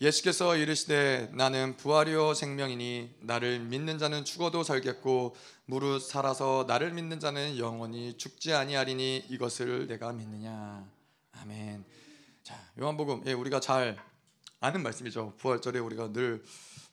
예수께서 이르시되 나는 부활이요 생명이니 나를 믿는 자는 죽어도 살겠고 무릇 살아서 나를 믿는 자는 영원히 죽지 아니하리니 이것을 내가 믿느냐 아멘. 자 요한복음 예, 우리가 잘 아는 말씀이죠. 부활절에 우리가 늘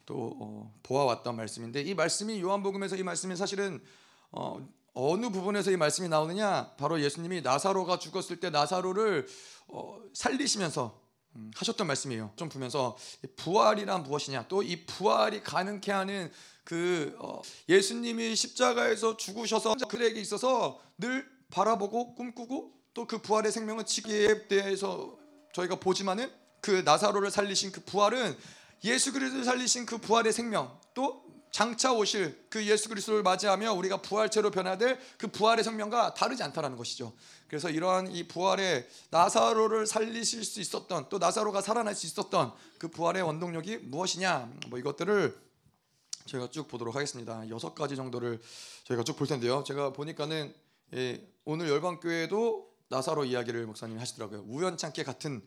또 어, 보아왔던 말씀인데 이 말씀이 요한복음에서 이 말씀이 사실은 어, 어느 부분에서 이 말씀이 나오느냐 바로 예수님이 나사로가 죽었을 때 나사로를 어, 살리시면서 음, 하셨던 말씀이에요. 좀 보면서 부활이란 무엇이냐 또 이 부활이 가능케 하는 그 어, 예수님이 십자가에서 죽으셔서 그들에게 있어서 늘 바라보고 꿈꾸고 또 그 부활의 생명은 지기에 대해서 저희가 보지만은 그 나사로를 살리신 그 부활은 예수 그리스도를 살리신 그 부활의 생명 또 장차 오실 그 예수 그리스도를 맞이하며 우리가 부활체로 변화될 그 부활의 생명과 다르지 않다라는 것이죠. 그래서 이러한 이 부활의 나사로를 살리실 수 있었던 또 나사로가 살아날 수 있었던 그 부활의 원동력이 무엇이냐 뭐 이것들을 저희가 쭉 보도록 하겠습니다. 여섯 가지 정도를 저희가 쭉 볼 텐데요. 제가 보니까는 예, 오늘 열방교회도 나사로 이야기를 목사님이 하시더라고요. 우연찮게 같은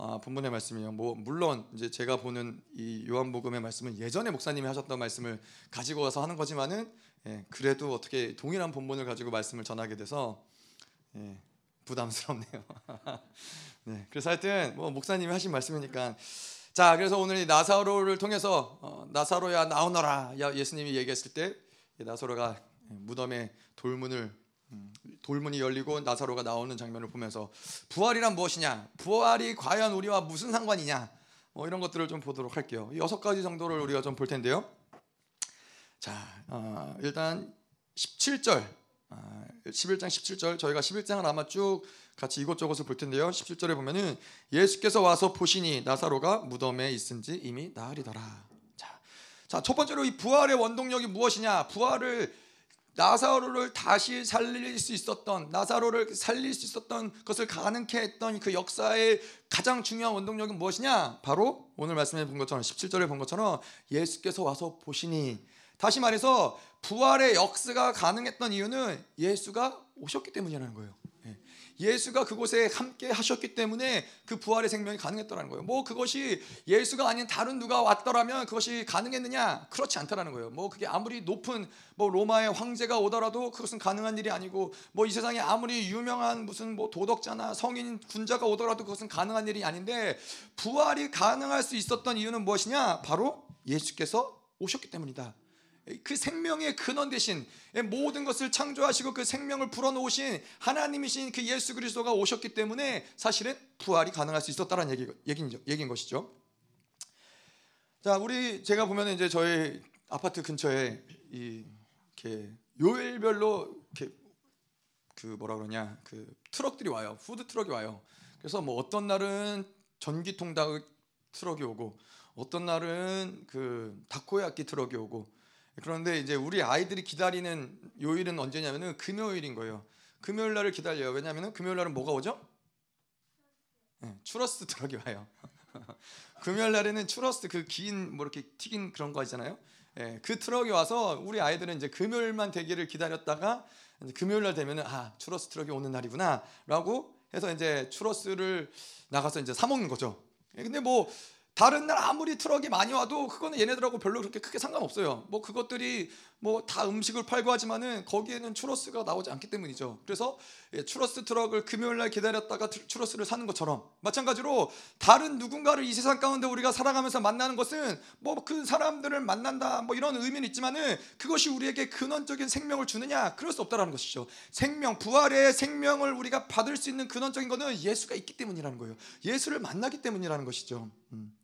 아, 본문의 말씀이에요. 뭐 물론 이제 제가 보는 이 요한복음의 말씀은 예전에 목사님이 하셨던 말씀을 가지고 와서 하는 거지만은 예, 그래도 어떻게 동일한 본문을 가지고 말씀을 전하게 돼서 예, 부담스럽네요. 네, 그래서 하여튼 뭐 목사님이 하신 말씀이니까 자 그래서 오늘 이 나사로를 통해서 어, 나사로야 나오너라 예수님이 얘기했을 때 나사로가 무덤에 돌문을 음, 돌문이 열리고 나사로가 나오는 장면을 보면서 부활이란 무엇이냐? 부활이 과연 우리와 무슨 상관이냐? 뭐 이런 것들을 좀 보도록 할게요. 여섯 가지 정도를 우리가 좀 볼 텐데요. 자, 어, 일단 17절, 어, 11장 17절 저희가 11장을 아마 쭉 같이 이것저것을 볼 텐데요. 17절에 보면은 예수께서 와서 보시니 나사로가 무덤에 있은지 이미 나으리더라. 자, 자, 첫 번째로 이 부활의 원동력이 무엇이냐? 부활을 나사로를 다시 살릴 수 있었던 나사로를 살릴 수 있었던 것을 가능케 했던 그 역사의 가장 중요한 원동력은 무엇이냐? 바로 오늘 말씀해 본 것처럼 17절에 본 것처럼 예수께서 와서 보시니 다시 말해서 부활의 역사가 가능했던 이유는 예수가 오셨기 때문이라는 거예요. 예수가 그곳에 함께 하셨기 때문에 그 부활의 생명이 가능했더라는 거예요. 뭐 그것이 예수가 아닌 다른 누가 왔더라면 그것이 가능했느냐? 그렇지 않다라는 거예요. 뭐 그게 아무리 높은 뭐 로마의 황제가 오더라도 그것은 가능한 일이 아니고 뭐 이 세상에 아무리 유명한 무슨 뭐 도덕자나 성인 군자가 오더라도 그것은 가능한 일이 아닌데 부활이 가능할 수 있었던 이유는 무엇이냐? 바로 예수께서 오셨기 때문이다. 그 생명의 근원 되신 모든 것을 창조하시고 그 생명을 불어넣으신 하나님이신 그 예수 그리스도가 오셨기 때문에 사실은 부활이 가능할 수 있었다는 얘기, 얘기인, 얘기인 것이죠. 자, 우리 제가 보면 이제 저희 아파트 근처에 이 이렇게 요일별로 이렇게 그 뭐라 그러냐 그 트럭들이 와요. 푸드 트럭이 와요. 그래서 뭐 어떤 날은 전기통닭 트럭이 오고 어떤 날은 그 다코야끼 트럭이 오고 그런데 이제 우리 아이들이 기다리는 요일은 언제냐면은 금요일인 거예요. 금요일 날을 기다려요. 왜냐하면 금요일 날은 뭐가 오죠? 네, 추러스 트럭이 와요. 금요일 날에는 추러스 그 긴 뭐 이렇게 튀긴 그런 거 있잖아요. 네, 그 트럭이 와서 우리 아이들은 이제 금요일만 되기를 기다렸다가 금요일 날 되면은 아 추러스 트럭이 오는 날이구나라고 해서 이제 추러스를 나가서 이제 사 먹는 거죠. 예, 근데 뭐 다른 날 아무리 트럭이 많이 와도 그거는 얘네들하고 별로 그렇게 크게 상관없어요. 뭐 그것들이 뭐 다 음식을 팔고 하지만은 거기에는 추러스가 나오지 않기 때문이죠. 그래서 예, 추러스 트럭을 금요일 날 기다렸다가 추러스를 사는 것처럼 마찬가지로 다른 누군가를 이 세상 가운데 우리가 살아가면서 만나는 것은 뭐 그 사람들을 만난다 뭐 이런 의미는 있지만은 그것이 우리에게 근원적인 생명을 주느냐 그럴 수 없다라는 것이죠. 생명 부활의 생명을 우리가 받을 수 있는 근원적인 것은 예수가 있기 때문이라는 거예요. 예수를 만나기 때문이라는 것이죠. 음.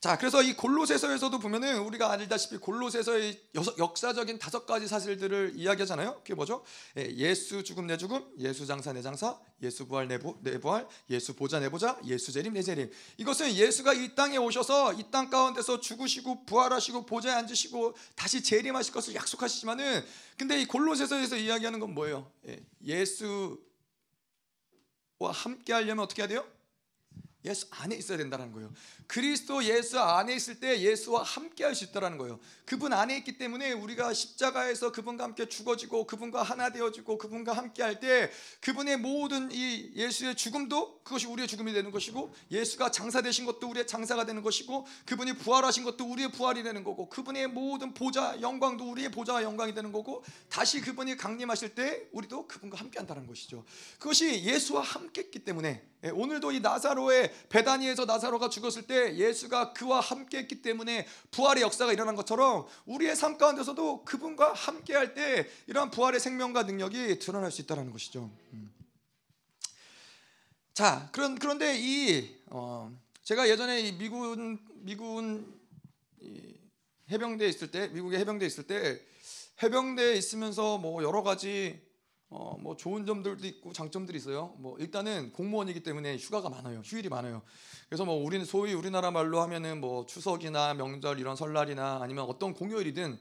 자, 그래서 이 골로새서에서도 보면은 우리가 알다시피 골로새서의 역사적인 다섯 가지 사실들을 이야기하잖아요. 그게 뭐죠? 예, 예수 죽음 내 죽음, 예수 장사 내 장사, 예수 부활 내, 부, 내 부활, 예수 보자 내 보자, 예수 재림 내 재림. 이것은 예수가 이 땅에 오셔서 이 땅 가운데서 죽으시고 부활하시고 보좌에 앉으시고 다시 재림하실 것을 약속하시지만은 근데 이 골로새서에서 이야기하는 건 뭐예요? 예, 예수와 함께 하려면 어떻게 해야 돼요? 예수 안에 있어야 된다는 거예요. 그리스도 예수 안에 있을 때 예수와 함께 할 수 있다는 거예요. 그분 안에 있기 때문에 우리가 십자가에서 그분과 함께 죽어지고 그분과 하나 되어지고 그분과 함께 할 때 그분의 모든 이 예수의 죽음도 그것이 우리의 죽음이 되는 것이고 예수가 장사 되신 것도 우리의 장사가 되는 것이고 그분이 부활하신 것도 우리의 부활이 되는 거고 그분의 모든 보좌 영광도 우리의 보좌와 영광이 되는 거고 다시 그분이 강림하실 때 우리도 그분과 함께 한다는 것이죠. 그것이 예수와 함께 했기 때문에 예, 오늘도 이 나사로의 베다니에서 나사로가 죽었을 때 예수가 그와 함께 했기 때문에 부활의 역사가 일어난 것처럼 우리의 삶 가운데서도 그분과 함께 할 때 이러한 부활의 생명과 능력이 드러날 수 있다는 것이죠. 음. 자, 그런 그런데 이 어, 제가 예전에 이 미군 미군 이 해병대에 있을 때 미국의 해병대에 있을 때 해병대에 있으면서 뭐 여러 가지 어, 뭐 좋은 점들도 있고 장점들이 있어요. 뭐 일단은 공무원이기 때문에 휴가가 많아요. 휴일이 많아요. 그래서 뭐 우리는 소위 우리나라 말로 하면은 뭐 추석이나 명절 이런 설날이나 아니면 어떤 공휴일이든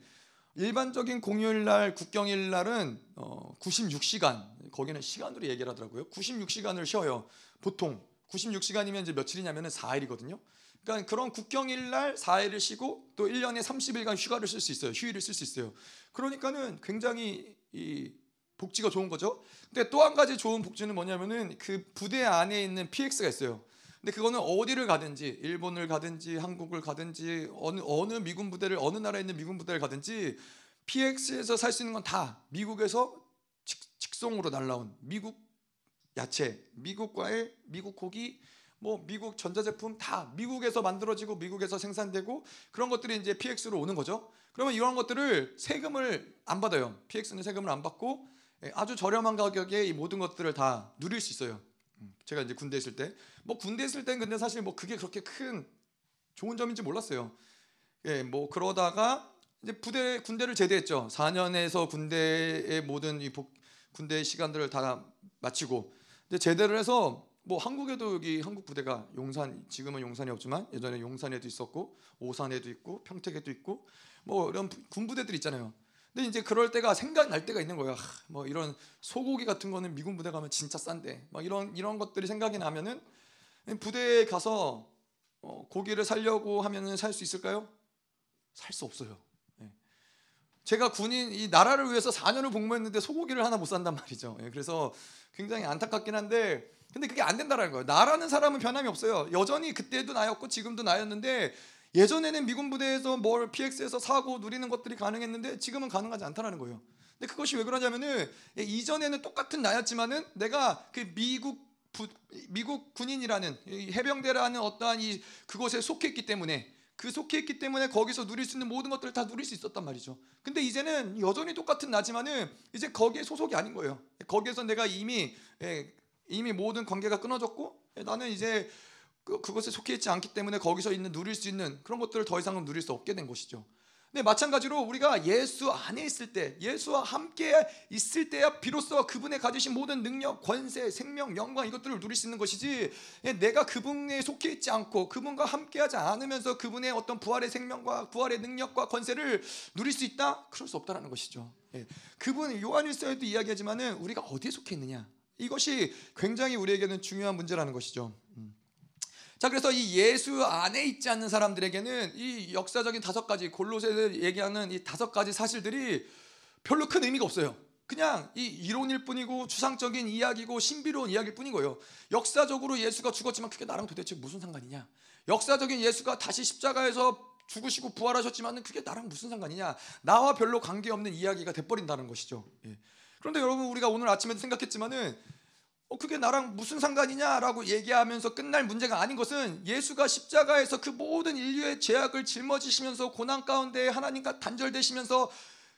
일반적인 공휴일 날 국경일 날은 어, 96시간 거기는 시간으로 얘기를 하더라고요. 96시간을 쉬어요. 보통 96시간이면 이제 며칠이냐면은 4일이거든요. 그러니까 그런 국경일 날 4일을 쉬고 또 1년에 30일간 휴가를 쓸 수 있어요. 휴일을 쓸 수 있어요. 그러니까는 굉장히 이 복지가 좋은 거죠. 근데 또 한 가지 좋은 복지는 뭐냐면은 그 부대 안에 있는 PX가 있어요. 근데 그거는 어디를 가든지 일본을 가든지 한국을 가든지 어느 어느 미군 부대를 어느 나라에 있는 미군 부대를 가든지 PX에서 살 수 있는 건 다 미국에서 직, 송으로 날라온 미국 야채, 미국 과일, 미국 고기, 뭐 미국 전자제품 다 미국에서 만들어지고 미국에서 생산되고 그런 것들이 이제 PX로 오는 거죠. 그러면 이런 것들을 세금을 안 받아요. PX는 세금을 안 받고 예, 아주 저렴한 가격에 이 모든 것들을 다 누릴 수 있어요. 음, 제가 이제 군대 있을 때, 뭐 군대 있을 땐 근데 사실 뭐 그게 그렇게 큰 좋은 점인지 몰랐어요. 예, 뭐 그러다가 이제 부대 군대를 제대했죠. 4년에서 군대의 모든 이 복, 군대 시간들을 다 마치고 이제 제대를 해서 뭐 한국에도 여기 한국 부대가 용산 지금은 용산이 없지만 예전에 용산에도 있었고 오산에도 있고 평택에도 있고 뭐 이런 군부대들 있잖아요. 근데 이제 그럴 때가 생각날 때가 있는 거예요. 뭐 이런 소고기 같은 거는 미군 부대 가면 진짜 싼데, 막 이런 이런 것들이 생각이 나면은 부대에 가서 어, 고기를 살려고 하면은 살 수 있을까요? 살 수 없어요. 예. 제가 군인 이 나라를 위해서 4년을 복무했는데 소고기를 하나 못 산단 말이죠. 예. 그래서 굉장히 안타깝긴 한데 근데 그게 안 된다라는 거예요. 나라는 사람은 변함이 없어요. 여전히 그때도 나였고 지금도 나였는데 예전에는 미군 부대에서 뭘 PX에서 사고 누리는 것들이 가능했는데 지금은 가능하지 않다라는 거예요. 근데 그것이 왜 그러냐면은 예, 이전에는 똑같은 나였지만은 내가 그 미국 부, 미국 군인이라는 해병대라는 어떠한 이 그곳에 속했기 때문에 그 속했기 때문에 거기서 누릴 수 있는 모든 것들을 다 누릴 수 있었단 말이죠. 근데 이제는 여전히 똑같은 나지만은 이제 거기에 소속이 아닌 거예요. 거기에서 내가 이미 예, 이미 모든 관계가 끊어졌고 예, 나는 이제 그, 그것에 속해 있지 않기 때문에 거기서 있는 누릴 수 있는 그런 것들을 더 이상은 누릴 수 없게 된 것이죠. 근데 마찬가지로 우리가 예수 안에 있을 때, 예수와 함께 있을 때야 비로소 그분의 가지신 모든 능력, 권세, 생명, 영광 이것들을 누릴 수 있는 것이지. 예, 내가 그분에 속해 있지 않고 그분과 함께하지 않으면서 그분의 어떤 부활의 생명과 부활의 능력과 권세를 누릴 수 있다? 그럴 수 없다라는 것이죠. 예, 그분 요한일서에도 이야기하지만은 우리가 어디에 속해 있느냐? 이것이 굉장히 우리에게는 중요한 문제라는 것이죠. 음. 자 그래서 이 예수 안에 있지 않는 사람들에게는 이 역사적인 다섯 가지 골로새서 얘기하는 이 다섯 가지 사실들이 별로 큰 의미가 없어요. 그냥 이 이론일 뿐이고 추상적인 이야기고 신비로운 이야기일 뿐이고요. 역사적으로 예수가 죽었지만 그게 나랑 도대체 무슨 상관이냐? 역사적인 예수가 다시 십자가에서 죽으시고 부활하셨지만 그게 나랑 무슨 상관이냐? 나와 별로 관계없는 이야기가 돼버린다는 것이죠. 예. 그런데 여러분 우리가 오늘 아침에도 생각했지만은 어, 그게 나랑 무슨 상관이냐라고 얘기하면서 끝날 문제가 아닌 것은 예수가 십자가에서 그 모든 인류의 죄악을 짊어지시면서 고난 가운데 하나님과 단절되시면서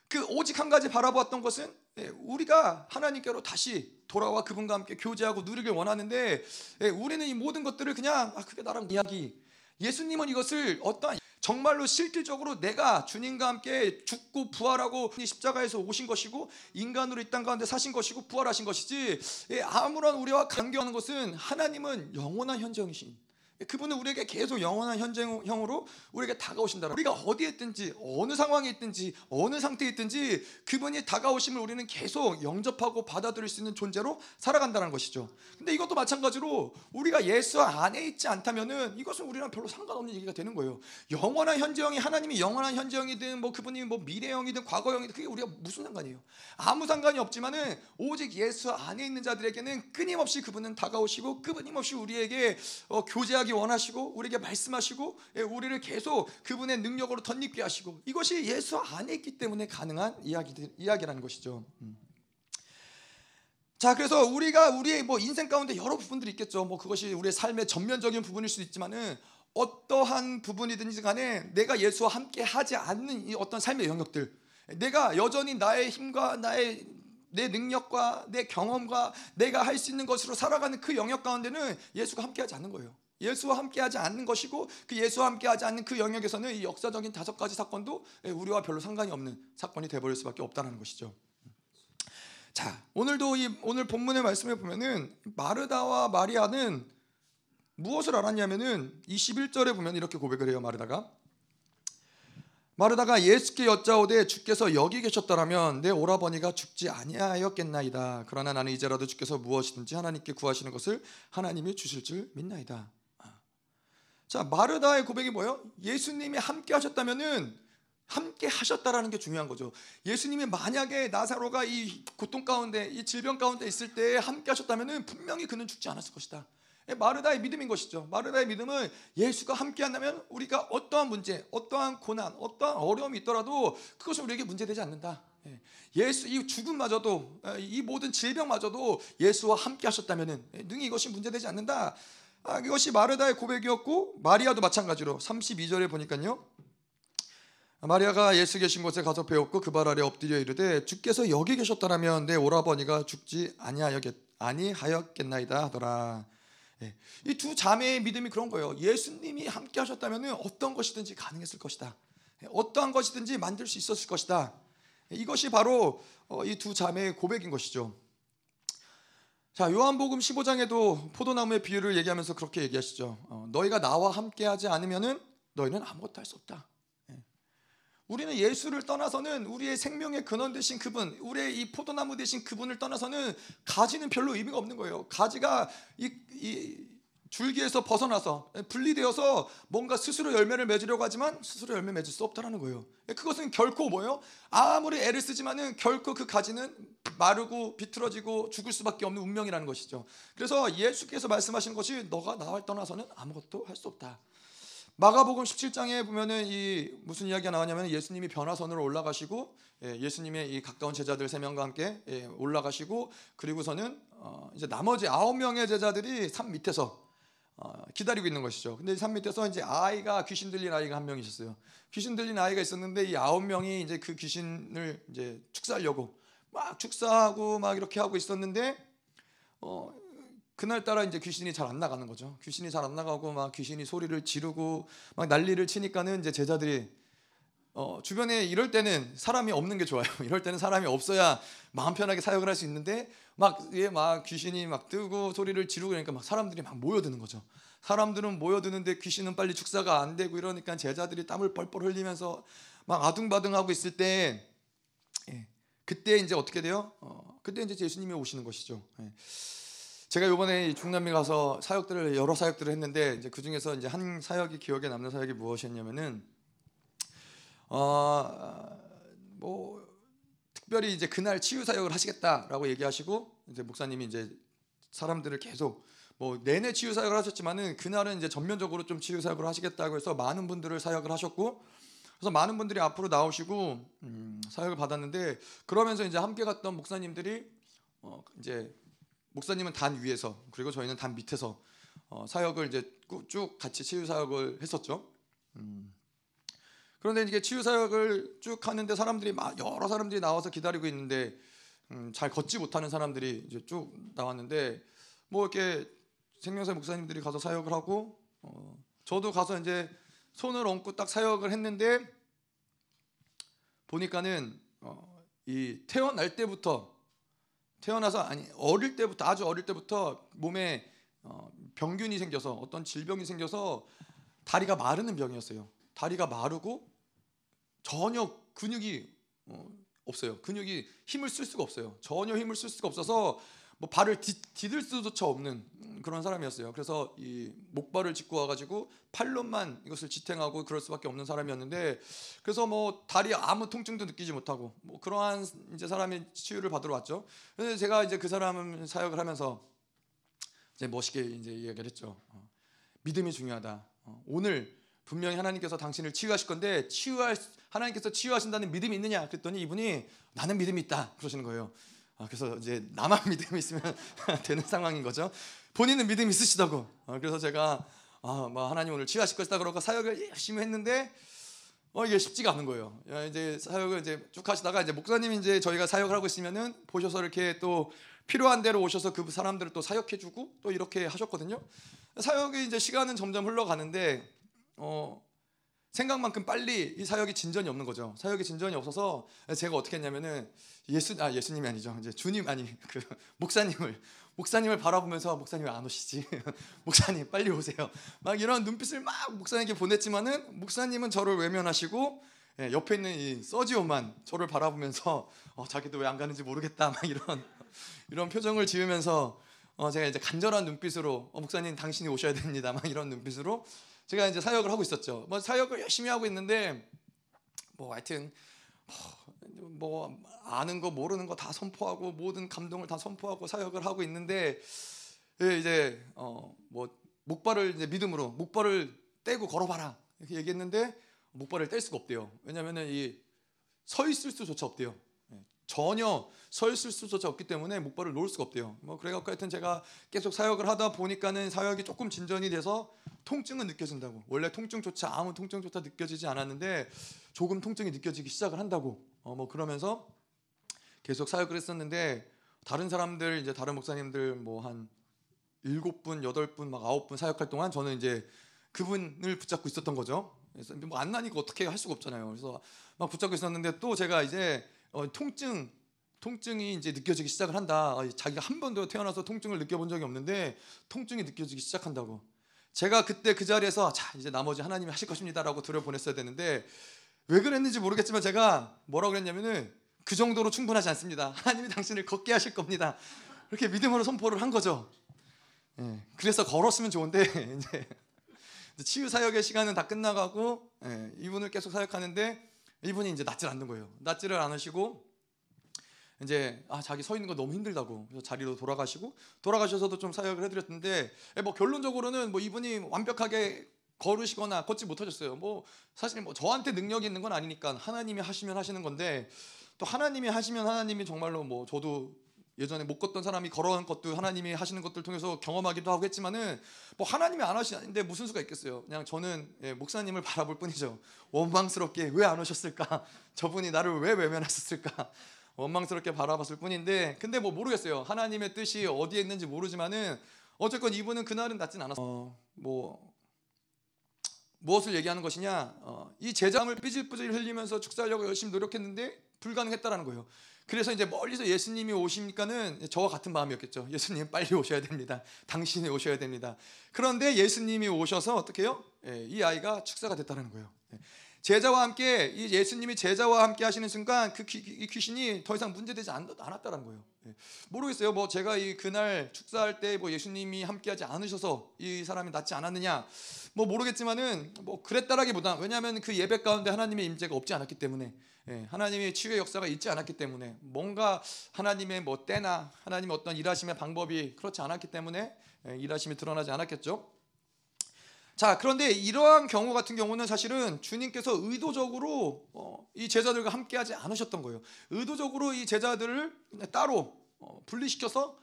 그 오직 한 가지 바라보았던 것은 예, 우리가 하나님께로 다시 돌아와 그분과 함께 교제하고 누리길 원하는데 예, 우리는 이 모든 것들을 그냥 아 그게 나랑 이야기. 예수님은 이것을 어떠한 정말로 실질적으로 내가 주님과 함께 죽고 부활하고 십자가에서 오신 것이고 인간으로 이 땅 가운데 사신 것이고 부활하신 것이지 예, 아무런 우리와 관계하는 것은 하나님은 영원한 현정이신 그분은 우리에게 계속 영원한 현재형으로 우리에게 다가오신다. 우리가 어디에 있든지 어느 상황에 있든지 어느 상태에 있든지 그분이 다가오심을 우리는 계속 영접하고 받아들일 수 있는 존재로 살아간다는 것이죠. 근데 이것도 마찬가지로 우리가 예수 안에 있지 않다면은 이것은 우리랑 별로 상관없는 얘기가 되는 거예요. 영원한 현재형이 하나님이 영원한 현재형이든 뭐 그분이 뭐 미래형이든 과거형이든 그게 우리가 무슨 상관이에요? 아무 상관이 없지만은 오직 예수 안에 있는 자들에게는 끊임없이 그분은 다가오시고 끊임없이 우리에게 어, 교제하기 원하시고 우리에게 말씀하시고 예, 우리를 계속 그분의 능력으로 덧입게 하시고 이것이 예수 안에 있기 때문에 가능한 이야기 이야기라는 것이죠. 음. 자, 그래서 우리가 우리의 뭐 인생 가운데 여러 부분들이 있겠죠. 뭐 그것이 우리의 삶의 전면적인 부분일 수도 있지만은 어떠한 부분이든지 간에 내가 예수와 함께 하지 않는 이 어떤 삶의 영역들, 내가 여전히 나의 힘과 나의 내 능력과 내 경험과 내가 할 수 있는 것으로 살아가는 그 영역 가운데는 예수가 함께하지 않는 거예요. 예수와 함께하지 않는 것이고 그 예수와 함께하지 않는 그 영역에서는 이 역사적인 다섯 가지 사건도 우리와 별로 상관이 없는 사건이 되버릴 수밖에 없다는 것이죠. 자, 오늘도 이 오늘 본문의 말씀을 보면은 마르다와 마리아는 무엇을 알았냐면은 21절에 보면 이렇게 고백을 해요. 마르다가 마르다가 예수께 여짜오되 주께서 여기 계셨더라면 내 오라버니가 죽지 아니하였겠나이다. 그러나 나는 이제라도 주께서 무엇이든지 하나님께 구하시는 것을 하나님이 주실 줄 믿나이다. 자, 마르다의 고백이 뭐예요? 예수님이 함께 하셨다면은 함께 하셨다라는 게 중요한 거죠. 예수님이 만약에 나사로가 이 고통 가운데, 이 질병 가운데 있을 때 함께 하셨다면은 분명히 그는 죽지 않았을 것이다. 예, 마르다의 믿음인 것이죠. 마르다의 믿음은 예수가 함께 한다면 우리가 어떠한 문제, 어떠한 고난, 어떠한 어려움이 있더라도 그것은 우리에게 문제되지 않는다. 예, 예수 이 죽음마저도 예, 이 모든 질병마저도 예수와 함께 하셨다면은 능히 이것이 문제되지 않는다. 아, 이것이 마르다의 고백이었고 마리아도 마찬가지로 32절에 보니까요. 마리아가 예수 계신 곳에 가서 배웠고 그 발 아래 엎드려 이르되 주께서 여기 계셨더라면 내 오라버니가 죽지 아니하였겠 아니하였겠나이다 하더라. 예. 이두 자매의 믿음이 그런 거예요. 예수님이 함께 하셨다면 어떤 것이든지 가능했을 것이다. 예, 어떠한 것이든지 만들 수 있었을 것이다. 예, 이것이 바로 어, 이두 자매의 고백인 것이죠. 자, 요한복음 15장에도 포도나무의 비유를 얘기하면서 그렇게 얘기하시죠. 어, 너희가 나와 함께 하지 않으면은 너희는 아무것도 할 수 없다. 우리는 예수를 떠나서는 우리의 생명의 근원 되신 그분, 우리의 이 포도나무 되신 그분을 떠나서는 가지는 별로 의미가 없는 거예요. 가지가 이, 이 줄기에서 벗어나서 분리되어서 뭔가 스스로 열매를 맺으려고 하지만 스스로 열매 맺을 수 없다라는 거예요. 그것은 결코 뭐예요? 아무리 애를 쓰지만은 결코 그 가지는 마르고 비틀어지고 죽을 수밖에 없는 운명이라는 것이죠. 그래서 예수께서 말씀하신 것이 너가 나와 떠나서는 아무것도 할 수 없다. 마가복음 17장에 보면은 이 무슨 이야기가 나오냐면 예수님이 변화선으로 올라가시고 예, 예수님의 이 가까운 제자들 세 명과 함께 예, 올라가시고 그리고서는 어, 이제 나머지 아홉 명의 제자들이 산 밑에서 어, 기다리고 있는 것이죠. 근데 산 밑에서 이제 아이가 귀신 들린 아이가 한 명 있었어요. 귀신 들린 아이가 있었는데 이 아홉 명이 이제 그 귀신을 이제 축사하려고 막 축사하고 막 이렇게 하고 있었는데 어, 그날 따라 이제 귀신이 잘 안 나가는 거죠. 귀신이 잘 안 나가고 막 귀신이 소리를 지르고 막 난리를 치니까는 이제 제자들이 어, 주변에 이럴 때는 사람이 없는 게 좋아요. 이럴 때는 사람이 없어야 마음 편하게 사역을 할 수 있는데 막, 예, 막 귀신이 막 뜨고 소리를 지르고 그러니까 막 사람들이 막 모여드는 거죠. 사람들은 모여드는데 귀신은 빨리 축사가 안 되고 이러니까 제자들이 땀을 뻘뻘 흘리면서 막 아둥바둥하고 있을 때 예, 그때 이제 어떻게 돼요? 어, 그때 이제 예수님이 오시는 것이죠. 예. 제가 이번에 중남미 가서 사역들을 여러 사역들을 했는데 이제 그 중에서 이제 한 사역이 기억에 남는 사역이 무엇이었냐면은 어 뭐 특별히 이제 그날 치유 사역을 하시겠다라고 얘기하시고 이제 목사님이 이제 사람들을 계속 뭐 내내 치유 사역을 하셨지만은 그날은 이제 전면적으로 좀 치유 사역을 하시겠다고 해서 많은 분들을 사역을 하셨고 그래서 많은 분들이 앞으로 나오시고 음, 사역을 받았는데 그러면서 이제 함께 갔던 목사님들이 어, 이제 목사님은 단 위에서 그리고 저희는 단 밑에서 어, 사역을 이제 쭉 같이 치유 사역을 했었죠. 음. 그런데 이게 치유 사역을 쭉 하는데 사람들이 막 여러 사람들이 나와서 기다리고 있는데 음, 잘 걷지 못하는 사람들이 이제 쭉 나왔는데 뭐 이렇게 생명사 목사님들이 가서 사역을 하고 어, 저도 가서 이제 손을 얹고 딱 사역을 했는데 보니까는 어, 이 태어날 때부터 태어나서 아니 어릴 때부터 아주 어릴 때부터 몸에 어, 병균이 생겨서 어떤 질병이 생겨서 다리가 마르는 병이었어요. 다리가 마르고 전혀 근육이 어, 없어요. 근육이 힘을 쓸 수가 없어요. 전혀 힘을 쓸 수가 없어서 뭐 발을 디, 디딜 수조차 없는 그런 사람이었어요. 그래서 이 목발을 짚고 와가지고 팔로만 이것을 지탱하고 그럴 수밖에 없는 사람이었는데 그래서 뭐 다리 아무 통증도 느끼지 못하고 뭐 그러한 이제 사람이 치유를 받으러 왔죠. 그래서 제가 이제 그 사람 사역을 하면서 이제 멋있게 이제 이야기를 했죠. 어, 믿음이 중요하다. 어, 오늘 분명히 하나님께서 당신을 치유하실 건데 치유할 하나님께서 치유하신다는 믿음이 있느냐? 그랬더니 이분이 나는 믿음이 있다 그러시는 거예요. 아, 그래서 이제 나만 믿음이 있으면 되는 상황인 거죠. 본인은 믿음이 있으시다고. 아, 그래서 제가 아, 뭐 하나님 오늘 치유하실 것이다 그러고 사역을 열심히 했는데 어 이게 쉽지가 않은 거예요. 이제 사역을 이제 쭉 하시다가 이제 목사님이 이제 저희가 사역을 하고 있으면은 보셔서 이렇게 또 필요한 대로 오셔서 그 사람들을 또 사역해주고 또 이렇게 하셨거든요. 사역이 이제 시간은 점점 흘러가는데 어 생각만큼 빨리 이 사역이 진전이 없는 거죠. 사역이 진전이 없어서 제가 어떻게 했냐면은 예수 아 예수님이 아니죠. 이제 주님 아니 그 목사님을 목사님을 바라보면서 목사님 안 오시지? 목사님 빨리 오세요. 막 이런 눈빛을 막 목사님에게 보냈지만은 목사님은 저를 외면하시고 예, 옆에 있는 이 서지오만 저를 바라보면서 어, 자기도 왜 안 가는지 모르겠다 막 이런 이런 표정을 지으면서 어, 제가 이제 간절한 눈빛으로 어, 목사님 당신이 오셔야 됩니다 막 이런 눈빛으로 제가 이제 사역을 하고 있었죠. 뭐 사역을 열심히 하고 있는데 뭐 하여튼 뭐 아는 거 모르는 거 다 선포하고 모든 감동을 다 선포하고 사역을 하고 있는데 예, 이제 어 뭐 목발을 이제 믿음으로 목발을 떼고 걸어봐라 이렇게 얘기했는데 목발을 뗄 수가 없대요. 왜냐하면은 이 서 있을 수조차 없대요. 전혀 서 있을 수조차 없기 때문에 목발을 놓을 수가 없대요. 뭐 그래갖고 하여튼 제가 계속 사역을 하다 보니까는 사역이 조금 진전이 돼서 통증은 느껴진다고. 원래 통증조차 아무 통증조차 느껴지지 않았는데 조금 통증이 느껴지기 시작을 한다고. 어 뭐 그러면서 계속 사역을 했었는데 다른 사람들 이제 다른 목사님들 뭐 한 일곱 분, 여덟 분, 막 아홉 분 사역할 동안 저는 이제 그분을 붙잡고 있었던 거죠. 그래서 뭐안 나니까 어떻게 할 수가 없잖아요. 그래서 막 붙잡고 있었는데 또 제가 이제 어, 통증 통증이 이제 느껴지기 시작을 한다. 어, 자기가 한 번도 태어나서 통증을 느껴본 적이 없는데 통증이 느껴지기 시작한다고. 제가 그때 그 자리에서 자 이제 나머지 하나님이 하실 것입니다라고 들어보냈어야 되는데 왜 그랬는지 모르겠지만 제가 뭐라고 그랬냐면은 그 정도로 충분하지 않습니다. 하나님이 당신을 걷게 하실 겁니다. 그렇게 믿음으로 선포를 한 거죠. 예, 그래서 걸었으면 좋은데 이제 치유 사역의 시간은 다 끝나가고 예, 이분을 계속 사역하는데 이분이 이제 낫질 않는 거예요. 낫지를 않으시고 이제 아 자기 서 있는 거 너무 힘들다고 그래서 자리로 돌아가시고 돌아가셔서도 좀 사역을 해드렸는데 예, 뭐 결론적으로는 뭐 이분이 완벽하게 걸으시거나 걷지 못하셨어요. 뭐 사실 뭐 저한테 능력이 있는 건 아니니까 하나님이 하시면 하시는 건데 또 하나님이 하시면 하나님이 정말로 뭐 저도 예전에 못 걷던 사람이 걸어간 것도 하나님이 하시는 것들 통해서 경험하기도 하고 했지만은 뭐 하나님이 안 하시는데 무슨 수가 있겠어요. 그냥 저는 예, 목사님을 바라볼 뿐이죠. 원망스럽게 왜 안 오셨을까? 저분이 나를 왜 외면하셨을까? 원망스럽게 바라봤을 뿐인데 근데 뭐 모르겠어요. 하나님의 뜻이 어디에 있는지 모르지만은 어쨌건 이분은 그날은 낫진 않았어. 어, 뭐 무엇을 얘기하는 것이냐? 어, 이 제자을 삐질삐질 흘리면서 축사하려고 열심히 노력했는데 불가능했다라는 거예요. 그래서 이제 멀리서 예수님이 오시니까는 저와 같은 마음이었겠죠. 예수님 빨리 오셔야 됩니다. 당신이 오셔야 됩니다. 그런데 예수님이 오셔서 어떻게 해요? 예, 이 아이가 축사가 됐다는 거예요. 예. 제자와 함께 이 예수님이 제자와 함께 하시는 순간 그 귀, 신이 더 이상 문제되지 않, 았다는 거예요. 예. 모르겠어요. 뭐 제가 이 그날 축사할 때 뭐 예수님이 함께하지 않으셔서 이 사람이 낫지 않았느냐 뭐 모르겠지만은 뭐 그랬다라기보다 왜냐하면 그 예배 가운데 하나님의 임재가 없지 않았기 때문에 예, 하나님의 치유의 역사가 있지 않았기 때문에 뭔가 하나님의 뭐 때나 하나님의 어떤 일하심의 방법이 그렇지 않았기 때문에 예, 일하심이 드러나지 않았겠죠. 자 그런데 이러한 경우 같은 경우는 사실은 주님께서 의도적으로 어, 이 제자들과 함께하지 않으셨던 거예요. 의도적으로 이 제자들을 따로 어, 분리시켜서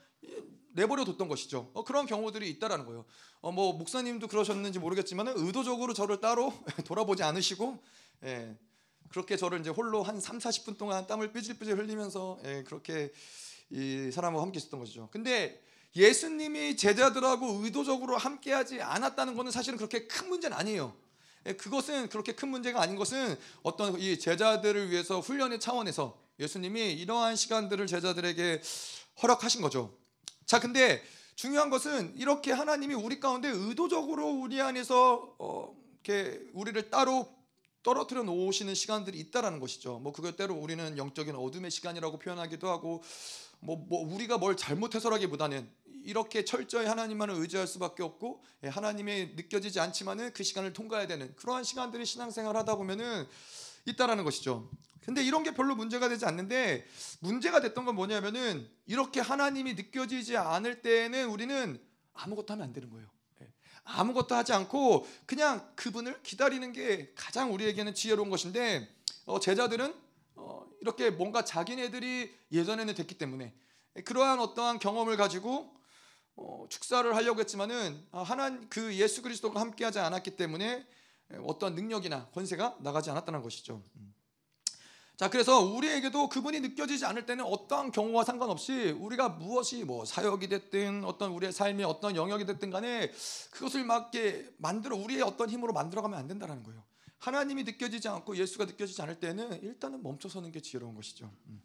내버려 뒀던 것이죠. 어, 그런 경우들이 있다라는 거예요. 어, 뭐 목사님도 그러셨는지 모르겠지만 의도적으로 저를 따로 돌아보지 않으시고 예, 그렇게 저를 이제 홀로 한 3, 40분 동안 땀을 삐질삐질 흘리면서 예, 그렇게 이 사람하고 함께 있었던 것이죠. 근데 예수님이 제자들하고 의도적으로 함께하지 않았다는 것은 사실은 그렇게 큰 문제는 아니에요. 예, 그것은 그렇게 큰 문제가 아닌 것은 어떤 이 제자들을 위해서 훈련의 차원에서 예수님이 이러한 시간들을 제자들에게 허락하신 거죠. 자, 근데 중요한 것은 이렇게 하나님이 우리 가운데 의도적으로 우리 안에서 어, 이렇게 우리를 따로 떨어뜨려 놓으시는 시간들이 있다라는 것이죠. 뭐 그것 때로 우리는 영적인 어둠의 시간이라고 표현하기도 하고 뭐, 뭐 우리가 뭘 잘못해서라기보다는 이렇게 철저히 하나님만을 의지할 수밖에 없고 예, 하나님이 느껴지지 않지만은 그 시간을 통과해야 되는 그러한 시간들이 신앙생활 하다 보면은 있다라는 것이죠. 근데 이런 게 별로 문제가 되지 않는데 문제가 됐던 건 뭐냐면은 이렇게 하나님이 느껴지지 않을 때에는 우리는 아무것도 하면 안 되는 거예요. 예. 아무것도 하지 않고 그냥 그분을 기다리는 게 가장 우리에게는 지혜로운 것인데 어, 제자들은 어, 이렇게 뭔가 자기네들이 예전에는 됐기 때문에 그러한 어떠한 경험을 가지고 어, 축사를 하려고 했지만은 아, 하나님 그 예수 그리스도가 함께하지 않았기 때문에 어떤 능력이나 권세가 나가지 않았다는 것이죠. 음. 자, 그래서 우리에게도 그분이 느껴지지 않을 때는 어떠한 경우와 상관없이 우리가 무엇이 뭐 사역이 됐든 어떤 우리의 삶의 어떤 영역이 됐든 간에 그것을 맞게 만들어 우리의 어떤 힘으로 만들어가면 안 된다는 거예요. 하나님이 느껴지지 않고 예수가 느껴지지 않을 때는 일단은 멈춰서는 게 지혜로운 것이죠. 음.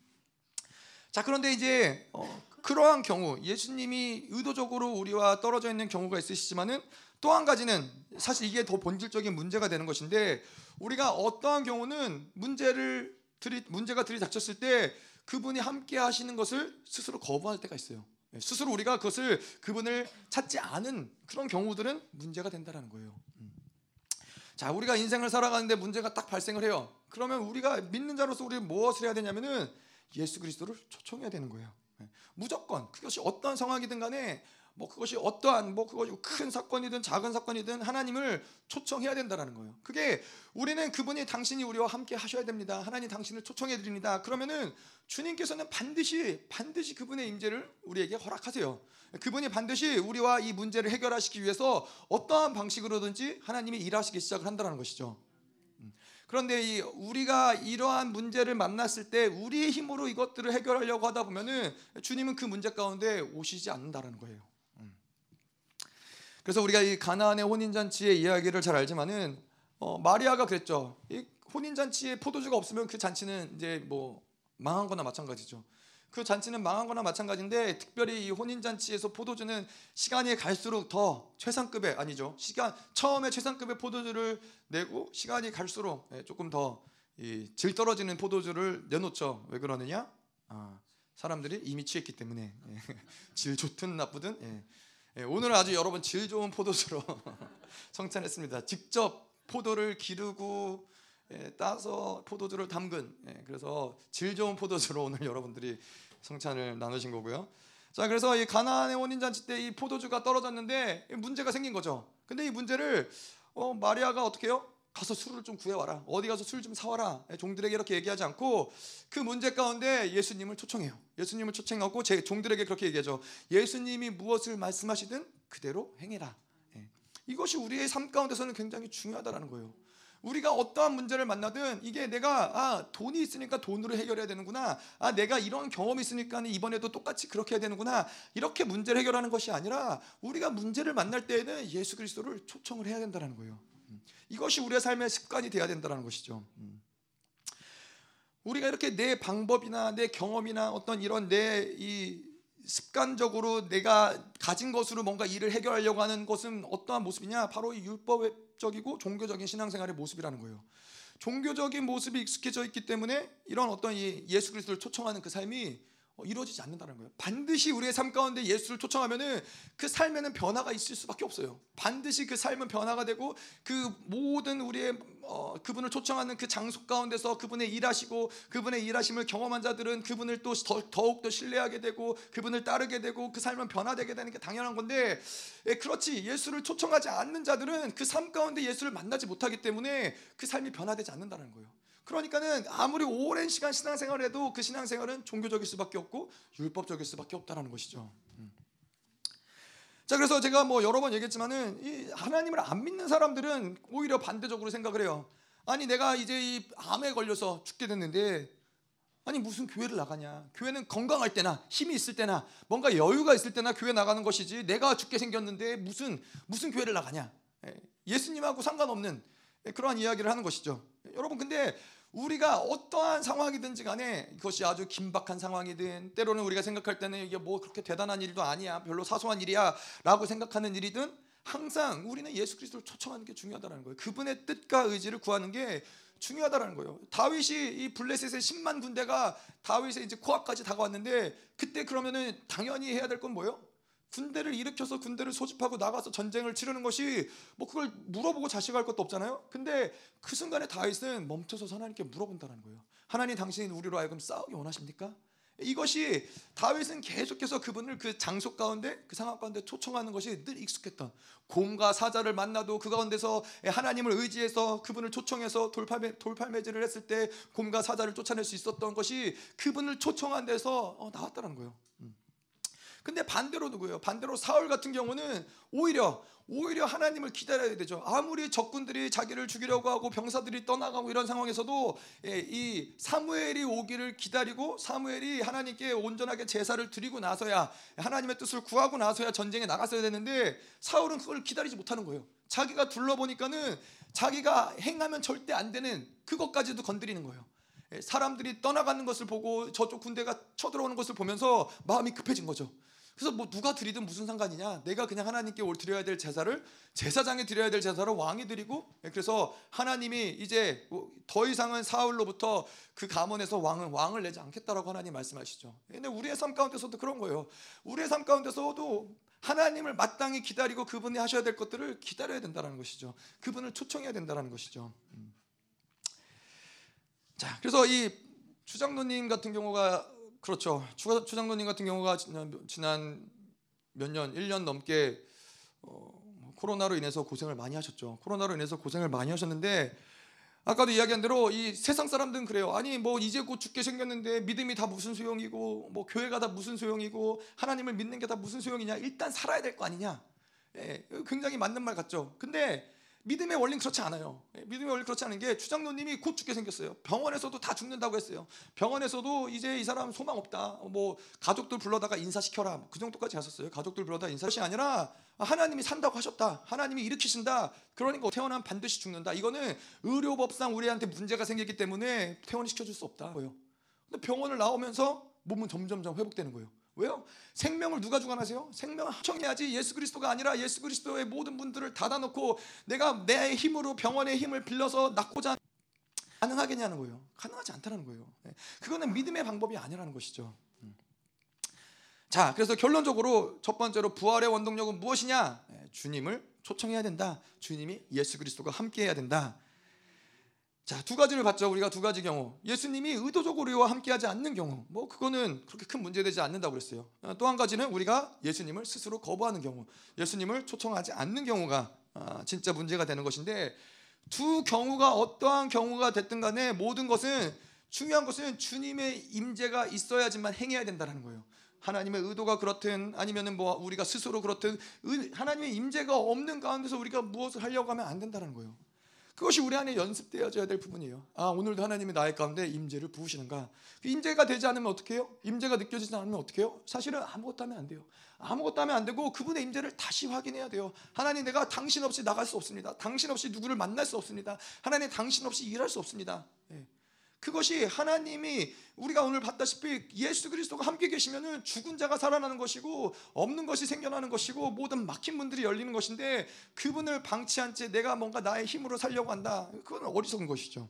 자, 그런데 이제 어, 그러한 경우 예수님이 의도적으로 우리와 떨어져 있는 경우가 있으시지만은 또 한 가지는 사실 이게 더 본질적인 문제가 되는 것인데 우리가 어떠한 경우는 문제를 들이 문제가 들이닥쳤을 때 그분이 함께 하시는 것을 스스로 거부할 때가 있어요. 예, 스스로 우리가 그것을 그분을 찾지 않은 그런 경우들은 문제가 된다라는 거예요. 음. 자, 우리가 인생을 살아가는데 문제가 딱 발생을 해요. 그러면 우리가 믿는 자로서 우리 무엇을 해야 되냐면은 예수 그리스도를 초청해야 되는 거예요. 예, 무조건 그것이 어떤 상황이든 간에 뭐 그것이 어떠한 뭐 그것이 큰 사건이든 작은 사건이든 하나님을 초청해야 된다라는 거예요. 그게 우리는 그분이 당신이 우리와 함께 하셔야 됩니다. 하나님 당신을 초청해 드립니다. 그러면은 주님께서는 반드시 반드시 그분의 임재를 우리에게 허락하세요. 그분이 반드시 우리와 이 문제를 해결하시기 위해서 어떠한 방식으로든지 하나님이 일하시기 시작을 한다는 것이죠. 음. 그런데 우리가 이러한 문제를 만났을 때 우리의 힘으로 이것들을 해결하려고 하다 보면은 주님은 그 문제 가운데 오시지 않는다라는 거예요. 그래서 우리가 이 가나안의 혼인 잔치의 이야기를 잘 알지만은 어, 마리아가 그랬죠. 이 혼인 잔치에 포도주가 없으면 그 잔치는 이제 뭐 망한 거나 마찬가지죠. 그 잔치는 망한 거나 마찬가지인데 특별히 이 혼인 잔치에서 포도주는 시간이 갈수록 더 최상급의 아니죠. 시간 처음에 최상급의 포도주를 내고 시간이 갈수록 예, 조금 더 질 떨어지는 포도주를 내놓죠. 왜 그러느냐? 아, 사람들이 이미 취했기 때문에 예, 질 좋든 나쁘든 예. 예, 오늘은 아주 여러분 질 좋은 포도주로 성찬했습니다. 직접 포도를 기르고 예, 따서 포도주를 담근 예, 그래서 질 좋은 포도주로 오늘 여러분들이 성찬을 나누신 거고요. 자 그래서 이 가나안의 혼인 잔치 때 이 포도주가 떨어졌는데 문제가 생긴 거죠. 근데 이 문제를 어, 마리아가 어떻게 해요? 가서 술을 좀 구해와라. 어디 가서 술 좀 사와라. 예, 종들에게 이렇게 얘기하지 않고 그 문제 가운데 예수님을 초청해요. 예수님을 초청하고 제 종들에게 그렇게 얘기하죠. 예수님이 무엇을 말씀하시든 그대로 행해라. 예. 이것이 우리의 삶 가운데서는 굉장히 중요하다라는 거예요. 우리가 어떠한 문제를 만나든 이게 내가 아 돈이 있으니까 돈으로 해결해야 되는구나 아 내가 이런 경험이 있으니까 이번에도 똑같이 그렇게 해야 되는구나 이렇게 문제를 해결하는 것이 아니라 우리가 문제를 만날 때에는 예수 그리스도를 초청을 해야 된다는 거예요. 이것이 우리의 삶의 습관이 되어야 된다는 것이죠. 음. 우리가 이렇게 내 방법이나 내 경험이나 어떤 이런 내 이 습관적으로 내가 가진 것으로 뭔가 일을 해결하려고 하는 것은 어떠한 모습이냐? 바로 이 율법적이고 종교적인 신앙생활의 모습이라는 거예요. 종교적인 모습이 익숙해져 있기 때문에 이런 어떤 예수 그리스도를 초청하는 그 삶이 어, 이루어지지 않는다는 거예요. 반드시 우리의 삶 가운데 예수를 초청하면은 그 삶에는 변화가 있을 수밖에 없어요. 반드시 그 삶은 변화가 되고 그 모든 우리의 어, 그분을 초청하는 그 장소 가운데서 그분의 일하시고 그분의 일하심을 경험한 자들은 그분을 또 더욱 더 신뢰하게 되고 그분을 따르게 되고 그 삶은 변화되게 되는 게 당연한 건데 예, 그렇지 예수를 초청하지 않는 자들은 그 삶 가운데 예수를 만나지 못하기 때문에 그 삶이 변화되지 않는다는 거예요. 그러니까는 아무리 오랜 시간 신앙생활을 해도 그 신앙생활은 종교적일 수밖에 없고 율법적일 수밖에 없다라는 것이죠. 음. 자 그래서 제가 뭐 여러 번 얘기했지만은 이 하나님을 안 믿는 사람들은 오히려 반대적으로 생각을 해요. 아니 내가 이제 이 암에 걸려서 죽게 됐는데 아니 무슨 교회를 나가냐? 교회는 건강할 때나 힘이 있을 때나 뭔가 여유가 있을 때나 교회 나가는 것이지 내가 죽게 생겼는데 무슨 무슨 교회를 나가냐? 예, 예수님하고 상관없는 그러한 이야기를 하는 것이죠. 여러분 근데 우리가 어떠한 상황이든지 간에 그것이 아주 긴박한 상황이든 때로는 우리가 생각할 때는 이게 뭐 그렇게 대단한 일도 아니야 별로 사소한 일이야라고 생각하는 일이든 항상 우리는 예수 그리스도를 초청하는 게 중요하다는 거예요. 그분의 뜻과 의지를 구하는 게 중요하다는 거예요. 다윗이 이 블레셋의 10만 군대가 다윗의 이제 코앞까지 다가왔는데 그때 그러면은 당연히 해야 될 건 뭐예요? 군대를 일으켜서 군대를 소집하고 나가서 전쟁을 치르는 것이 뭐 그걸 물어보고 자식할 것도 없잖아요. 근데 그 순간에 다윗은 멈춰서 하나님께 물어본다는 거예요. 하나님 당신이 우리로 하여금 싸우기 원하십니까? 이것이 다윗은 계속해서 그분을 그 장소 가운데 그 상황 가운데 초청하는 것이 늘 익숙했던 곰과 사자를 만나도 그 가운데서 하나님을 의지해서 그분을 초청해서 돌팔매, 돌팔매질을 했을 때 곰과 사자를 쫓아낼 수 있었던 것이 그분을 초청한 데서 어, 나왔다는 거예요. 음. 근데 반대로 누구예요? 반대로 사울 같은 경우는 오히려 오히려 하나님을 기다려야 되죠. 아무리 적군들이 자기를 죽이려고 하고 병사들이 떠나가고 이런 상황에서도 예, 이 사무엘이 오기를 기다리고 사무엘이 하나님께 온전하게 제사를 드리고 나서야 하나님의 뜻을 구하고 나서야 전쟁에 나갔어야 되는데 사울은 그걸 기다리지 못하는 거예요. 자기가 둘러보니까는 자기가 행하면 절대 안 되는 그것까지도 건드리는 거예요. 예, 사람들이 떠나가는 것을 보고 저쪽 군대가 쳐들어오는 것을 보면서 마음이 급해진 거죠. 그래서 뭐 누가 드리든 무슨 상관이냐? 내가 그냥 하나님께 올 드려야 될 제사를 제사장에 드려야 될 제사를 왕이 드리고 예, 그래서 하나님이 이제 뭐더 이상은 사울로부터 그 가문에서 왕은 왕을 내지 않겠다라고 하나님 말씀하시죠. 근데 우리의 삶 가운데서도 그런 거예요. 우리의 삶 가운데서도 하나님을 마땅히 기다리고 그분이 하셔야 될 것들을 기다려야 된다는 것이죠. 그분을 초청해야 된다는 것이죠. 음. 자, 그래서 이 주장로님 같은 경우가 그렇죠. 추장로님 같은 경우가 지난 몇 년, 1년 넘게 어, 코로나로 인해서 고생을 많이 하셨죠. 코로나로 인해서 고생을 많이 하셨는데 아까도 이야기한 대로 이 세상 사람들은 그래요. 아니 뭐 이제 곧 죽게 생겼는데 믿음이 다 무슨 소용이고 뭐 교회가 다 무슨 소용이고 하나님을 믿는 게 다 무슨 소용이냐. 일단 살아야 될 거 아니냐. 예, 굉장히 맞는 말 같죠. 근데 믿음의 원리는 그렇지 않아요. 예, 믿음의 원리 그렇지 않은 게 주장로님이 곧 죽게 생겼어요. 병원에서도 다 죽는다고 했어요. 병원에서도 이제 이 사람 소망 없다. 뭐 가족들 불러다가 인사시켜라. 뭐그 정도까지 하셨어요. 가족들 불러다 인사시 아니라 하나님이 산다고 하셨다. 하나님이 일으키신다. 그러니까 태어나면 반드시 죽는다. 이거는 의료법상 우리한테 문제가 생기기 때문에 퇴원시켜 줄 수 없다. 근데 병원을 나오면서 몸은 점점점 회복되는 거예요. 왜요? 생명을 누가 주관하세요? 생명을 청해야지 예수 그리스도가 아니라 예수 그리스도의 모든 분들을 닫아놓고 내가 내 힘으로 병원의 힘을 빌려서 낫고자 가능하겠냐는 거예요. 가능하지 않다는 거예요. 네. 그거는 믿음의 방법이 아니라는 것이죠. 음. 자, 그래서 결론적으로 첫 번째로 부활의 원동력은 무엇이냐? 네, 주님을 초청해야 된다. 주님이 예수 그리스도가 함께해야 된다. 자, 두 가지를 봤죠. 우리가 두 가지 경우. 예수님이 의도적으로 우리와 함께하지 않는 경우. 뭐 그거는 그렇게 큰 문제되지 않는다고 그랬어요. 어, 또한 가지는 우리가 예수님을 스스로 거부하는 경우. 예수님을 초청하지 않는 경우가 아, 진짜 문제가 되는 것인데 두 경우가 어떠한 경우가 됐든 간에 모든 것은 중요한 것은 주님의 임재가 있어야지만 행해야 된다는 거예요. 하나님의 의도가 그렇든 아니면은 뭐 우리가 스스로 그렇든 하나님의 임재가 없는 가운데서 우리가 무엇을 하려고 하면 안 된다는 거예요. 그것이 우리 안에 연습되어져야 될 부분이에요. 아 오늘도 하나님이 나의 가운데 임재를 부으시는가? 그 임재가 되지 않으면 어떻게 해요? 임재가 느껴지지 않으면 어떻게 해요? 사실은 아무것도 하면 안 돼요. 아무것도 하면 안 되고 그분의 임재를 다시 확인해야 돼요. 하나님 내가 당신 없이 나갈 수 없습니다. 당신 없이 누구를 만날 수 없습니다. 하나님 당신 없이 일할 수 없습니다. 예. 그것이 하나님이 우리가 오늘 봤다시피 예수 그리스도가 함께 계시면은 죽은 자가 살아나는 것이고 없는 것이 생겨나는 것이고 모든 막힌 문들이 열리는 것인데 그분을 방치한 채 내가 뭔가 나의 힘으로 살려고 한다. 그건 어리석은 것이죠.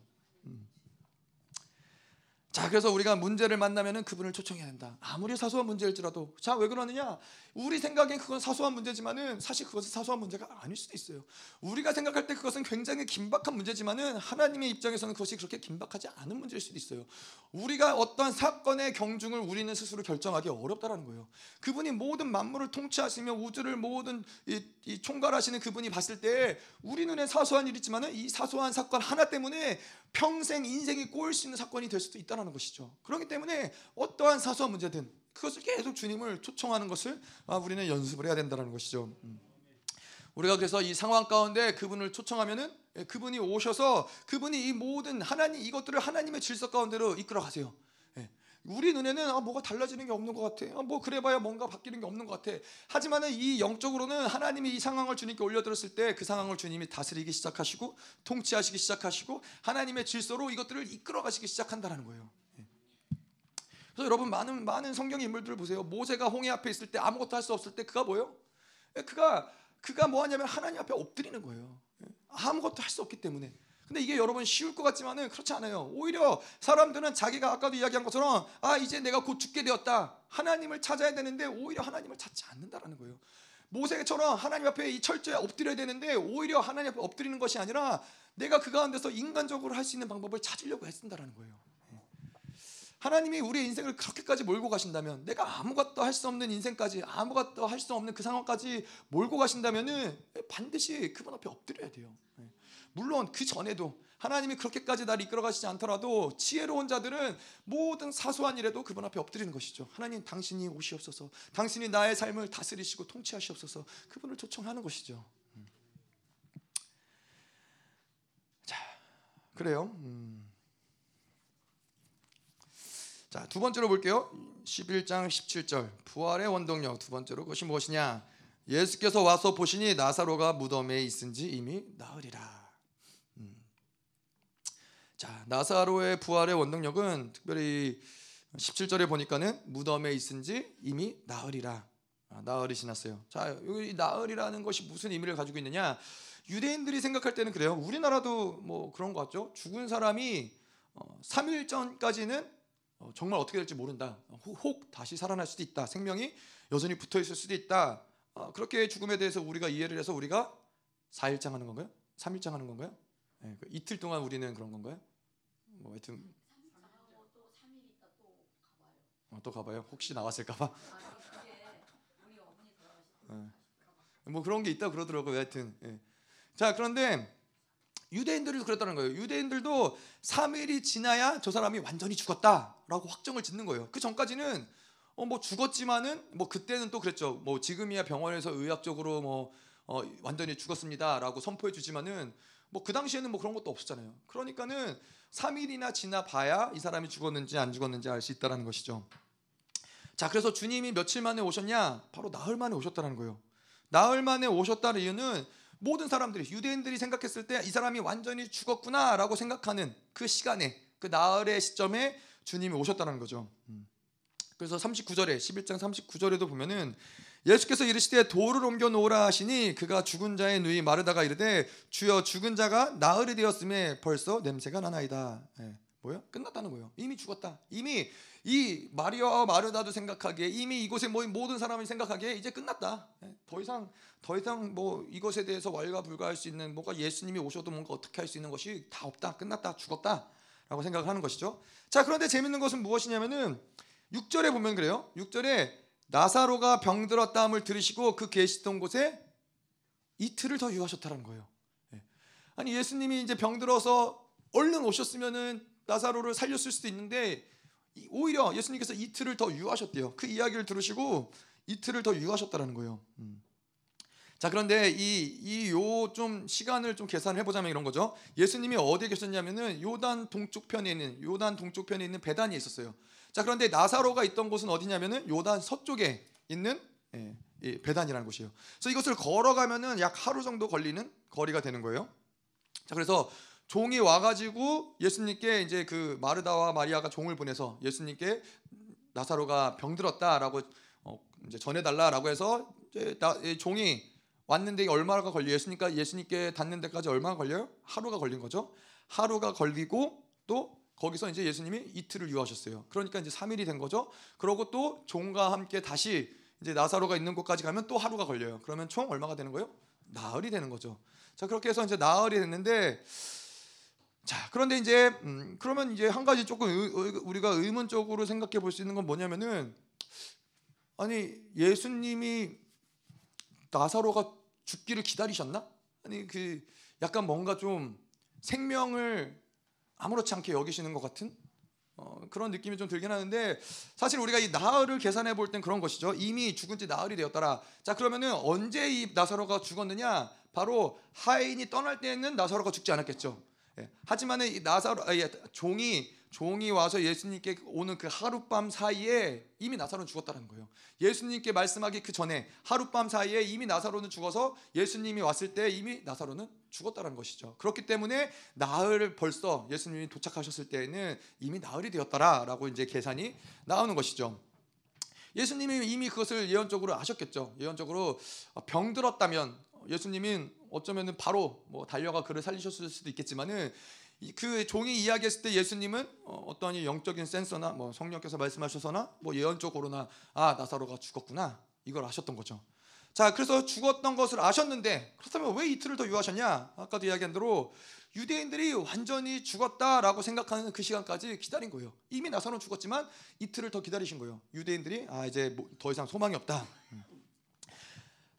자, 그래서 우리가 문제를 만나면은 그분을 초청해야 된다. 아무리 사소한 문제일지라도. 자, 왜 그러느냐? 우리 생각엔 그건 사소한 문제지만은 사실 그것은 사소한 문제가 아닐 수도 있어요. 우리가 생각할 때 그것은 굉장히 긴박한 문제지만은 하나님의 입장에서는 그것이 그렇게 긴박하지 않은 문제일 수도 있어요. 우리가 어떤 사건의 경중을 우리는 스스로 결정하기 어렵다라는 거예요. 그분이 모든 만물을 통치하시며 우주를 모든 이, 이 총괄하시는 그분이 봤을 때 우리 눈에 사소한 일이지만은 이 사소한 사건 하나 때문에 평생 인생이 꼬일 수 있는 사건이 될 수도 있다는 것이죠. 그렇기 때문에 어떠한 사소한 문제든 그것을 계속 주님을 초청하는 것을 아, 우리는 연습을 해야 된다는 것이죠. 음. 우리가 그래서 이 상황 가운데 그분을 초청하면은 예, 그분이 오셔서 그분이 이 모든 하나님 이것들을 하나님의 질서 가운데로 이끌어 가세요. 예. 우리 눈에는 아, 뭐가 달라지는 게 없는 것 같아. 아, 뭐 그래봐야 뭔가 바뀌는 게 없는 것 같아. 하지만은 이 영적으로는 하나님이 이 상황을 주님께 올려드렸을 때 그 상황을 주님이 다스리기 시작하시고 통치하시기 시작하시고 하나님의 질서로 이것들을 이끌어가시기 시작한다는 거예요. 예. 그래서 여러분 많은 많은 성경 인물들을 보세요. 모세가 홍해 앞에 있을 때 아무것도 할 수 없을 때 그가 뭐요? 예, 그가 그가 뭐 하냐면 하나님 앞에 엎드리는 거예요. 예. 아무것도 할 수 없기 때문에. 근데 이게 여러분 쉬울 것 같지만은 그렇지 않아요. 오히려 사람들은 자기가 아까도 이야기한 것처럼 아 이제 내가 곧 죽게 되었다. 하나님을 찾아야 되는데 오히려 하나님을 찾지 않는다라는 거예요. 모세처럼 하나님 앞에 이 철저히 엎드려야 되는데 오히려 하나님 앞에 엎드리는 것이 아니라 내가 그 가운데서 인간적으로 할 수 있는 방법을 찾으려고 애쓴다라는 거예요. 하나님이 우리의 인생을 그렇게까지 몰고 가신다면 내가 아무것도 할 수 없는 인생까지 아무것도 할 수 없는 그 상황까지 몰고 가신다면은 반드시 그분 앞에 엎드려야 돼요. 물론 그 전에도 하나님이 그렇게까지 나를 이끌어 가시지 않더라도 지혜로운 자들은 모든 사소한 일에도 그분 앞에 엎드리는 것이죠. 하나님 당신이 오시옵소서. 당신이 나의 삶을 다스리시고 통치하시옵소서. 그분을 초청하는 것이죠. 음. 자, 그래요. 음. 자, 두 번째로 볼게요. 11장 17절. 부활의 원동력 두 번째로 그것이 무엇이냐? 예수께서 와서 보시니 나사로가 무덤에 있은지 이미 나으리라. 자, 나사로의 부활의 원동력은 특별히 17절에 보니까는 무덤에 있은 지 이미 나으리라. 아, 나흘이 지났어요. 자, 여기 나흘이라는 것이 무슨 의미를 가지고 있느냐? 유대인들이 생각할 때는 그래요. 우리나라도 뭐 그런 것 같죠. 죽은 사람이 3일 어, 전까지는 어, 정말 어떻게 될지 모른다. 혹 다시 살아날 수도 있다. 생명이 여전히 붙어 있을 수도 있다. 어, 그렇게 죽음에 대해서 우리가 이해를 해서 우리가 4일장 하는 건가요? 3일장 하는 건가요? 네, 이틀 동안 우리는 그런 건가요? 뭐 하여튼 어, 또 가봐요. 혹시 나왔을까봐. 네. 뭐 그런 게 있다 그러더라고요. 하여튼. 예. 자 그런데 유대인들도 그랬다는 거예요. 유대인들도 3일이 지나야 저 사람이 완전히 죽었다라고 확정을 짓는 거예요. 그 전까지는 어, 뭐 죽었지만은 뭐 그때는 또 그랬죠. 뭐 지금이야 병원에서 의학적으로 뭐 어, 완전히 죽었습니다라고 선포해 주지만은 뭐 그 당시에는 뭐 그런 것도 없었잖아요. 그러니까는 3일이나 지나 봐야 이 사람이 죽었는지 안 죽었는지 알 수 있다라는 것이죠. 자, 그래서 주님이 며칠 만에 오셨냐? 바로 나흘 만에 오셨다는 거예요. 나흘 만에 오셨다는 이유는 모든 사람들이 유대인들이 생각했을 때 이 사람이 완전히 죽었구나라고 생각하는 그 시간에 그 나흘의 시점에 주님이 오셨다는 거죠. 음. 그래서 39절에 11장 39절에도 보면은 예수께서 이르시되 돌을 옮겨 놓으라 하시니 그가 죽은 자의 누이 마르다가 이르되 주여 죽은 자가 나흘이 되었음에 벌써 냄새가 나나이다. 예, 뭐야? 끝났다는 거예요. 이미 죽었다. 이미 이 마리아와 마르다도 생각하기에 이미 이곳에 모인 모든 사람이 생각하기에 이제 끝났다. 예, 더 이상 더 이상 뭐 이것에 대해서 왈가 불가할 수 있는 뭐가 예수님이 오셔도 뭔가 어떻게 할 수 있는 것이 다 없다. 끝났다. 죽었다라고 생각하는 것이죠. 자, 그런데 재밌는 것은 무엇이냐면은 6절에 보면 그래요. 6절에 나사로가 병들었다함을 들으시고 그 계시던 곳에 이틀을 더 유하셨다는 거예요. 예. 아니 예수님이 이제 병들어서 얼른 오셨으면은 나사로를 살렸을 수도 있는데 오히려 예수님께서 이틀을 더 유하셨대요. 그 이야기를 들으시고 이틀을 더 유하셨다라는 거예요. 음. 자 그런데 이이요좀 시간을 좀 계산해 보자면 이런 거죠. 예수님이 어디에 계셨냐면은 요단 동쪽 편에 있는 요단 동쪽 편에 있는 배단이 있었어요. 자 그런데 나사로가 있던 곳은 어디냐면은 요단 서쪽에 있는 예, 배단이라는 곳이에요. 그래서 이것을 걸어가면은 약 하루 정도 걸리는 거리가 되는 거예요. 자 그래서 종이 와가지고 예수님께 이제 그 마르다와 마리아가 종을 보내서 예수님께 나사로가 병들었다라고 어, 이제 전해달라라고 해서 이제 나, 종이 왔는데 얼마가 걸려 예수님까 예수님께 닿는 데까지 얼마가 걸려요? 하루가 걸린 거죠. 하루가 걸리고 또 거기서 이제 예수님이 이틀을 유하셨어요. 그러니까 이제 3일이 된 거죠. 그러고 또 종과 함께 다시 이제 나사로가 있는 곳까지 가면 또 하루가 걸려요. 그러면 총 얼마가 되는 거예요? 나흘이 되는 거죠. 자 그렇게 해서 이제 나흘이 됐는데 자 그런데 이제 음, 그러면 이제 한 가지 조금 의, 우리가 의문적으로 생각해 볼 수 있는 건 뭐냐면은 아니 예수님이 나사로가 죽기를 기다리셨나? 아니 그 약간 뭔가 좀 생명을 아무렇지 않게 여기시는 것 같은 어, 그런 느낌이 좀 들긴 하는데 사실 우리가 이 나흘을 계산해 볼 땐 그런 것이죠. 이미 죽은 지 나흘이 되었더라. 자 그러면은 언제 이 나사로가 죽었느냐? 바로 하인이 떠날 때는 나사로가 죽지 않았겠죠. 예. 하지만은 이 나사로 아, 예, 종이 종이 와서 예수님께 오는 그 하룻밤 사이에 이미 나사로는 죽었다는 거예요. 예수님께 말씀하기 그 전에 하룻밤 사이에 이미 나사로는 죽어서 예수님이 왔을 때 이미 나사로는 죽었다는 것이죠. 그렇기 때문에 나흘 벌써 예수님이 도착하셨을 때에는 이미 나흘이 되었다라고 이제 계산이 나오는 것이죠. 예수님이 이미 그것을 예언적으로 아셨겠죠. 예언적으로 병들었다면 예수님은 어쩌면은 바로 뭐 달려가 그를 살리셨을 수도 있겠지만은 그 종이 이야기했을 때 예수님은 어, 어떠한 영적인 센서나 뭐 성령께서 말씀하셔서나 뭐 예언적으로나 아 나사로가 죽었구나 이걸 아셨던 거죠. 자 그래서 죽었던 것을 아셨는데 그렇다면 왜 이틀을 더 유하셨냐? 아까도 이야기한 대로 유대인들이 완전히 죽었다라고 생각하는 그 시간까지 기다린 거예요. 이미 나사로는 죽었지만 이틀을 더 기다리신 거예요. 유대인들이 아 이제 뭐 더 이상 소망이 없다.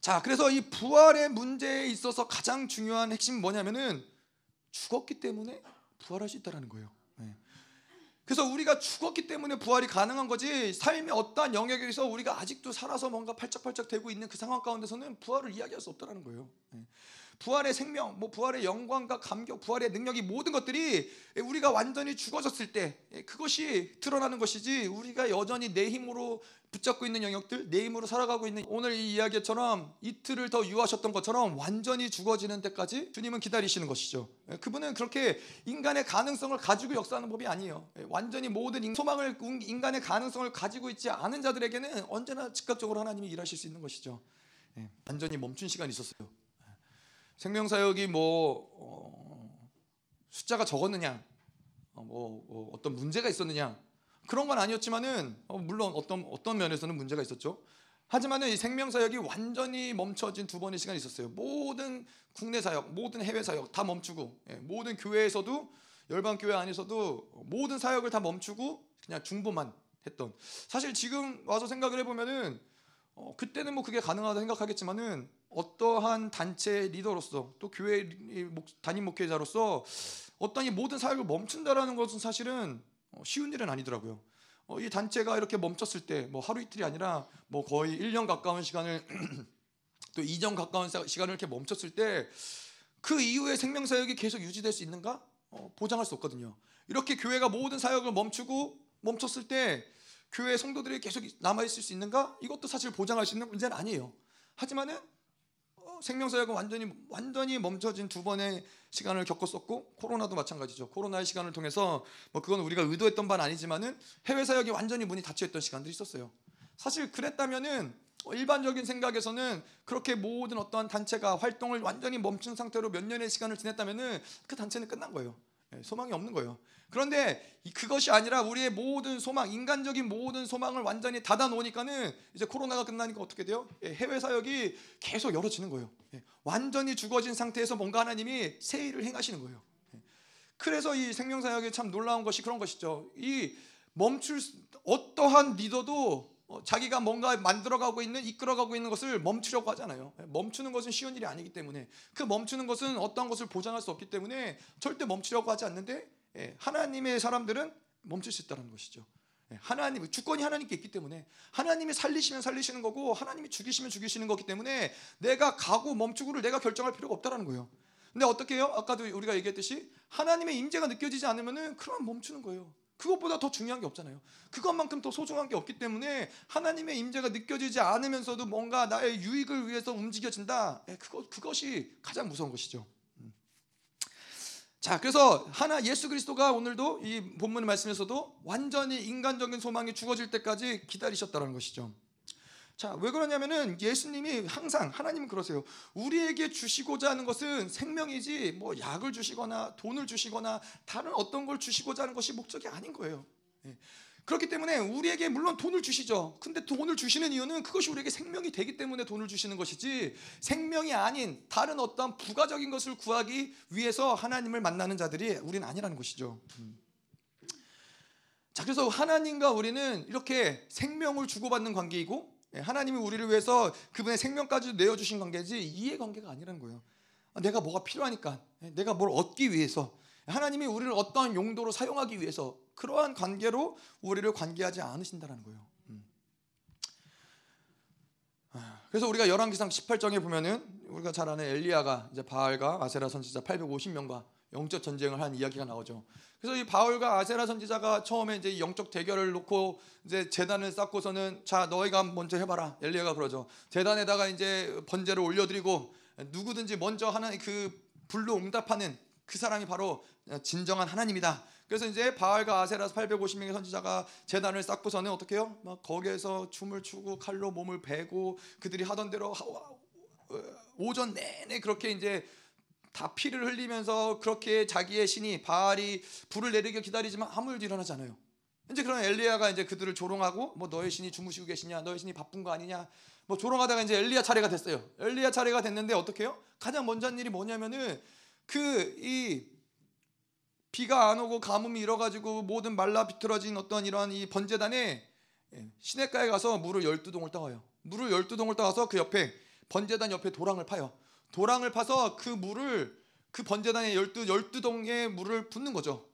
자 그래서 이 부활의 문제에 있어서 가장 중요한 핵심 뭐냐면은 죽었기 때문에 부활할 수 있다라는 거예요. 네. 그래서 우리가 죽었기 때문에 부활이 가능한 거지 삶의 어떠한 영역에서 우리가 아직도 살아서 뭔가 팔짝팔짝 되고 있는 그 상황 가운데서는 부활을 이야기할 수 없다라는 거예요. 네. 부활의 생명, 뭐 부활의 영광과 감격, 부활의 능력이 모든 것들이 우리가 완전히 죽어졌을 때 그것이 드러나는 것이지 우리가 여전히 내 힘으로 붙잡고 있는 영역들, 내 힘으로 살아가고 있는 오늘 이 이야기처럼 이틀을 더 유하셨던 것처럼 완전히 죽어지는 때까지 주님은 기다리시는 것이죠. 그분은 그렇게 인간의 가능성을 가지고 역사하는 법이 아니에요. 완전히 모든 소망을 인간의 가능성을 가지고 있지 않은 자들에게는 언제나 즉각적으로 하나님이 일하실 수 있는 것이죠. 예, 완전히 멈춘 시간이 있었어요. 생명사역이 뭐 어, 숫자가 적었느냐, 어, 뭐, 뭐 어떤 문제가 있었느냐 그런 건 아니었지만은 어, 물론 어떤 어떤 면에서는 문제가 있었죠. 하지만은 이 생명 사역이 완전히 멈춰진 두 번의 시간이 있었어요. 모든 국내 사역, 모든 해외 사역 다 멈추고 예, 모든 교회에서도 열방 교회 안에서도 모든 사역을 다 멈추고 그냥 중보만 했던. 사실 지금 와서 생각을 해보면은 어, 그때는 뭐 그게 가능하다 생각하겠지만은 어떠한 단체 리더로서 또 교회 담임 목회자로서 어떤 이 모든 사역을 멈춘다라는 것은 사실은 어, 쉬운 일은 아니더라고요. 어, 이 단체가 이렇게 멈췄을 때 뭐 하루 이틀이 아니라 뭐 거의 1년 가까운 시간을 또 2년 가까운 시간을 이렇게 멈췄을 때 그 이후에 생명 사역이 계속 유지될 수 있는가? 어, 보장할 수 없거든요. 이렇게 교회가 모든 사역을 멈추고 멈췄을 때 교회 성도들이 계속 남아 있을 수 있는가? 이것도 사실 보장할 수 있는 문제는 아니에요. 하지만은 생명사역은 완전히 완전히 멈춰진 두 번의 시간을 겪었었고 코로나도 마찬가지죠. 코로나의 시간을 통해서 뭐 그건 우리가 의도했던 바는 아니지만은 해외 사역이 완전히 문이 닫혀 있던 시간들이 있었어요. 사실 그랬다면은 일반적인 생각에서는 그렇게 모든 어떠한 단체가 활동을 완전히 멈춘 상태로 몇 년의 시간을 지냈다면은 그 단체는 끝난 거예요. 예, 소망이 없는 거예요. 그런데 그것이 아니라 우리의 모든 소망, 인간적인 모든 소망을 완전히 닫아 놓으니까는 이제 코로나가 끝나니까 어떻게 돼요? 예, 해외 사역이 계속 열어지는 거예요. 예, 완전히 죽어진 상태에서 뭔가 하나님이 새 일을 행하시는 거예요. 그래서 이 생명 사역이 참 놀라운 것이 그런 것이죠. 이 멈출 어떠한 리더도 어, 자기가 뭔가 만들어가고 있는 이끌어가고 있는 것을 멈추려고 하잖아요. 멈추는 것은 쉬운 일이 아니기 때문에 그 멈추는 것은 어떤 것을 보장할 수 없기 때문에 절대 멈추려고 하지 않는데 예, 하나님의 사람들은 멈출 수 있다는 것이죠. 예, 하나님 주권이 하나님께 있기 때문에 하나님이 살리시면 살리시는 거고 하나님이 죽이시면 죽이시는 거기 때문에 내가 가고 멈추고를 내가 결정할 필요가 없다는 거예요. 근데 어떻게 해요? 아까도 우리가 얘기했듯이 하나님의 임재가 느껴지지 않으면은 그럼 멈추는 거예요. 그것보다 더 중요한 게 없잖아요. 그것만큼 더 소중한 게 없기 때문에 하나님의 임재가 느껴지지 않으면서도 뭔가 나의 유익을 위해서 움직여진다. 예, 그것 그것이 가장 무서운 것이죠. 음. 자, 그래서 하나 예수 그리스도가 오늘도 이 본문 말씀에서도 완전히 인간적인 소망이 죽어질 때까지 기다리셨다는 것이죠. 자, 왜 그러냐면은 예수님이 항상 하나님은 그러세요. 우리에게 주시고자 하는 것은 생명이지 뭐 약을 주시거나 돈을 주시거나 다른 어떤 걸 주시고자 하는 것이 목적이 아닌 거예요. 예. 그렇기 때문에 우리에게 물론 돈을 주시죠. 근데 돈을 주시는 이유는 그것이 우리에게 생명이 되기 때문에 돈을 주시는 것이지 생명이 아닌 다른 어떤 부가적인 것을 구하기 위해서 하나님을 만나는 자들이 우리는 아니라는 것이죠. 음. 자, 그래서 하나님과 우리는 이렇게 생명을 주고받는 관계이고 예, 하나님이 우리를 위해서 그분의 생명까지 내어주신 관계지 이해 관계가 아니라는 거예요. 아, 내가 뭐가 필요하니까, 예, 내가 뭘 얻기 위해서, 하나님이 우리를 어떠한 용도로 사용하기 위해서 그러한 관계로 우리를 관계하지 않으신다는 거예요. 음. 아, 그래서 우리가 열왕기상 18장에 보면은 우리가 잘 아는 엘리야가 이제 바알과 아세라 선지자 850명과 영적 전쟁을 한 이야기가 나오죠. 그래서 이 바울과 아세라 선지자가 처음에 이제 영적 대결을 놓고 이제 재단을 쌓고서는 자 너희가 먼저 해봐라 엘리야가 그러죠. 재단에다가 이제 번제를 올려드리고 누구든지 먼저 하는 그 불로 응답하는 그 사람이 바로 진정한 하나님이다. 그래서 이제 바알과 아세라서 850명의 선지자가 재단을 쌓고서는 어떻게 해요? 막 거기에서 춤을 추고 칼로 몸을 베고 그들이 하던 대로 오전 내내 그렇게 이제 다 피를 흘리면서 그렇게 자기의 신이 바알이 불을 내리게 기다리지만 아무 일도 일어나지 않아요. 이제 그런 엘리야가 이제 그들을 조롱하고 뭐 너의 신이 주무시고 계시냐, 너의 신이 바쁜 거 아니냐, 뭐 조롱하다가 이제 엘리야 차례가 됐어요. 엘리야 차례가 됐는데 어떻게 해요? 가장 먼저 한 일이 뭐냐면은 그 이 비가 안 오고 가뭄이 일어가지고 모든 말라 비틀어진 어떤 이러한 이 번제단에 예, 시냇가에 가서 물을 열두 동을 떠와요. 물을 열두 동을 떠와서 그 옆에 번제단 옆에 도랑을 파요. 도랑을 파서 그 물을 그 번제단에 열두 열두 동의 물을 붓는 거죠.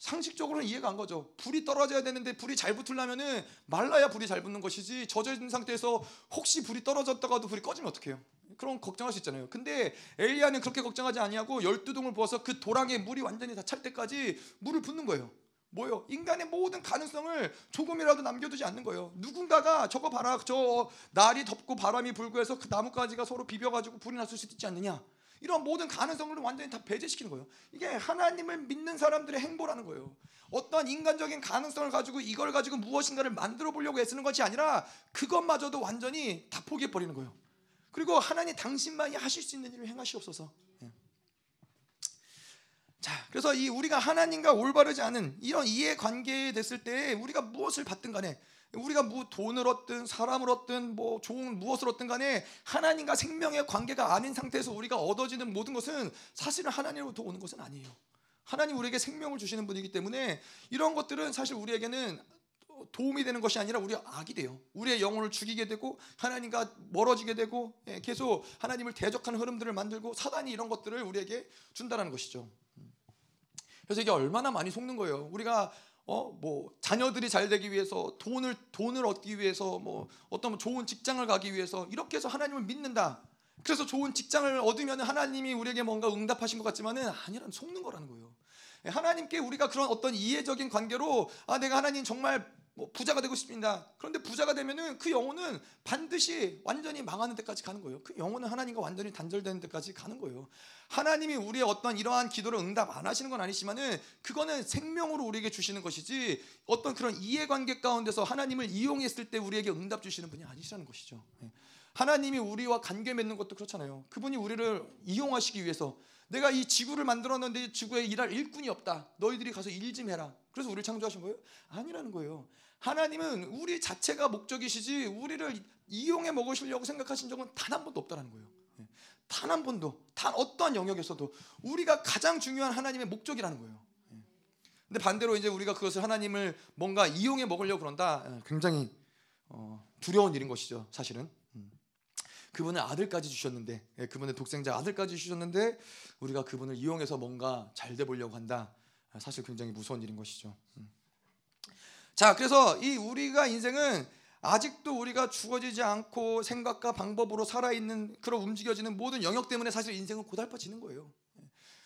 예. 상식적으로는 이해가 안 가죠. 불이 떨어져야 되는데 불이 잘 붙으려면은 말라야 불이 잘 붙는 것이지 젖어 있는 상태에서 혹시 불이 떨어졌다가도 불이 꺼지면 어떡해요? 그럼 걱정할 수 있잖아요. 근데 엘리야는 그렇게 걱정하지 아니하고 열두 동을 부어서 그 도랑에 물이 완전히 다 찰 때까지 물을 붓는 거예요. 뭐요? 인간의 모든 가능성을 조금이라도 남겨두지 않는 거예요. 누군가가 저거 봐라, 저 날이 덥고 바람이 불고 해서 그 나뭇가지가 서로 비벼가지고 불이 났을 수도 있지 않느냐? 이런 모든 가능성을 완전히 다 배제시키는 거예요. 이게 하나님을 믿는 사람들의 행보라는 거예요. 어떠한 인간적인 가능성을 가지고 이걸 가지고 무엇인가를 만들어 보려고 애쓰는 것이 아니라 그것마저도 완전히 다 포기해 버리는 거예요. 그리고 하나님 당신만이 하실 수 있는 일을 행하시옵소서. 자, 그래서 이 우리가 하나님과 올바르지 않은 이런 이해 관계에 됐을 때 우리가 무엇을 받든 간에 우리가 뭐 돈을 얻든 사람을 얻든 뭐 좋은 무엇을 얻든 간에 하나님과 생명의 관계가 아닌 상태에서 우리가 얻어지는 모든 것은 사실은 하나님으로부터 오는 것은 아니에요. 하나님 우리에게 생명을 주시는 분이기 때문에 이런 것들은 사실 우리에게는 도움이 되는 것이 아니라 우리 악이 돼요. 우리의 영혼을 죽이게 되고 하나님과 멀어지게 되고 예, 계속 하나님을 대적하는 흐름들을 만들고 사단이 이런 것들을 우리에게 준다는 것이죠. 그래서 이게 얼마나 많이 속는 거예요. 우리가 어 뭐 자녀들이 잘 되기 위해서 돈을 돈을 얻기 위해서 뭐 어떤 좋은 직장을 가기 위해서 이렇게 해서 하나님을 믿는다. 그래서 좋은 직장을 얻으면 하나님이 우리에게 뭔가 응답하신 것 같지만은 아니란 속는 거라는 거예요. 하나님께 우리가 그런 어떤 이해적인 관계로 아 내가 하나님 정말 뭐 부자가 되고 싶습니다. 그런데 부자가 되면은 그 영혼은 반드시 완전히 망하는 데까지 가는 거예요. 그 영혼은 하나님과 완전히 단절되는 데까지 가는 거예요. 하나님이 우리의 어떤 이러한 기도를 응답 안 하시는 건 아니지만은 그거는 생명으로 우리에게 주시는 것이지 어떤 그런 이해관계 가운데서 하나님을 이용했을 때 우리에게 응답 주시는 분이 아니시라는 것이죠. 예. 하나님이 우리와 관계 맺는 것도 그렇잖아요. 그분이 우리를 이용하시기 위해서 내가 이 지구를 만들었는데 지구에 일할 일꾼이 없다. 너희들이 가서 일 좀 해라. 그래서 우리를 창조하신 거예요? 아니라는 거예요. 하나님은 우리 자체가 목적이시지 우리를 이용해 먹으시려고 생각하신 적은 단 한 번도 없다는 거예요. 예. 단한 번도 단 어떠한 영역에서도 우리가 가장 중요한 하나님의 목적이라는 거예요. 예. 근데 반대로 이제 우리가 그것을 하나님을 뭔가 이용해 먹으려고 그런다. 예, 굉장히 어, 두려운 일인 것이죠. 사실은. 음. 그분은 아들까지 주셨는데, 그분의 독생자 아들까지 주셨는데 우리가 그분을 이용해서 뭔가 잘 돼 보려고 한다. 사실 굉장히 무서운 일인 것이죠. 음. 자, 그래서 이 우리가 인생은 아직도 우리가 죽어지지 않고 생각과 방법으로 살아있는 그런 움직여지는 모든 영역 때문에 사실 인생은 고달퍼지는 거예요.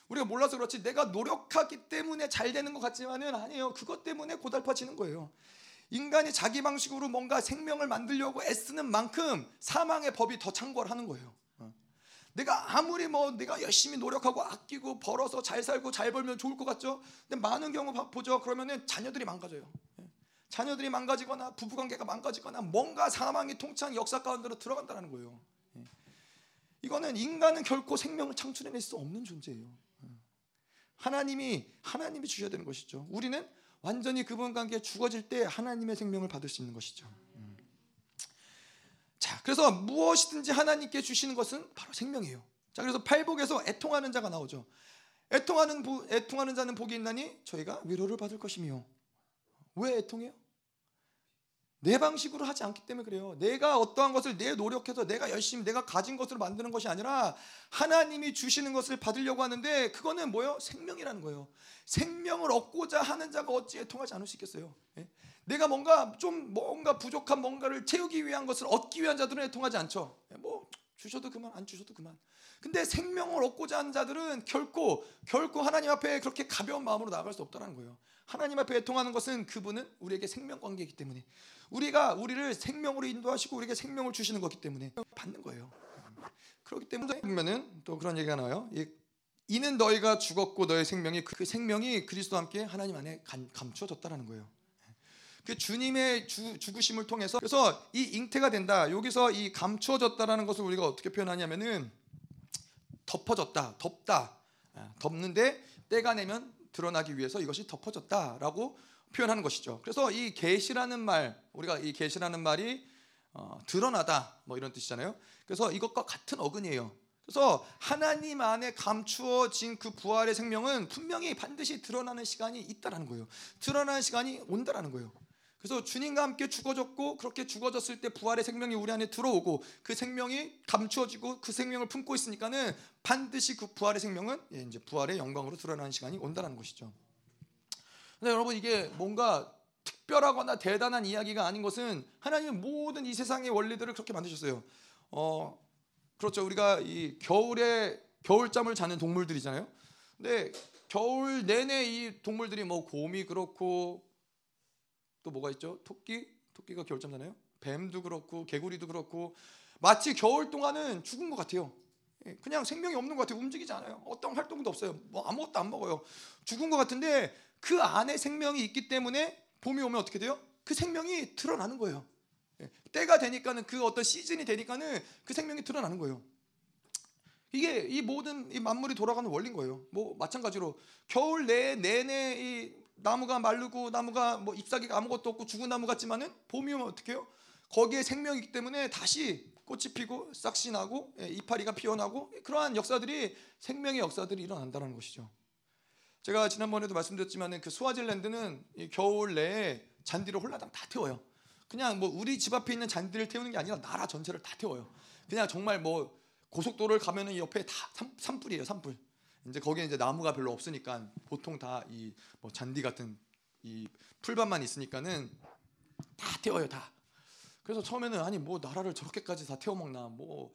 우리가 몰라서 그렇지 내가 노력하기 때문에 잘 되는 것 같지만은 아니에요. 그것 때문에 고달퍼지는 거예요. 인간이 자기 방식으로 뭔가 생명을 만들려고 애쓰는 만큼 사망의 법이 더 창궐하는 거예요. 내가 아무리 뭐 내가 열심히 노력하고 아끼고 벌어서 잘 살고 잘 벌면 좋을 것 같죠? 근데 많은 경우 보죠. 그러면은 자녀들이 망가져요. 자녀들이 망가지거나 부부관계가 망가지거나 뭔가 사망이 통창 역사 가운데로 들어간다는 거예요. 예. 이거는 인간은 결코 생명을 창출해낼 수 없는 존재예요. 예. 하나님이 하나님이 주셔야 되는 것이죠. 우리는 완전히 그분 관계에 죽어질 때 하나님의 생명을 받을 수 있는 것이죠. 음. 자, 그래서 무엇이든지 하나님께 주시는 것은 바로 생명이에요. 자, 그래서 팔복에서 애통하는 자가 나오죠. 애통하는 애통하는 자는 복이 있나니 저희가 위로를 받을 것이며 왜 애통해요? 내 방식으로 하지 않기 때문에 그래요. 내가 어떠한 것을 내 노력해서 내가 열심히 내가 가진 것으로 만드는 것이 아니라 하나님이 주시는 것을 받으려고 하는데 그거는 뭐요? 생명이라는 거예요. 생명을 얻고자 하는 자가 어찌 통하지 않을 수 있겠어요? 예? 내가 뭔가 좀 뭔가 부족한 뭔가를 채우기 위한 것을 얻기 위한 자들은 통하지 않죠. 예, 뭐 주셔도 그만 안 주셔도 그만. 근데 생명을 얻고자 하는 자들은 결코 결코 하나님 앞에 그렇게 가벼운 마음으로 나아갈 수 없다는 거예요. 하나님 앞에 애통하는 것은 그분은 우리에게 생명 관계이기 때문에 우리가 우리를 생명으로 인도하시고 우리에게 생명을 주시는 거기 때문에 받는 거예요. 그렇기 때문에 보면은 또 그런 얘기가 나와요. 이는 너희가 죽었고 너의 생명이 그 생명이 그리스도와 함께 하나님 안에 감추어졌다라는 거예요. 그 주님의 주, 죽으심을 통해서 그래서 이 잉태가 된다. 여기서 이 감추어졌다라는 것을 우리가 어떻게 표현하냐면은 덮어졌다, 덮다, 아, 덮는데 때가 내면 드러나기 위해서 이것이 덮어졌다라고 표현하는 것이죠. 그래서 이 계시라는 말, 우리가 이 계시라는 말이 어, 드러나다 뭐 이런 뜻이잖아요. 그래서 이것과 같은 어근이에요. 그래서 하나님 안에 감추어진 그 부활의 생명은 분명히 반드시 드러나는 시간이 있다라는 거예요. 드러나는 시간이 온다라는 거예요. 그래서 주님과 함께 죽어졌고 그렇게 죽어졌을 때 부활의 생명이 우리 안에 들어오고 그 생명이 감추어지고 그 생명을 품고 있으니까는 반드시 그 부활의 생명은 예, 이제 부활의 영광으로 드러나는 시간이 온다는 것이죠. 근데 여러분 이게 뭔가 특별하거나 대단한 이야기가 아닌 것은 하나님은 모든 이 세상의 원리들을 그렇게 만드셨어요. 어 그렇죠. 우리가 이 겨울에 겨울잠을 자는 동물들이잖아요. 근데 겨울 내내 이 동물들이 뭐 곰이 그렇고 또 뭐가 있죠? 토끼? 토끼가 겨울잠 자나요? 뱀도 그렇고 개구리도 그렇고 마치 겨울 동안은 죽은 것 같아요. 예, 그냥 생명이 없는 것 같아요. 움직이지 않아요. 어떤 활동도 없어요. 뭐 아무것도 안 먹어요. 죽은 것 같은데 그 안에 생명이 있기 때문에 봄이 오면 어떻게 돼요? 그 생명이 드러나는 거예요. 예, 때가 되니까는 그 어떤 시즌이 되니까는 그 생명이 드러나는 거예요. 이게 이 모든 이 만물이 돌아가는 원리인 거예요. 뭐 마찬가지로 겨울 내 내내 이 나무가 마르고 나무가 뭐 잎사귀가 아무것도 없고 죽은 나무 같지만은 봄이 오면 어떻게 해요? 거기에 생명이 있기 때문에 다시 꽃이 피고 싹시 나고 예, 이파리가 피어나고 그러한 역사들이 생명의 역사들이 일어난다는 것이죠. 제가 지난번에도 말씀드렸지만은 그 스와질랜드는 겨울 내에 잔디를 홀라당 다 태워요. 그냥 뭐 우리 집 앞에 있는 잔디를 태우는 게 아니라 나라 전체를 다 태워요. 그냥 정말 뭐 고속도로를 가면은 옆에 다 산, 산불이에요, 산불. 이제 거기에 이제 나무가 별로 없으니까 보통 다 이 뭐 잔디 같은 이 풀밭만 있으니까는 다 태워요 다. 그래서 처음에는 아니 뭐 나라를 저렇게까지 다 태워 먹나 뭐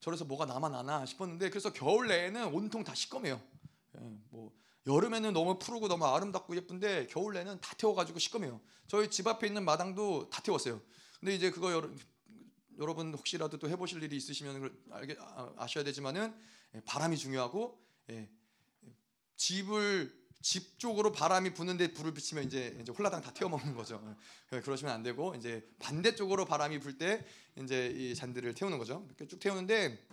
저래서 뭐가 남아 나나 싶었는데 그래서 겨울 내에는 온통 다 시꺼매요. 예, 뭐 여름에는 너무 푸르고 너무 아름답고 예쁜데 겨울 내는 다 태워가지고 시꺼매요. 저희 집 앞에 있는 마당도 다 태웠어요. 근데 이제 그거 여러, 여러분 혹시라도 또 해보실 일이 있으시면 알게 아, 아셔야 되지만은 예, 바람이 중요하고 예, 집을 집 쪽으로 바람이 부는데 불을 비치면 이제 이제 홀라당 다 태워 먹는 거죠. 예, 그러시면 안 되고 이제 반대쪽으로 바람이 불 때 이제 이 잔디를 태우는 거죠. 이렇게 쭉 태우는데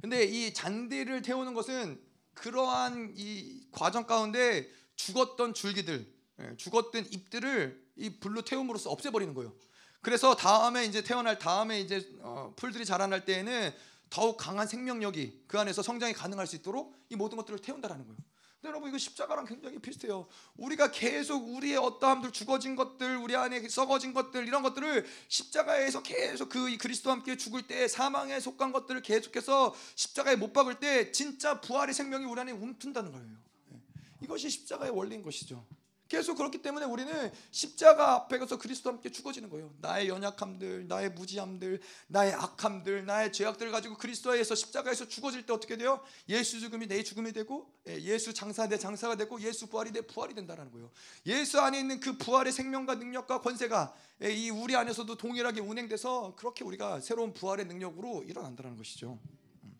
근데 이 잔디를 태우는 것은 그러한 이 과정 가운데 죽었던 줄기들, 예, 죽었던 잎들을 이 불로 태움으로써 없애버리는 거예요. 그래서 다음에 이제 태어날 다음에 이제 어, 풀들이 자라날 때에는 더욱 강한 생명력이 그 안에서 성장이 가능할 수 있도록 이 모든 것들을 태운다라는 거예요. 근데 여러분 이거 십자가랑 굉장히 비슷해요. 우리가 계속 우리의 어떠함들 죽어진 것들, 우리 안에 썩어진 것들 이런 것들을 십자가에서 계속 그 그리스도와 함께 죽을 때 사망에 속한 것들을 계속해서 십자가에 못 박을 때 진짜 부활의 생명이 우리 안에 움튼다는 거예요. 예. 이것이 십자가의 원리인 것이죠. 계속 그렇기 때문에 우리는 십자가 앞에 가서 그리스도와 함께 죽어지는 거예요. 나의 연약함들, 나의 무지함들, 나의 악함들, 나의 죄악들을 가지고 그리스도에서 십자가에서 죽어질 때 어떻게 돼요? 예수 죽음이 내 죽음이 되고 예, 예수 장사 내 장사가 되고 예수 부활이 내 부활이 된다는 거예요. 예수 안에 있는 그 부활의 생명과 능력과 권세가 예, 이 우리 안에서도 동일하게 운행돼서 그렇게 우리가 새로운 부활의 능력으로 일어난다는 것이죠. 음.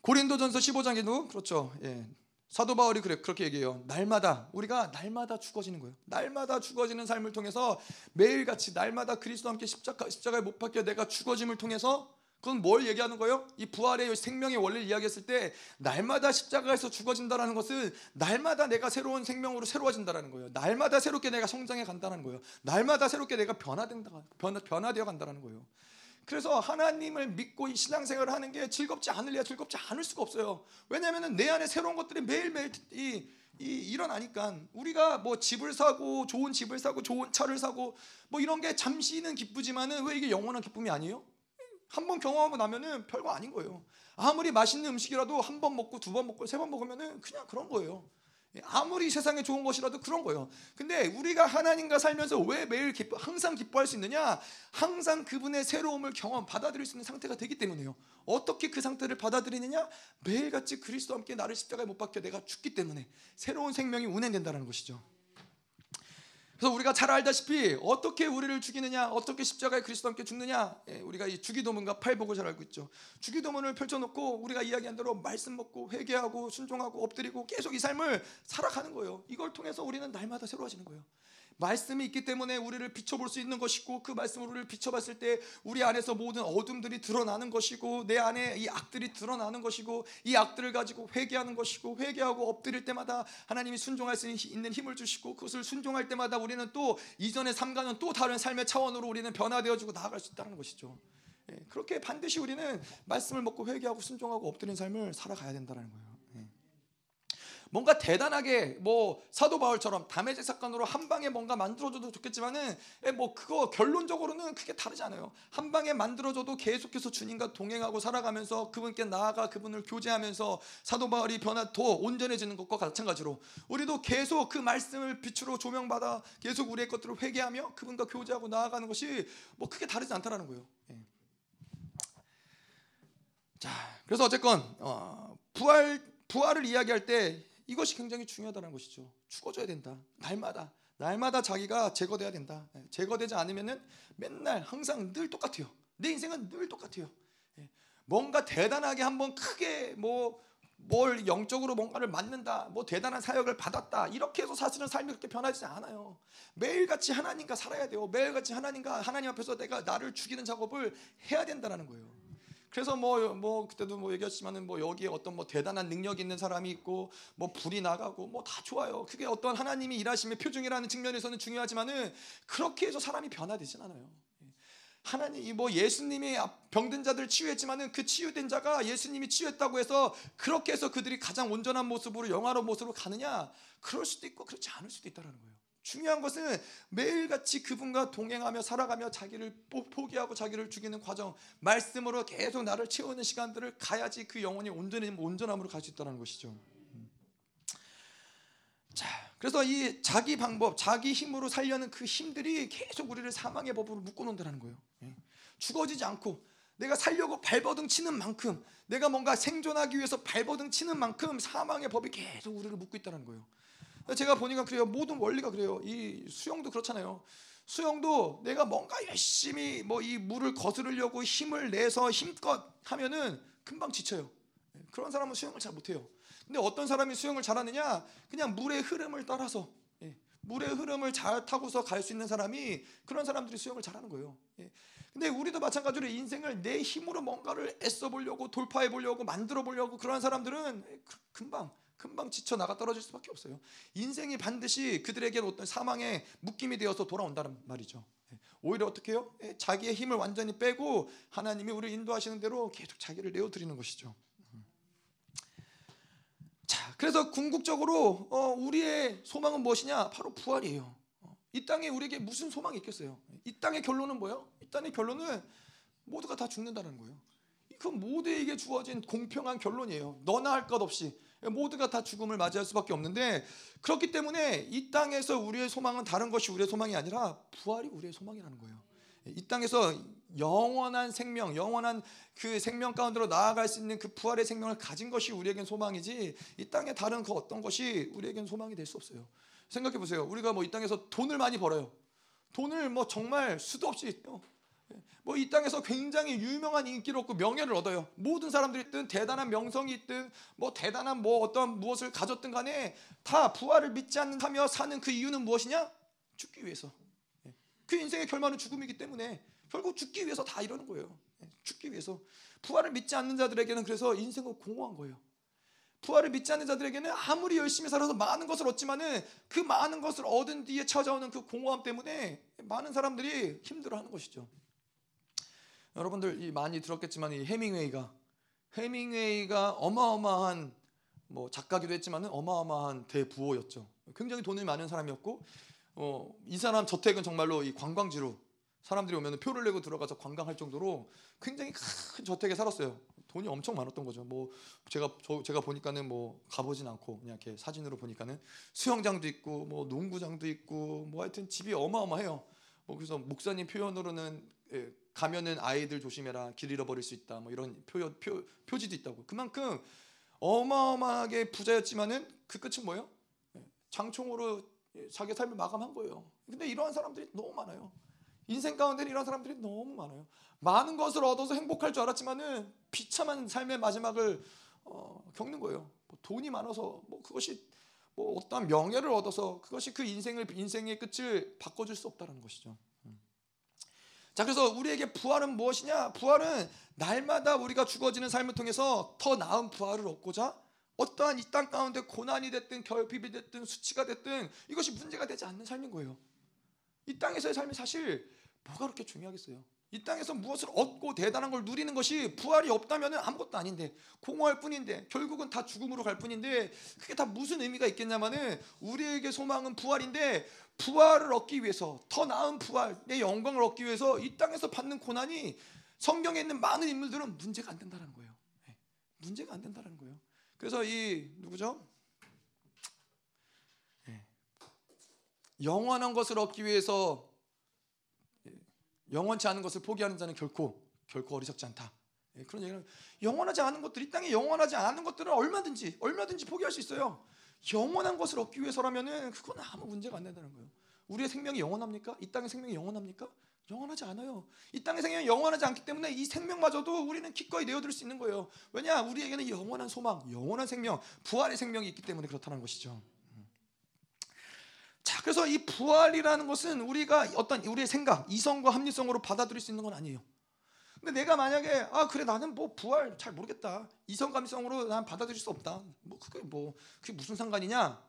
고린도전서 15장에도 그렇죠. 예. 사도 바울이 그래 그렇게 얘기해요. 날마다 우리가 날마다 죽어지는 거예요. 날마다 죽어지는 삶을 통해서 매일같이 날마다 그리스도 함께 십자가 십자가에 못 박혀 내가 죽어짐을 통해서 그건 뭘 얘기하는 거예요? 이 부활의 생명의 원리를 이야기했을 때 날마다 십자가에서 죽어진다라는 것은 날마다 내가 새로운 생명으로 새로워진다라는 거예요. 날마다 새롭게 내가 성장해 간다는 거예요. 날마다 새롭게 내가 변화된다 변화, 변화되어 간다는 거예요. 그래서 하나님을 믿고 이 신앙생활을 하는 게 즐겁지 않을래야 즐겁지 않을 수가 없어요. 왜냐하면 내 안에 새로운 것들이 매일매일 이, 이 일어나니까 우리가 뭐 집을 사고 좋은 집을 사고 좋은 차를 사고 뭐 이런 게 잠시는 기쁘지만은 왜 이게 영원한 기쁨이 아니에요? 한 번 경험하고 나면은 별거 아닌 거예요. 아무리 맛있는 음식이라도 한 번 먹고 두 번 먹고 세 번 먹으면은 그냥 그런 거예요. 아무리 세상에 좋은 것이라도 그런 거예요. 근데 우리가 하나님과 살면서 왜 매일 기뻐, 항상 기뻐할 수 있느냐? 항상 그분의 새로움을 경험, 받아들일 수 있는 상태가 되기 때문에요. 어떻게 그 상태를 받아들이느냐? 매일같이 그리스도와 함께 나를 십자가에 못 박혀 내가 죽기 때문에 새로운 생명이 운행된다는 것이죠. 그래서 우리가 잘 알다시피 어떻게 우리를 죽이느냐, 어떻게 십자가에 그리스도 함께 죽느냐, 예, 우리가 이 주기도문과 팔복을 잘 알고 있죠. 주기도문을 펼쳐놓고 우리가 이야기한 대로 말씀 먹고 회개하고 순종하고 엎드리고 계속 이 삶을 살아가는 거예요. 이걸 통해서 우리는 날마다 새로워지는 거예요. 말씀이 있기 때문에 우리를 비춰볼 수 있는 것이고 그 말씀으로 우리를 비춰봤을 때 우리 안에서 모든 어둠들이 드러나는 것이고 내 안에 이 악들이 드러나는 것이고 이 악들을 가지고 회개하는 것이고 회개하고 엎드릴 때마다 하나님이 순종할 수 있는 힘을 주시고 그것을 순종할 때마다 우리는 또 이전의 삶과는 또 다른 삶의 차원으로 우리는 변화되어지고 나아갈 수 있다는 것이죠. 예, 그렇게 반드시 우리는 말씀을 먹고 회개하고 순종하고 엎드린 삶을 살아가야 된다는 거예요. 뭔가 대단하게 뭐 사도 바울처럼 담에제 사건으로 한 방에 뭔가 만들어줘도 좋겠지만은 예, 뭐 그거 결론적으로는 크게 다르지 않아요. 한 방에 만들어줘도 계속해서 주님과 동행하고 살아가면서 그분께 나아가 그분을 교제하면서 사도 바울이 변화 더 온전해지는 것과 마찬가지로 우리도 계속 그 말씀을 빛으로 조명받아 계속 우리의 것들을 회개하며 그분과 교제하고 나아가는 것이 뭐 크게 다르지 않다라는 거예요. 예. 자, 그래서 어쨌건 어, 부활 부활을 이야기할 때 이것이 굉장히 중요하다는 것이죠. 죽어줘야 된다. 날마다 날마다 자기가 제거돼야 된다. 예, 제거되지 않으면은 맨날 항상 늘 똑같아요. 내 인생은 늘 똑같아요. 예, 뭔가 대단하게 한번 크게 뭐 뭘 영적으로 뭔가를 만든다, 뭐 대단한 사역을 받았다 이렇게 해서 사실은 삶이 그렇게 변하지 않아요. 매일같이 하나님과 살아야 돼요. 매일같이 하나님과 하나님 앞에서 내가 나를 죽이는 작업을 해야 된다는 거예요. 그래서 뭐뭐 뭐 그때도 뭐 얘기했지만은 뭐 여기에 어떤 뭐 대단한 능력 있는 사람이 있고 뭐 불이 나가고 뭐 다 좋아요. 그게 어떤 하나님이 일하심의 표징이라는 측면에서는 중요하지만은 그렇게 해서 사람이 변화되진 않아요. 하나님 뭐 예수님이 병든 자들 치유했지만은 그 치유된 자가 예수님이 치유했다고 해서 그렇게 해서 그들이 가장 온전한 모습으로 영화로운 모습으로 가느냐? 그럴 수도 있고 그렇지 않을 수도 있다는 거예요. 중요한 것은 매일같이 그분과 동행하며 살아가며 자기를 포기하고 자기를 죽이는 과정, 말씀으로 계속 나를 채우는 시간들을 가야지 그 영혼이 온전히 온전함으로 갈 수 있다는 것이죠. 음. 자, 그래서 이 자기 방법, 자기 힘으로 살려는 그 힘들이 계속 우리를 사망의 법으로 묶어놓는다는 거예요. 예. 죽어지지 않고 내가 살려고 발버둥 치는 만큼 내가 뭔가 생존하기 위해서 발버둥 치는 만큼 사망의 법이 계속 우리를 묶고 있다는 거예요. 제가 보니까 그래요. 모든 원리가 그래요. 이 수영도 그렇잖아요. 수영도 내가 뭔가 열심히 뭐 이 물을 거스르려고 힘을 내서 힘껏 하면은 금방 지쳐요. 그런 사람은 수영을 잘 못해요. 근데 어떤 사람이 수영을 잘하느냐? 그냥 물의 흐름을 따라서 예, 물의 흐름을 잘 타고서 갈 수 있는 사람이 그런 사람들이 수영을 잘하는 거예요. 예. 근데 우리도 마찬가지로 인생을 내 힘으로 뭔가를 애써 보려고 돌파해 보려고 만들어 보려고 그런 사람들은 그, 금방 금방 지쳐 나가 떨어질 수밖에 없어요. 인생이 반드시 그들에게 어떤 사망의 묶임이 되어서 돌아온다는 말이죠. 예. 오히려 어떻게 해요? 예, 자기의 힘을 완전히 빼고 하나님이 우리를 인도하시는 대로 계속 자기를 내어드리는 것이죠. 음. 자, 그래서 궁극적으로 어, 우리의 소망은 무엇이냐? 바로 부활이에요. 어, 이 땅에 우리에게 무슨 소망이 있겠어요? 이 땅의 결론은 뭐예요? 이 땅의 결론은 모두가 다 죽는다는 거예요. 그 모두에게 주어진 공평한 결론이에요. 너나 할 것 없이 모두가 다 죽음을 맞이할 수밖에 없는데 그렇기 때문에 이 땅에서 우리의 소망은 다른 것이 우리의 소망이 아니라 부활이 우리의 소망이라는 거예요. 이 땅에서 영원한 생명, 영원한 그 생명 가운데로 나아갈 수 있는 그 부활의 생명을 가진 것이 우리에겐 소망이지 이 땅에 다른 그 어떤 것이 우리에겐 소망이 될 수 없어요. 생각해 보세요. 우리가 뭐 이 땅에서 돈을 많이 벌어요. 돈을 뭐 정말 수도 없이 뭐 이 땅에서 굉장히 유명한 인기를 얻고 명예를 얻어요. 모든 사람들이 있든 대단한 명성이 있든 뭐 대단한 뭐 어떤 무엇을 가졌든 간에 다 부활을 믿지 않는다며 사는 그 이유는 무엇이냐? 죽기 위해서. 예. 그 인생의 결말은 죽음이기 때문에 결국 죽기 위해서 다 이러는 거예요. 예. 죽기 위해서. 부활을 믿지 않는 자들에게는 그래서 인생은 공허한 거예요. 부활을 믿지 않는 자들에게는 아무리 열심히 살아서 많은 것을 얻지만은 그 많은 것을 얻은 뒤에 찾아오는 그 공허함 때문에 많은 사람들이 힘들어하는 것이죠. 여러분들 많이 들었겠지만 이 해밍웨이가 해밍웨이가 어마어마한 뭐 작가기도 했지만은 어마어마한 대부호였죠. 굉장히 돈이 많은 사람이었고 어, 이 사람 저택은 정말로 이 관광지로 사람들이 오면 표를 내고 들어가서 관광할 정도로 굉장히 큰 저택에 살았어요. 돈이 엄청 많았던 거죠. 뭐 제가 저, 제가 보니까는 뭐 가보진 않고 그냥 이렇게 사진으로 보니까는 수영장도 있고 뭐 농구장도 있고 뭐 하여튼 집이 어마어마해요. 뭐 그래서 목사님 표현으로는 예, 가면은 아이들 조심해라 길 잃어버릴 수 있다 뭐 이런 표, 표 표지도 있다고 그만큼 어마어마하게 부자였지만은 그 끝은 뭐예요? 예, 장총으로 자기 삶을 마감한 거예요. 근데 이러한 사람들이 너무 많아요. 인생 가운데 이런 사람들이 너무 많아요. 많은 것을 얻어서 행복할 줄 알았지만은 비참한 삶의 마지막을 어, 겪는 거예요. 뭐 돈이 많아서 뭐 그것이 뭐 어떤 명예를 얻어서 그것이 그 인생을 인생의 끝을 바꿔줄 수 없다는 것이죠. 음. 자 그래서 우리에게 부활은 무엇이냐? 부활은 날마다 우리가 죽어지는 삶을 통해서 더 나은 부활을 얻고자 어떠한 이 땅 가운데 고난이 됐든 결핍이 됐든 수치가 됐든 이것이 문제가 되지 않는 삶인 거예요. 이 땅에서의 삶이 사실 뭐가 그렇게 중요하겠어요? 이 땅에서 무엇을 얻고 대단한 걸 누리는 것이 부활이 없다면 아무것도 아닌데 공허할 뿐인데 결국은 다 죽음으로 갈 뿐인데 그게 다 무슨 의미가 있겠냐마는 우리에게 소망은 부활인데 부활을 얻기 위해서 더 나은 부활 내 영광을 얻기 위해서 이 땅에서 받는 고난이 성경에 있는 많은 인물들은 문제가 안 된다는 거예요. 네, 문제가 안 된다는 거예요. 그래서 이 누구죠? 네. 영원한 것을 얻기 위해서 영원치 않은 것을 포기하는 자는 결코 결코 어리석지 않다. 예, 그런 얘기는 영원하지 않은 것들 이 땅에 영원하지 않은 것들은 얼마든지 얼마든지 포기할 수 있어요. 영원한 것을 얻기 위해서라면은 그건 아무 문제가 안 된다는 거예요. 우리의 생명이 영원합니까? 이 땅의 생명이 영원합니까? 영원하지 않아요. 이 땅의 생명이 영원하지 않기 때문에 이 생명마저도 우리는 기꺼이 내어드릴 수 있는 거예요. 왜냐? 우리에게는 영원한 소망, 영원한 생명, 부활의 생명이 있기 때문에 그렇다는 것이죠. 자, 그래서 이 부활이라는 것은 우리가 어떤 우리의 생각, 이성과 합리성으로 받아들일 수 있는 건 아니에요. 근데 내가 만약에 아 그래 나는 뭐 부활 잘 모르겠다. 이성 감성으로 난 받아들일 수 없다. 뭐 그게 뭐 그게 무슨 상관이냐?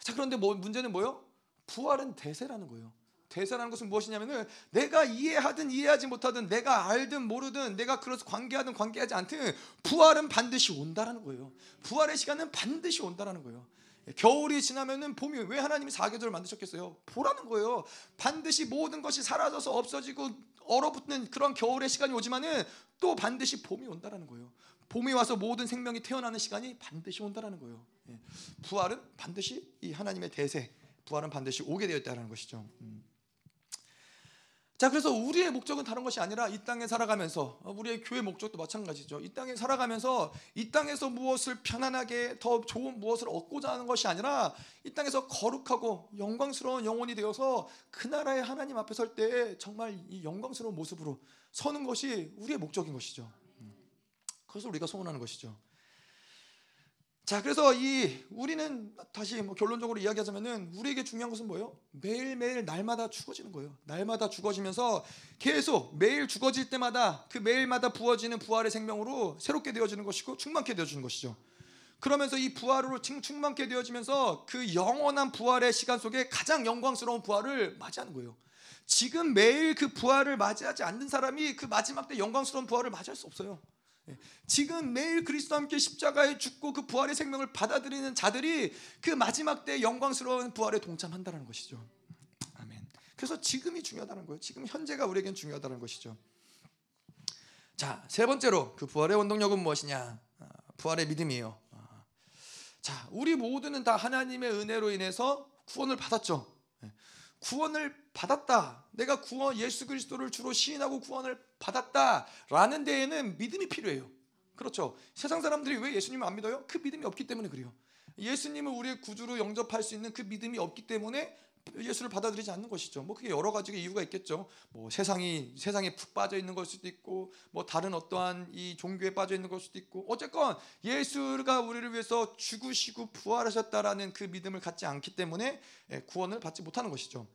자 그런데 뭐 문제는 뭐요? 부활은 대세라는 거예요. 대세라는 것은 무엇이냐면은 내가 이해하든 이해하지 못하든 내가 알든 모르든 내가 그래서 관계하든 관계하지 않든 부활은 반드시 온다라는 거예요. 부활의 시간은 반드시 온다라는 거예요 겨울이 지나면은 봄이 왜 하나님이 사계절을 만드셨겠어요? 보라는 거예요. 반드시 모든 것이 사라져서 없어지고 얼어붙는 그런 겨울의 시간이 오지만은 또 반드시 봄이 온다라는 거예요. 봄이 와서 모든 생명이 태어나는 시간이 반드시 온다라는 거예요. 예. 부활은 반드시 이 하나님의 대세, 부활은 반드시 오게 되었다라는 것이죠. 음. 자, 그래서 우리의 목적은 다른 것이 아니라 이 땅에 살아가면서 어, 우리의 교회 목적도 마찬가지죠. 이 땅에 살아가면서 이 땅에서 무엇을 편안하게 더 좋은 무엇을 얻고자 하는 것이 아니라 이 땅에서 거룩하고 영광스러운 영혼이 되어서 그 나라의 하나님 앞에 설 때 정말 이 영광스러운 모습으로 서는 것이 우리의 목적인 것이죠. 음. 그래서 우리가 소원하는 것이죠. 자, 그래서 이 우리는 다시 뭐 결론적으로 이야기하자면은 우리에게 중요한 것은 뭐예요? 매일매일 날마다 죽어지는 거예요. 날마다 죽어지면서 계속 매일 죽어질 때마다 그 매일마다 부어지는 부활의 생명으로 새롭게 되어지는 것이고 충만케 되어지는 것이죠. 그러면서 이 부활으로 충만케 되어지면서 그 영원한 부활의 시간 속에 가장 영광스러운 부활을 맞이하는 거예요. 지금 매일 그 부활을 맞이하지 않는 사람이 그 마지막 때 영광스러운 부활을 맞이할 수 없어요. 예. 지금 매일 그리스도와 함께 십자가에 죽고 그 부활의 생명을 받아들이는 자들이 그 마지막 때 영광스러운 부활에 동참한다는 것이죠. 아멘. 그래서 지금이 중요하다는 거예요. 지금 현재가 우리에겐 중요하다는 것이죠. 자, 세 번째로 그 부활의 원동력은 무엇이냐? 아, 부활의 믿음이에요. 아. 자, 우리 모두는 다 하나님의 은혜로 인해서 구원을 받았죠. 예. 구원을 받았다. 내가 구원 예수 그리스도를 주로 시인하고 구원을 받았다라는 데에는 믿음이 필요해요. 그렇죠. 세상 사람들이 왜 예수님을 안 믿어요? 그 믿음이 없기 때문에 그래요. 예수님을 우리의 구주로 영접할 수 있는 그 믿음이 없기 때문에 예수를 받아들이지 않는 것이죠. 뭐 그게 여러 가지 이유가 있겠죠. 뭐 세상이 세상에 푹 빠져 있는 걸 수도 있고, 뭐 다른 어떠한 이 종교에 빠져 있는 걸 수도 있고, 어쨌건 예수가 우리를 위해서 죽으시고 부활하셨다라는 그 믿음을 갖지 않기 때문에 예, 구원을 받지 못하는 것이죠.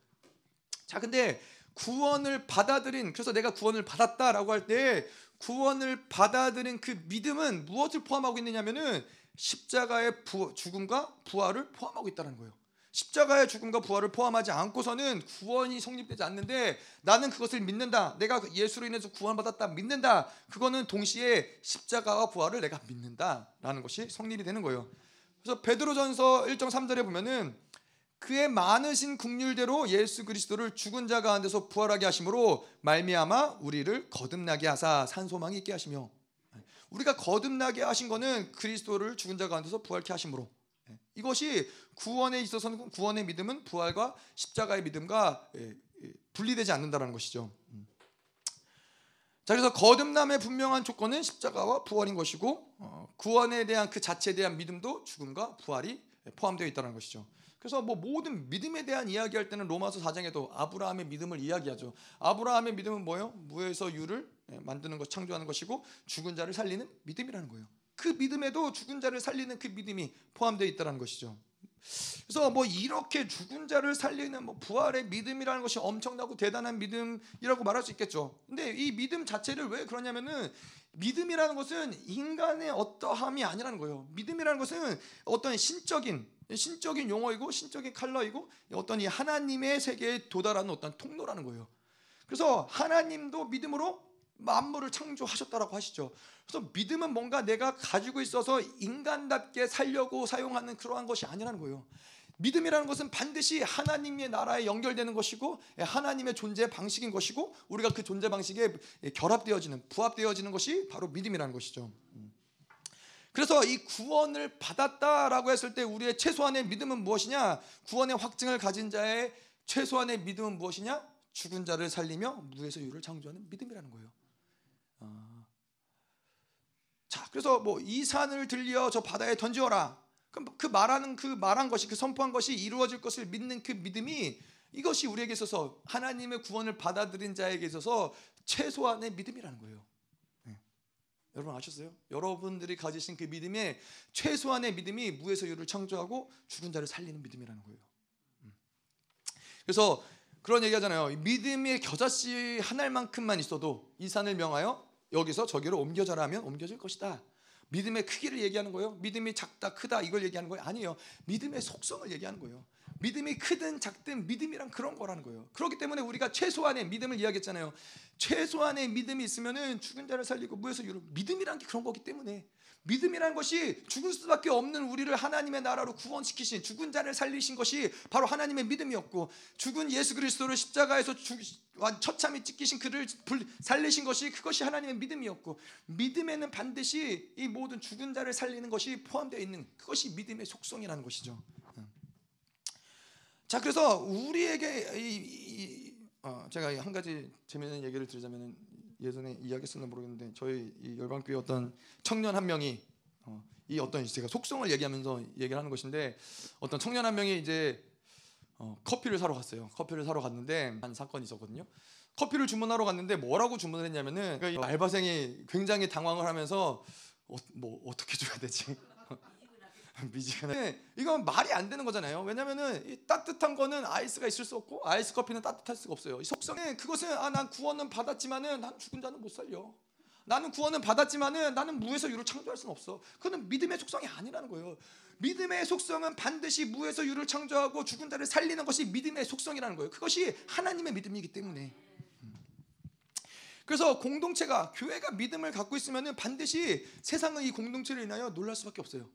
자, 근데 구원을 받아들인 그래서 내가 구원을 받았다라고 할 때 구원을 받아들인 그 믿음은 무엇을 포함하고 있느냐면은 십자가의 부, 죽음과 부활을 포함하고 있다는 거예요. 십자가의 죽음과 부활을 포함하지 않고서는 구원이 성립되지 않는데 나는 그것을 믿는다. 내가 예수로 인해서 구원받았다. 믿는다. 그거는 동시에 십자가와 부활을 내가 믿는다라는 것이 성립이 되는 거예요. 그래서 베드로전서 1장 3절에 보면은 그의 많으신 국률대로 예수 그리스도를 죽은 자 가운데서 부활하게 하심으로 말미암아 우리를 거듭나게 하사 산 소망이 있게 하시며 우리가 거듭나게 하신 거는 그리스도를 죽은 자 가운데서 부활케 하심으로 이것이 구원에 있어서는 구원의 믿음은 부활과 십자가의 믿음과 예, 예, 분리되지 않는다라는 것이죠. 음. 자 그래서 거듭남의 분명한 조건은 십자가와 부활인 것이고 어, 구원에 대한 그 자체에 대한 믿음도 죽음과 부활이 포함되어 있다는 것이죠. 그래서 뭐 모든 믿음에 대한 이야기할 때는 로마서 4장에도 아브라함의 믿음을 이야기하죠. 아브라함의 믿음은 뭐예요? 무에서 유를 예, 만드는 것, 창조하는 것이고 죽은 자를 살리는 믿음이라는 거예요. 그 믿음에도 죽은 자를 살리는 그 믿음이 포함되어 있다는 것이죠. 그래서 뭐 이렇게 죽은 자를 살리는 뭐 부활의 믿음이라는 것이 엄청나고 대단한 믿음이라고 말할 수 있겠죠. 근데 이 믿음 자체를 왜 그러냐면은 믿음이라는 것은 인간의 어떠함이 아니라는 거예요. 믿음이라는 것은 어떤 신적인 신적인 용어이고 신적인 칼라이고 어떤 이 하나님의 세계에 도달하는 어떤 통로라는 거예요. 그래서 하나님도 믿음으로 만물을 창조하셨다라고 하시죠. 그래서 믿음은 뭔가 내가 가지고 있어서 인간답게 살려고 사용하는 그러한 것이 아니라는 거예요. 믿음이라는 것은 반드시 하나님의 나라에 연결되는 것이고 하나님의 존재 방식인 것이고 우리가 그 존재 방식에 결합되어지는 부합되어지는 것이 바로 믿음이라는 것이죠. 그래서 이 구원을 받았다라고 했을 때 우리의 최소한의 믿음은 무엇이냐? 구원의 확증을 가진 자의 최소한의 믿음은 무엇이냐? 죽은 자를 살리며 무에서 유를 창조하는 믿음이라는 거예요. 어. 자, 그래서 뭐 이 산을 들려 저 바다에 던지어라. 그럼 그 말하는 그 말한 것이 그 선포한 것이 이루어질 것을 믿는 그 믿음이 이것이 우리에게 있어서 하나님의 구원을 받아들인 자에게 있어서 최소한의 믿음이라는 거예요. 여러분 아셨어요? 여러분들이 가지신 그 믿음의 최소한의 믿음이 무에서 유를 창조하고 죽은 자를 살리는 믿음이라는 거예요. 음. 그래서 그런 얘기하잖아요. 믿음의 겨자씨 한 알만큼만 있어도 이 산을 명하여 여기서 저기로 옮겨져라 하면 옮겨질 것이다. 믿음의 크기를 얘기하는 거예요. 믿음이 작다, 크다 이걸 얘기하는 거예요. 아니에요. 믿음의 속성을 얘기하는 거예요. 믿음이 크든 작든 믿음이란 그런 거라는 거예요. 그렇기 때문에 우리가 최소한의 믿음을 이야기했잖아요. 최소한의 믿음이 있으면은 죽은 자를 살리고 무에서 유로 믿음이란 게 그런 거기 때문에 믿음이란 것이 죽을 수밖에 없는 우리를 하나님의 나라로 구원시키신 죽은 자를 살리신 것이 바로 하나님의 믿음이었고 죽은 예수 그리스도를 십자가에서 처참히 찢기신 그를 살리신 것이 그것이 하나님의 믿음이었고 믿음에는 반드시 이 모든 죽은 자를 살리는 것이 포함되어 있는 그것이 믿음의 속성이라는 것이죠. 자 그래서 우리에게 이, 이 어, 제가 한 가지 재미있는 얘기를 드리자면 예전에 이야기했었나 모르겠는데 저희 이 열방교회 어떤 청년 한 명이 어, 이 어떤 제가 속성을 얘기하면서 얘기를 하는 것인데 어떤 청년 한 명이 이제 어, 커피를 사러 갔어요. 커피를 사러 갔는데 한 사건이 있었거든요. 커피를 주문하러 갔는데 뭐라고 주문을 했냐면은 그 알바생이 굉장히 당황을 하면서 어, 뭐 어떻게 줘야 되지? 미지근해. 이건 말이 안 되는 거잖아요. 왜냐면은 따뜻한 거는 아이스가 있을 수 없고 아이스 커피는 따뜻할 수가 없어요. 이 속성은 그것은 아 난 구원은 받았지만은 난 죽은 자는 못 살려. 나는 구원은 받았지만은 나는 무에서 유를 창조할 수는 없어. 그는 믿음의 속성이 아니라는 거예요. 믿음의 속성은 반드시 무에서 유를 창조하고 죽은 자를 살리는 것이 믿음의 속성이라는 거예요. 그것이 하나님의 믿음이기 때문에. 음. 그래서 공동체가 교회가 믿음을 갖고 있으면은 반드시 세상은 이 공동체를 인하여 놀랄 수밖에 없어요.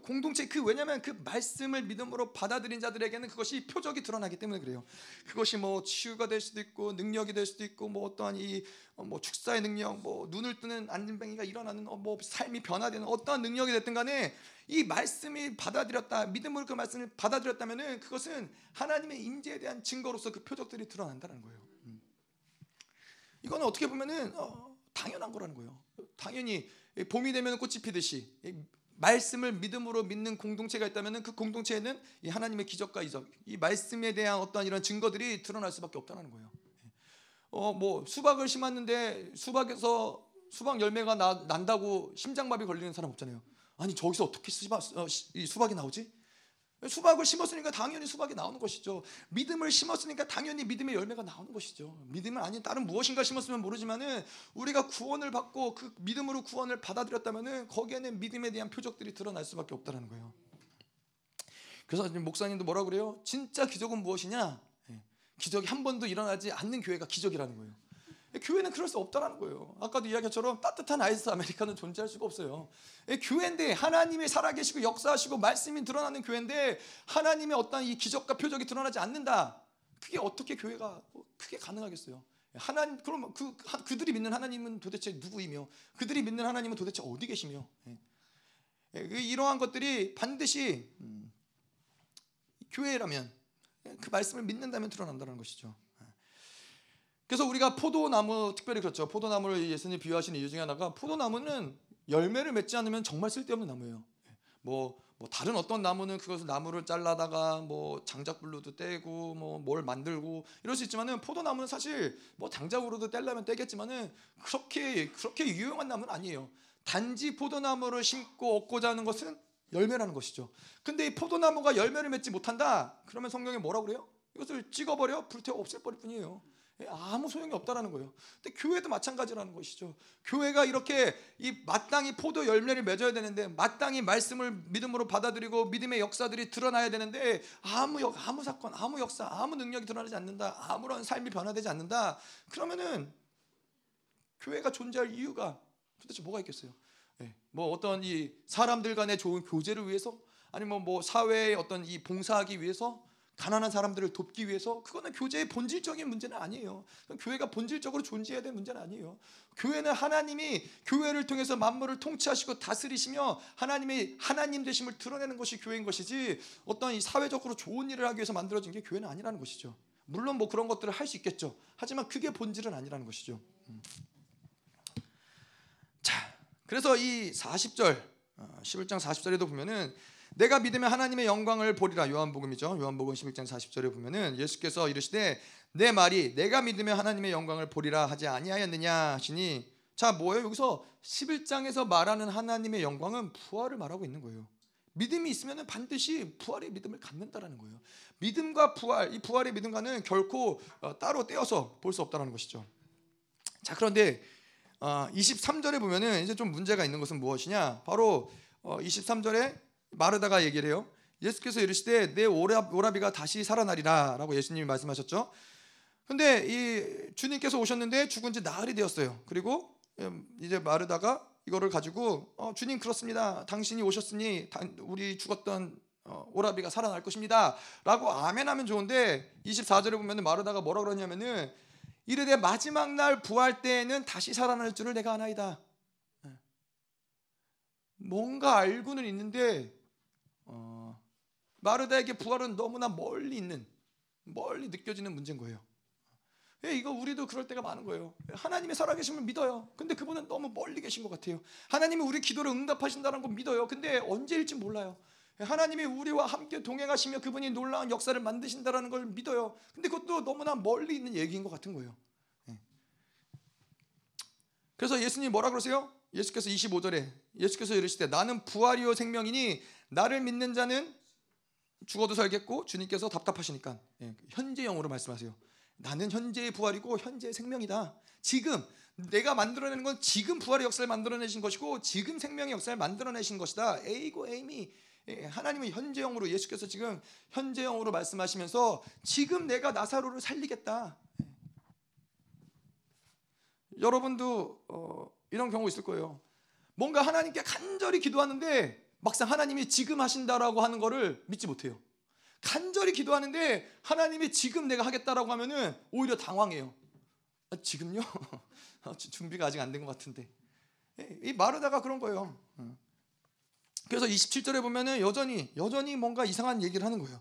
공동체 그 왜냐하면 그 말씀을 믿음으로 받아들인 자들에게는 그것이 표적이 드러나기 때문에 그래요. 그것이 뭐 치유가 될 수도 있고 능력이 될 수도 있고 뭐 어떠한 이뭐 어, 축사의 능력, 뭐 눈을 뜨는 안진뱅이가 일어나는 어, 뭐 삶이 변화되는 어떠한 능력이 됐든 간에 이 말씀이 받아들였다 믿음으로 그 말씀을 받아들였다면은 그것은 하나님의 임재에 대한 증거로서 그 표적들이 드러난다는 거예요. 음. 이거는 어떻게 보면은 어, 당연한 거라는 거예요. 당연히 봄이 되면 꽃이 피듯이 말씀을 믿음으로 믿는 공동체가 있다면 그 공동체에는 이 하나님의 기적과 이적, 이 말씀에 대한 어떠한 이런 증거들이 드러날 수밖에 없다는 거예요. 어, 뭐 수박을 심었는데 수박에서 수박 열매가 나, 난다고 심장마비 걸리는 사람 없잖아요. 아니 저기서 어떻게 수박, 어, 이 수박이 나오지? 수박을 심었으니까 당연히 수박이 나오는 것이죠. 믿음을 심었으니까 당연히 믿음의 열매가 나오는 것이죠. 믿음을 아닌 다른 무엇인가 심었으면 모르지만은 우리가 구원을 받고 그 믿음으로 구원을 받아들였다면은 거기에는 믿음에 대한 표적들이 드러날 수밖에 없다는 거예요. 그래서 목사님도 뭐라 그래요? 진짜 기적은 무엇이냐? 예. 기적이 한 번도 일어나지 않는 교회가 기적이라는 거예요. 교회는 그럴 수 없다라는 거예요. 아까도 이야기처럼 따뜻한 아이스 아메리카는 존재할 수가 없어요. 교회인데 하나님이 살아계시고 역사하시고 말씀이 드러나는 교회인데 하나님의 어떤 이 기적과 표적이 드러나지 않는다. 그게 어떻게 교회가 크게 가능하겠어요? 하나님 그럼 그 그들이 믿는 하나님은 도대체 누구이며 그들이 믿는 하나님은 도대체 어디 계시며 예. 예, 그 이러한 것들이 반드시 음, 교회라면 그 말씀을 믿는다면 드러난다는 것이죠. 예. 그래서 우리가 포도나무 특별히 그렇죠. 포도나무를 예수님 비유하시는 이유 중에 하나가 포도나무는 열매를 맺지 않으면 정말 쓸데없는 나무예요. 뭐, 뭐 다른 어떤 나무는 그것을 나무를 잘라다가 뭐 장작불로도 떼고 뭐 뭘 만들고 이럴 수 있지만은 포도나무는 사실 뭐 장작으로도 떼려면 떼겠지만은 그렇게 그렇게 유용한 나무는 아니에요. 단지 포도나무를 심고 얻고자 하는 것은 열매라는 것이죠. 근데 이 포도나무가 열매를 맺지 못한다. 그러면 성경에 뭐라고 그래요? 이것을 찍어버려 불태워 없앨 뿐이에요. 예, 아무 소용이 없다라는 거예요. 근데 교회도 마찬가지라는 것이죠. 교회가 이렇게 이 마땅히 포도 열매를 맺어야 되는데 마땅히 말씀을 믿음으로 받아들이고 믿음의 역사들이 드러나야 되는데 아무 역 아무 사건, 아무 역사, 아무 능력이 드러나지 않는다. 아무런 삶이 변화되지 않는다. 그러면은 교회가 존재할 이유가 도대체 뭐가 있겠어요? 네. 뭐 어떤 이 사람들 간의 좋은 교제를 위해서 아니면 뭐 사회의 어떤 이 봉사하기 위해서 가난한 사람들을 돕기 위해서 그거는 교제의 본질적인 문제는 아니에요. 교회가 본질적으로 존재해야 될 문제는 아니에요. 교회는 하나님이 교회를 통해서 만물을 통치하시고 다스리시며 하나님의 하나님 되심을 드러내는 것이 교회인 것이지 어떤 이 사회적으로 좋은 일을 하기 위해서 만들어진 게 교회는 아니라는 것이죠. 물론 뭐 그런 것들을 할 수 있겠죠. 하지만 그게 본질은 아니라는 것이죠. 음. 자, 그래서 이 40절 11장 어, 40절에도 보면은 내가 믿으면 하나님의 영광을 보리라 요한복음이죠. 요한복음 11장 40절에 보면은 예수께서 이르시되 내 말이 내가 믿으면 하나님의 영광을 보리라 하지 아니하였느냐 하시니 자 뭐예요? 여기서 11장에서 말하는 하나님의 영광은 부활을 말하고 있는 거예요. 믿음이 있으면 반드시 부활의 믿음을 갖는다라는 거예요. 믿음과 부활, 이 부활의 믿음과는 결코 어, 따로 떼어서 볼 수 없다는 것이죠. 자 그런데 23절에 어, 보면은 이제 좀 문제가 있는 것은 무엇이냐? 바로 23절에 어, 마르다가 얘기를 해요. 예수께서 이르시되 내 오라 비가 다시 살아나리라라고 예수님이 말씀하셨죠. 근데 이 주님께서 오셨는데 죽은 지 나흘이 되었어요. 그리고 음, 이제 마르다가 이거를 가지고 어, 주님 그렇습니다. 당신이 오셨으니 우리 죽었던 어, 오라비가 살아날 것입니다 라고 아멘하면 좋은데 24절에 보면 마르다가 뭐라 그러냐면은 이르되 마지막 날 부활 때에는 다시 살아날 줄을 내가 아나이다. 예. 뭔가 알고는 있는데 어, 마르다에게 부활은 너무나 멀리 있는 멀리 느껴지는 문제인 거예요. 예, 이거 우리도 그럴 때가 많은 거예요. 하나님의 살아계심을 믿어요. 근데 그분은 너무 멀리 계신 것 같아요. 하나님이 우리 기도를 응답하신다는 걸 믿어요. 근데 언제일지 몰라요. 하나님이 우리와 함께 동행하시며 그분이 놀라운 역사를 만드신다는 걸 믿어요. 근데 그것도 너무나 멀리 있는 얘기인 것 같은 거예요. 예. 그래서 예수님 뭐라 그러세요? 예수께서 25절에 예수께서 이르시되 나는 부활이요 생명이니 나를 믿는 자는 죽어도 살겠고 주님께서 답답하시니까 예, 현재형으로 말씀하세요. 나는 현재의 부활이고 현재의 생명이다. 지금 내가 만들어내는 건 지금 부활의 역사를 만들어내신 것이고 지금 생명의 역사를 만들어내신 것이다. 에이고 에이미 예, 하나님은 현재형으로 예수께서 지금 현재형으로 말씀하시면서 지금 내가 나사로를 살리겠다. 예. 여러분도 어, 이런 경우 있을 거예요. 뭔가 하나님께 간절히 기도하는데 막상 하나님이 지금 하신다라고 하는 거를 믿지 못해요. 간절히 기도하는데 하나님이 지금 내가 하겠다라고 하면은 오히려 당황해요. 아, 지금요? 아, 준비가 아직 안 된 것 같은데. 예, 이 마르다가 그런 거예요. 어. 그래서 27절에 보면은 여전히 여전히 뭔가 이상한 얘기를 하는 거예요.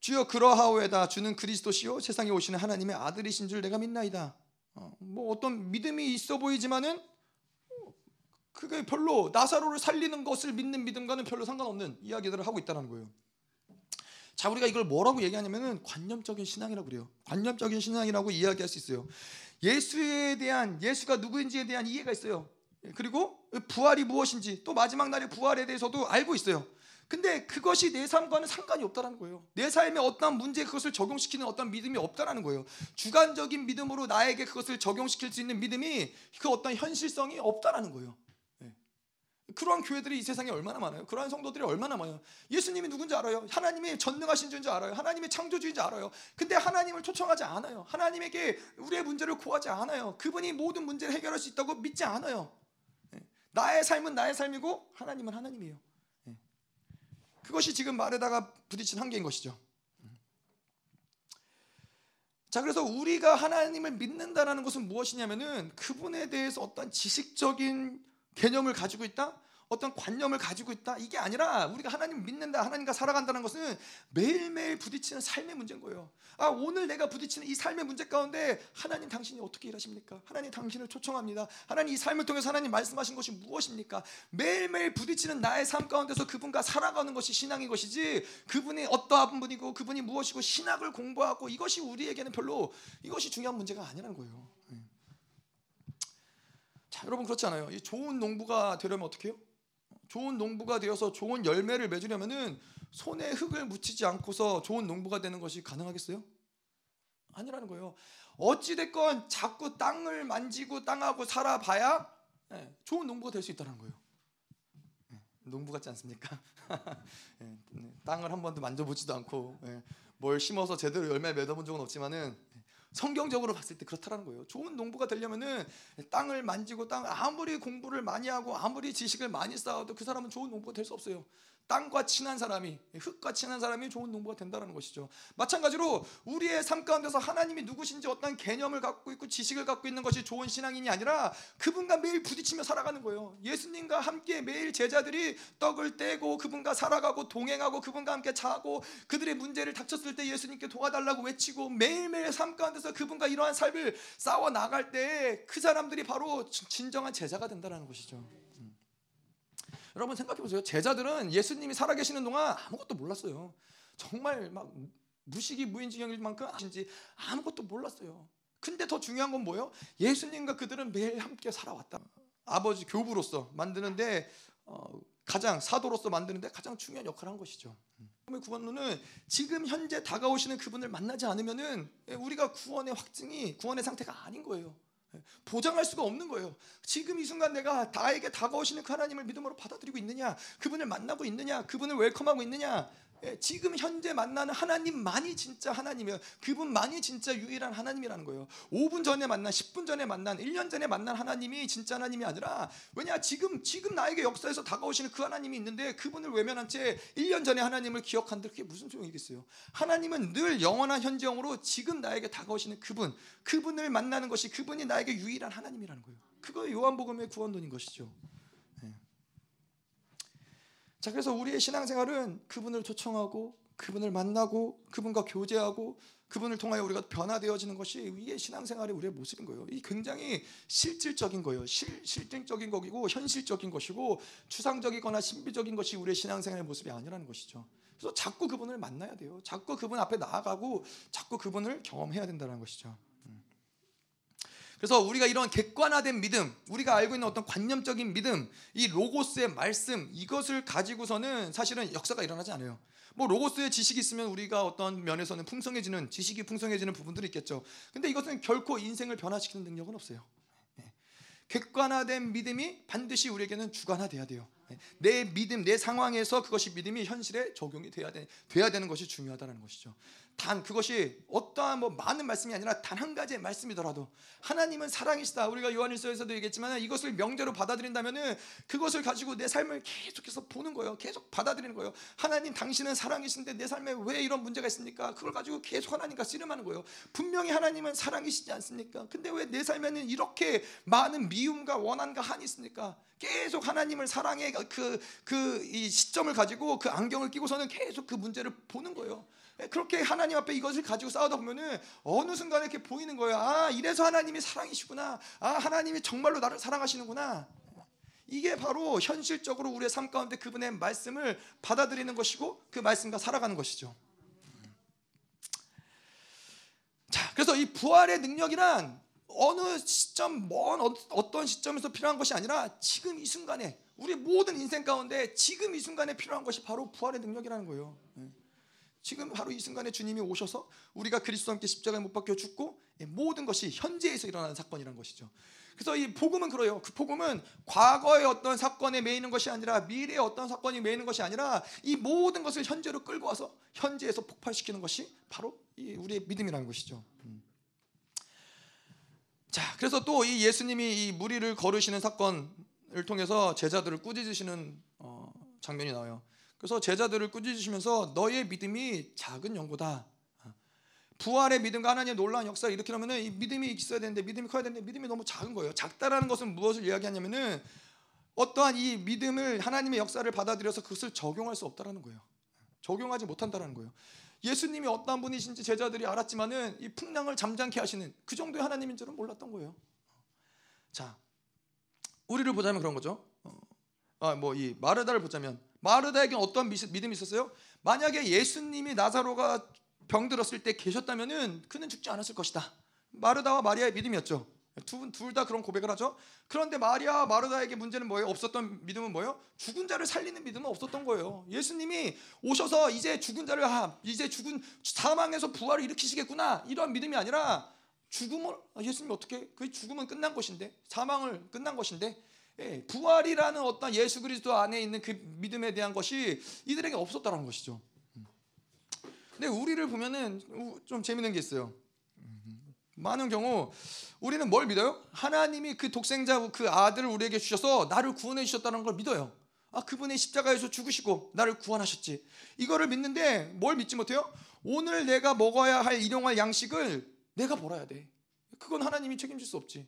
주여 그러하오에다 주는 그리스도시요 세상에 오시는 하나님의 아들이신 줄 내가 믿나이다. 어, 뭐 어떤 믿음이 있어 보이지만은 그게 별로 나사로를 살리는 것을 믿는 믿음과는 별로 상관없는 이야기들을 하고 있다는 거예요. 자, 우리가 이걸 뭐라고 얘기하냐면은 관념적인 신앙이라고 그래요. 관념적인 신앙이라고 이야기할 수 있어요. 예수에 대한 예수가 누구인지에 대한 이해가 있어요. 그리고 부활이 무엇인지 또 마지막 날의 부활에 대해서도 알고 있어요. 근데 그것이 내 삶과는 상관이 없다는 거예요. 내 삶에 어떤 문제에 그것을 적용시키는 어떤 믿음이 없다는 거예요. 주관적인 믿음으로 나에게 그것을 적용시킬 수 있는 믿음이 그 어떤 현실성이 없다는 거예요. 그러한 교회들이 이 세상에 얼마나 많아요. 그러한 성도들이 얼마나 많아요. 예수님이 누군지 알아요. 하나님이 전능하신 줄 알아요. 하나님이 창조주인지 알아요. 근데 하나님을 초청하지 않아요. 하나님에게 우리의 문제를 구하지 않아요. 그분이 모든 문제를 해결할 수 있다고 믿지 않아요. 예. 나의 삶은 나의 삶이고 하나님은 하나님이에요. 예. 그것이 지금 말에다가 부딪힌 한계인 것이죠. 자, 그래서 우리가 하나님을 믿는다라는 것은 무엇이냐면은 그분에 대해서 어떤 지식적인 개념을 가지고 있다? 어떤 관념을 가지고 있다 이게 아니라 우리가 하나님 믿는다 하나님과 살아간다는 것은 매일매일 부딪히는 삶의 문제인 거예요. 아 오늘 내가 부딪히는 이 삶의 문제 가운데 하나님 당신이 어떻게 일하십니까? 하나님 당신을 초청합니다. 하나님 이 삶을 통해서 하나님 말씀하신 것이 무엇입니까? 매일매일 부딪히는 나의 삶 가운데서 그분과 살아가는 것이 신앙인 것이지 그분이 어떠한 분이고 그분이 무엇이고 신학을 공부하고 이것이 우리에게는 별로 이것이 중요한 문제가 아니라는 거예요. 예. 자 여러분 그렇잖아요. 이 좋은 농부가 되려면 어떻게 해요? 좋은 농부가 되어서 좋은 열매를 맺으려면은 손에 흙을 묻히지 않고서 좋은 농부가 되는 것이 가능하겠어요? 아니라는 거예요. 어찌 됐건 자꾸 땅을 만지고 땅하고 살아봐야 네, 좋은 농부가 될 수 있다는 거예요. 네, 농부 같지 않습니까? 네, 땅을 한 번도 만져보지도 않고 뭘 심어서 제대로 열매 맺어본 적은 없지만은 성경적으로 봤을 때 그렇다라는 거예요. 좋은 농부가 되려면은 땅을 만지고 땅 아무리 공부를 많이 하고 아무리 지식을 많이 쌓아도 그 사람은 좋은 농부가 될 수 없어요. 땅과 친한 사람이 흙과 친한 사람이 좋은 농부가 된다는 것이죠. 마찬가지로 우리의 삶 가운데서 하나님이 누구신지 어떤 개념을 갖고 있고 지식을 갖고 있는 것이 좋은 신앙인이 아니라 그분과 매일 부딪히며 살아가는 거예요. 예수님과 함께 매일 제자들이 떡을 떼고 그분과 살아가고 동행하고 그분과 함께 자고 그들의 문제를 닥쳤을 때 예수님께 도와달라고 외치고 매일매일 삶 가운데서 그분과 이러한 삶을 싸워 나갈 때 그 사람들이 바로 진정한 제자가 된다는 것이죠. 여러분 생각해 보세요. 제자들은 예수님이 살아계시는 동안 아무것도 몰랐어요. 정말 막 무식이 무인지경일 만큼 아신지 아무것도 몰랐어요. 근데 더 중요한 건 뭐예요? 예수님과 그들은 매일 함께 살아왔다. 아버지 교부로서 만드는데 어, 가장 사도로서 만드는데 가장 중요한 역할을 한 것이죠. 그러면 구원론은 지금 현재 다가오시는 그분을 만나지 않으면은 우리가 구원의 확증이 구원의 상태가 아닌 거예요. 보장할 수가 없는 거예요. 지금 이 순간 내가 나에게 다가오시는 그 하나님을 믿음으로 받아들이고 있느냐, 그분을 만나고 있느냐, 그분을 웰컴하고 있느냐, 예, 지금 현재 만나는 하나님만이 진짜 하나님이에요. 그분만이 진짜 유일한 하나님이라는 거예요. 5분 전에 만난, 10분 전에 만난, 1년 전에 만난 하나님이 진짜 하나님이 아니라 왜냐 지금 지금 나에게 역사에서 다가오시는 그 하나님이 있는데 그분을 외면한 채 1년 전에 하나님을 기억한들 그게 무슨 소용이겠어요? 하나님은 늘 영원한 현재형으로 지금 나에게 다가오시는 그분, 그분을 만나는 것이 그분이 나에게 유일한 하나님이라는 거예요. 그거 요한복음의 구원론인 것이죠. 자, 그래서 우리의 신앙생활은 그분을 초청하고 그분을 만나고 그분과 교제하고 그분을 통하여 우리가 변화되어지는 것이 이게 신앙생활의 우리의 모습인 거예요. 이 굉장히 실질적인 거예요. 실, 실질적인 거고 현실적인 것이고 추상적이거나 신비적인 것이 우리의 신앙생활의 모습이 아니라는 것이죠. 그래서 자꾸 그분을 만나야 돼요. 자꾸 그분 앞에 나아가고 자꾸 그분을 경험해야 된다는 것이죠. 그래서 우리가 이런 객관화된 믿음, 우리가 알고 있는 어떤 관념적인 믿음, 이 로고스의 말씀 이것을 가지고서는 사실은 역사가 일어나지 않아요. 뭐 로고스의 지식이 있으면 우리가 어떤 면에서는 풍성해지는 지식이 풍성해지는 부분들이 있겠죠. 근데 이것은 결코 인생을 변화시키는 능력은 없어요. 네. 객관화된 믿음이 반드시 우리에게는 주관화돼야 돼요. 네. 내 믿음, 내 상황에서 그것이 믿음이 현실에 적용이 돼야 돼, 돼야 되는 것이 중요하다는 것이죠. 단 그것이 어떠한 뭐 많은 말씀이 아니라 단 한 가지의 말씀이더라도 하나님은 사랑이시다. 우리가 요한일서에서도 얘기했지만 이것을 명제로 받아들인다면은 그것을 가지고 내 삶을 계속해서 보는 거예요. 계속 받아들이는 거예요. 하나님 당신은 사랑이신데 내 삶에 왜 이런 문제가 있습니까? 그걸 가지고 계속 하나님과 씨름하는 거예요. 분명히 하나님은 사랑이시지 않습니까? 근데 왜 내 삶에는 이렇게 많은 미움과 원한과 한이 있습니까? 계속 하나님을 사랑의 그 그 이 시점을 가지고 그 안경을 끼고서는 계속 그 문제를 보는 거예요. 그렇게 하나님 앞에 이것을 가지고 싸우다 보면은 어느 순간에 이렇게 보이는 거예요. 아, 이래서 하나님이 사랑이시구나. 아, 하나님이 정말로 나를 사랑하시는구나. 이게 바로 현실적으로 우리의 삶 가운데 그분의 말씀을 받아들이는 것이고 그 말씀과 살아가는 것이죠. 자, 그래서 이 부활의 능력이란 어느 시점, 먼 어, 어떤 시점에서 필요한 것이 아니라 지금 이 순간에 우리 모든 인생 가운데 지금 이 순간에 필요한 것이 바로 부활의 능력이라는 거예요. 지금 바로 이 순간에 주님이 오셔서 우리가 그리스도와 함께 십자가에 못 박혀 죽고 예, 모든 것이 현재에서 일어나는 사건이라는 것이죠. 그래서 이 복음은 그래요. 그 복음은 과거의 어떤 사건에 매이는 것이 아니라 미래의 어떤 사건이 매이는 것이 아니라 이 모든 것을 현재로 끌고 와서 현재에서 폭발시키는 것이 바로 이 우리의 믿음이라는 것이죠. 음. 자, 그래서 또 이 예수님이 이 무리를 거르시는 사건을 통해서 제자들을 꾸짖으시는 어, 장면이 나와요. 그래서 제자들을 꾸짖으시면서 너의 믿음이 작은 연고다. 부활의 믿음과 하나님의 놀라운 역사를 일으키려면 이 믿음이 있어야 되는데 믿음이 커야 되는데 믿음이 너무 작은 거예요. 작다라는 것은 무엇을 이야기하냐면은 어떠한 이 믿음을 하나님의 역사를 받아들여서 그것을 적용할 수 없다라는 거예요. 적용하지 못한다라는 거예요. 예수님이 어떤 분이신지 제자들이 알았지만은 이 풍랑을 잠잠케 하시는 그 정도의 하나님인 줄은 몰랐던 거예요. 자, 우리를 보자면 그런 거죠. 어, 아, 뭐 이 마르다를 보자면 마르다에게 어떤 믿음이 있었어요? 만약에 예수님이 나사로가 병들었을 때 계셨다면은 그는 죽지 않았을 것이다. 마르다와 마리아의 믿음이었죠. 둘 다 그런 고백을 하죠. 그런데 마리아 마르다에게 문제는 뭐예요? 없었던 믿음은 뭐예요? 죽은 자를 살리는 믿음은 없었던 거예요. 예수님이 오셔서 이제 죽은 자를 아, 이제 죽은 사망에서 부활을 일으키시겠구나 이런 믿음이 아니라 죽음을 아, 예수님이 어떻게 그 죽음은 끝난 것인데 사망을 끝난 것인데 예, 부활이라는 어떤 예수 그리스도 안에 있는 그 믿음에 대한 것이 이들에게 없었다는 것이죠. 근데 우리를 보면은 좀 재밌는 게 있어요. 많은 경우 우리는 뭘 믿어요? 하나님이 그 독생자 그 아들을 우리에게 주셔서 나를 구원해 주셨다는 걸 믿어요. 아 그분이 십자가에서 죽으시고 나를 구원하셨지. 이거를 믿는데 뭘 믿지 못해요? 오늘 내가 먹어야 할 일용할 양식을 내가 벌어야 돼. 그건 하나님이 책임질 수 없지.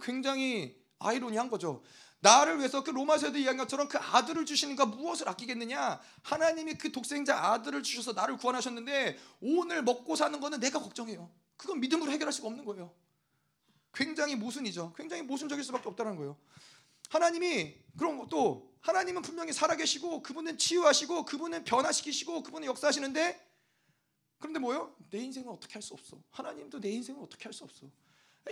굉장히 아이러니한 거죠. 나를 위해서 그 로마서에도 이야기한 것처럼 그 아들을 주시는가 무엇을 아끼겠느냐? 하나님이 그 독생자 아들을 주셔서 나를 구원하셨는데 오늘 먹고 사는 거는 내가 걱정해요. 그건 믿음으로 해결할 수가 없는 거예요. 굉장히 모순이죠. 굉장히 모순적일 수밖에 없다는 거예요. 하나님이 그런 것도 하나님은 분명히 살아계시고 그분은 치유하시고 그분은 변화시키시고 그분은 역사하시는데 그런데 뭐요? 내 인생은 어떻게 할 수 없어. 하나님도 내 인생은 어떻게 할 수 없어.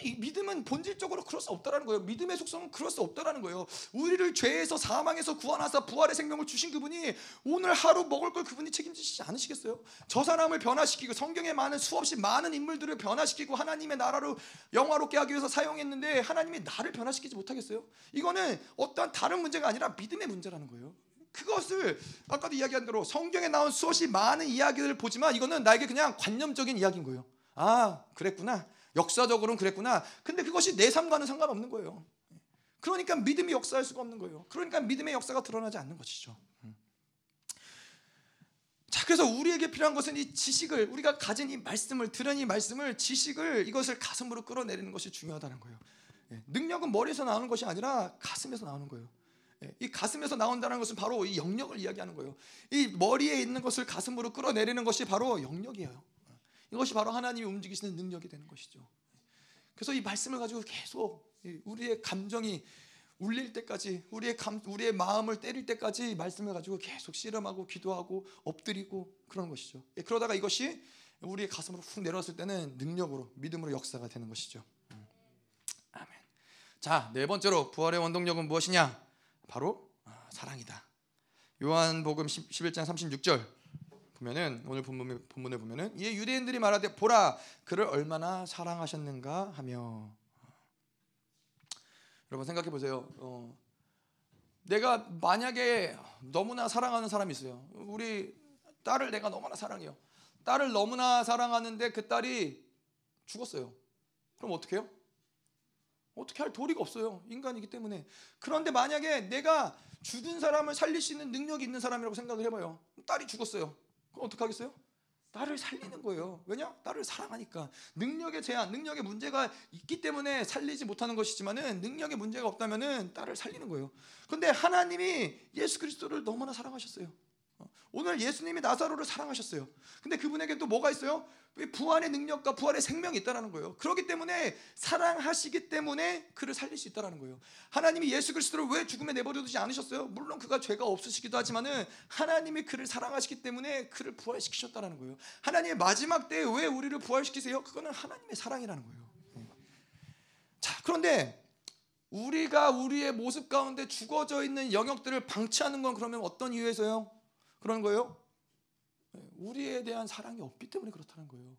이 믿음은 본질적으로 그럴 수 없다라는 거예요. 믿음의 속성은 그럴 수 없다라는 거예요. 우리를 죄에서 사망에서 구원하사 부활의 생명을 주신 그분이 오늘 하루 먹을 걸 그분이 책임지시지 않으시겠어요? 저 사람을 변화시키고 성경에 많은 수없이 많은 인물들을 변화시키고 하나님의 나라로 영화롭게 하기 위해서 사용했는데 하나님이 나를 변화시키지 못하겠어요? 이거는 어떠한 다른 문제가 아니라 믿음의 문제라는 거예요. 그것을 아까도 이야기한 대로 성경에 나온 수없이 많은 이야기들을 보지만 이거는 나에게 그냥 관념적인 이야기인 거예요. 아, 그랬구나. 역사적으로는 그랬구나. 근데 그것이 내 삶과는 상관없는 거예요. 그러니까 믿음이 역사할 수가 없는 거예요. 그러니까 믿음의 역사가 드러나지 않는 것이죠. 음. 자, 그래서 우리에게 필요한 것은 이 지식을 우리가 가진 이 말씀을 들은 이 말씀을 지식을 이것을 가슴으로 끌어내리는 것이 중요하다는 거예요. 예, 능력은 머리에서 나오는 것이 아니라 가슴에서 나오는 거예요. 예, 이 가슴에서 나온다는 것은 바로 이 영역을 이야기하는 거예요. 이 머리에 있는 것을 가슴으로 끌어내리는 것이 바로 영역이에요. 이것이 바로 하나님이 움직이시는 능력이 되는 것이죠. 그래서 이 말씀을 가지고 계속 우리의 감정이 울릴 때까지 우리의 감 우리의 마음을 때릴 때까지 말씀을 가지고 계속 씨름하고 기도하고 엎드리고 그런 것이죠. 예, 그러다가 이것이 우리의 가슴으로 훅 내려왔을 때는 능력으로 믿음으로 역사가 되는 것이죠. 음. 아멘. 자, 네 번째로 부활의 원동력은 무엇이냐? 바로 아, 사랑이다. 요한복음 11장 36절 보면은 오늘 본문, 본문에 보면은 이 유대인들이 말하되 보라 그를 얼마나 사랑하셨는가 하며 여러분 생각해 보세요. 어, 내가 만약에 너무나 사랑하는 사람이 있어요. 우리 딸을 내가 너무나 사랑해요. 딸을 너무나 사랑하는데 그 딸이 죽었어요. 그럼 어떻게 해요? 어떻게 할 도리가 없어요. 인간이기 때문에. 그런데 만약에 내가 죽은 사람을 살릴 수 있는 능력이 있는 사람이라고 생각을 해봐요. 딸이 죽었어요. 그럼 어떡하겠어요? 나를 살리는 거예요. 왜냐? 나를 사랑하니까. 능력의 제한, 능력의 문제가 있기 때문에 살리지 못하는 것이지만은 능력의 문제가 없다면은 딸을 살리는 거예요. 근데 하나님이 예수 그리스도를 너무나 사랑하셨어요. 오늘 예수님이 나사로를 사랑하셨어요. 근데 그분에게 또 뭐가 있어요? 부활의 능력과 부활의 생명이 있다라는 거예요. 그렇기 때문에 사랑하시기 때문에 그를 살릴 수 있다라는 거예요. 하나님이 예수 그리스도를 왜 죽음에 내버려 두지 않으셨어요? 물론 그가 죄가 없으시기도 하지만은 하나님이 그를 사랑하시기 때문에 그를 부활시키셨다라는 거예요. 하나님의 마지막 때에 왜 우리를 부활시키세요? 그거는 하나님의 사랑이라는 거예요. 자, 그런데 우리가 우리의 모습 가운데 죽어져 있는 영역들을 방치하는 건 그러면 어떤 이유에서요? 그런 거예요? 우리에 대한 사랑이 없기 때문에 그렇다는 거예요.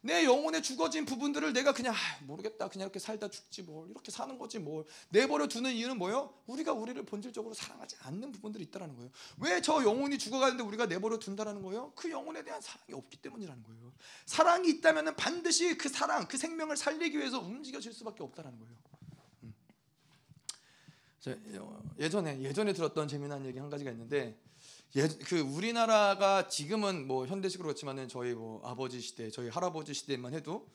내 영혼에 죽어진 부분들을 내가 그냥 아, 모르겠다 그냥 이렇게 살다 죽지 뭘 이렇게 사는 거지 뭘 내버려 두는 이유는 뭐예요? 우리가 우리를 본질적으로 사랑하지 않는 부분들이 있다라는 거예요. 왜 저 영혼이 죽어가는데 우리가 내버려 둔다라는 거예요? 그 영혼에 대한 사랑이 없기 때문이라는 거예요. 사랑이 있다면 반드시 그 사랑, 그 생명을 살리기 위해서 움직여질 수밖에 없다라는 거예요. 음. 예전에 예전에 들었던 재미난 얘기 한 가지가 있는데 예, 그 우리나라가 지금은 뭐 현대식으로 그렇지만은 저희 뭐 아버지 시대, 저희 할아버지 시대만 해도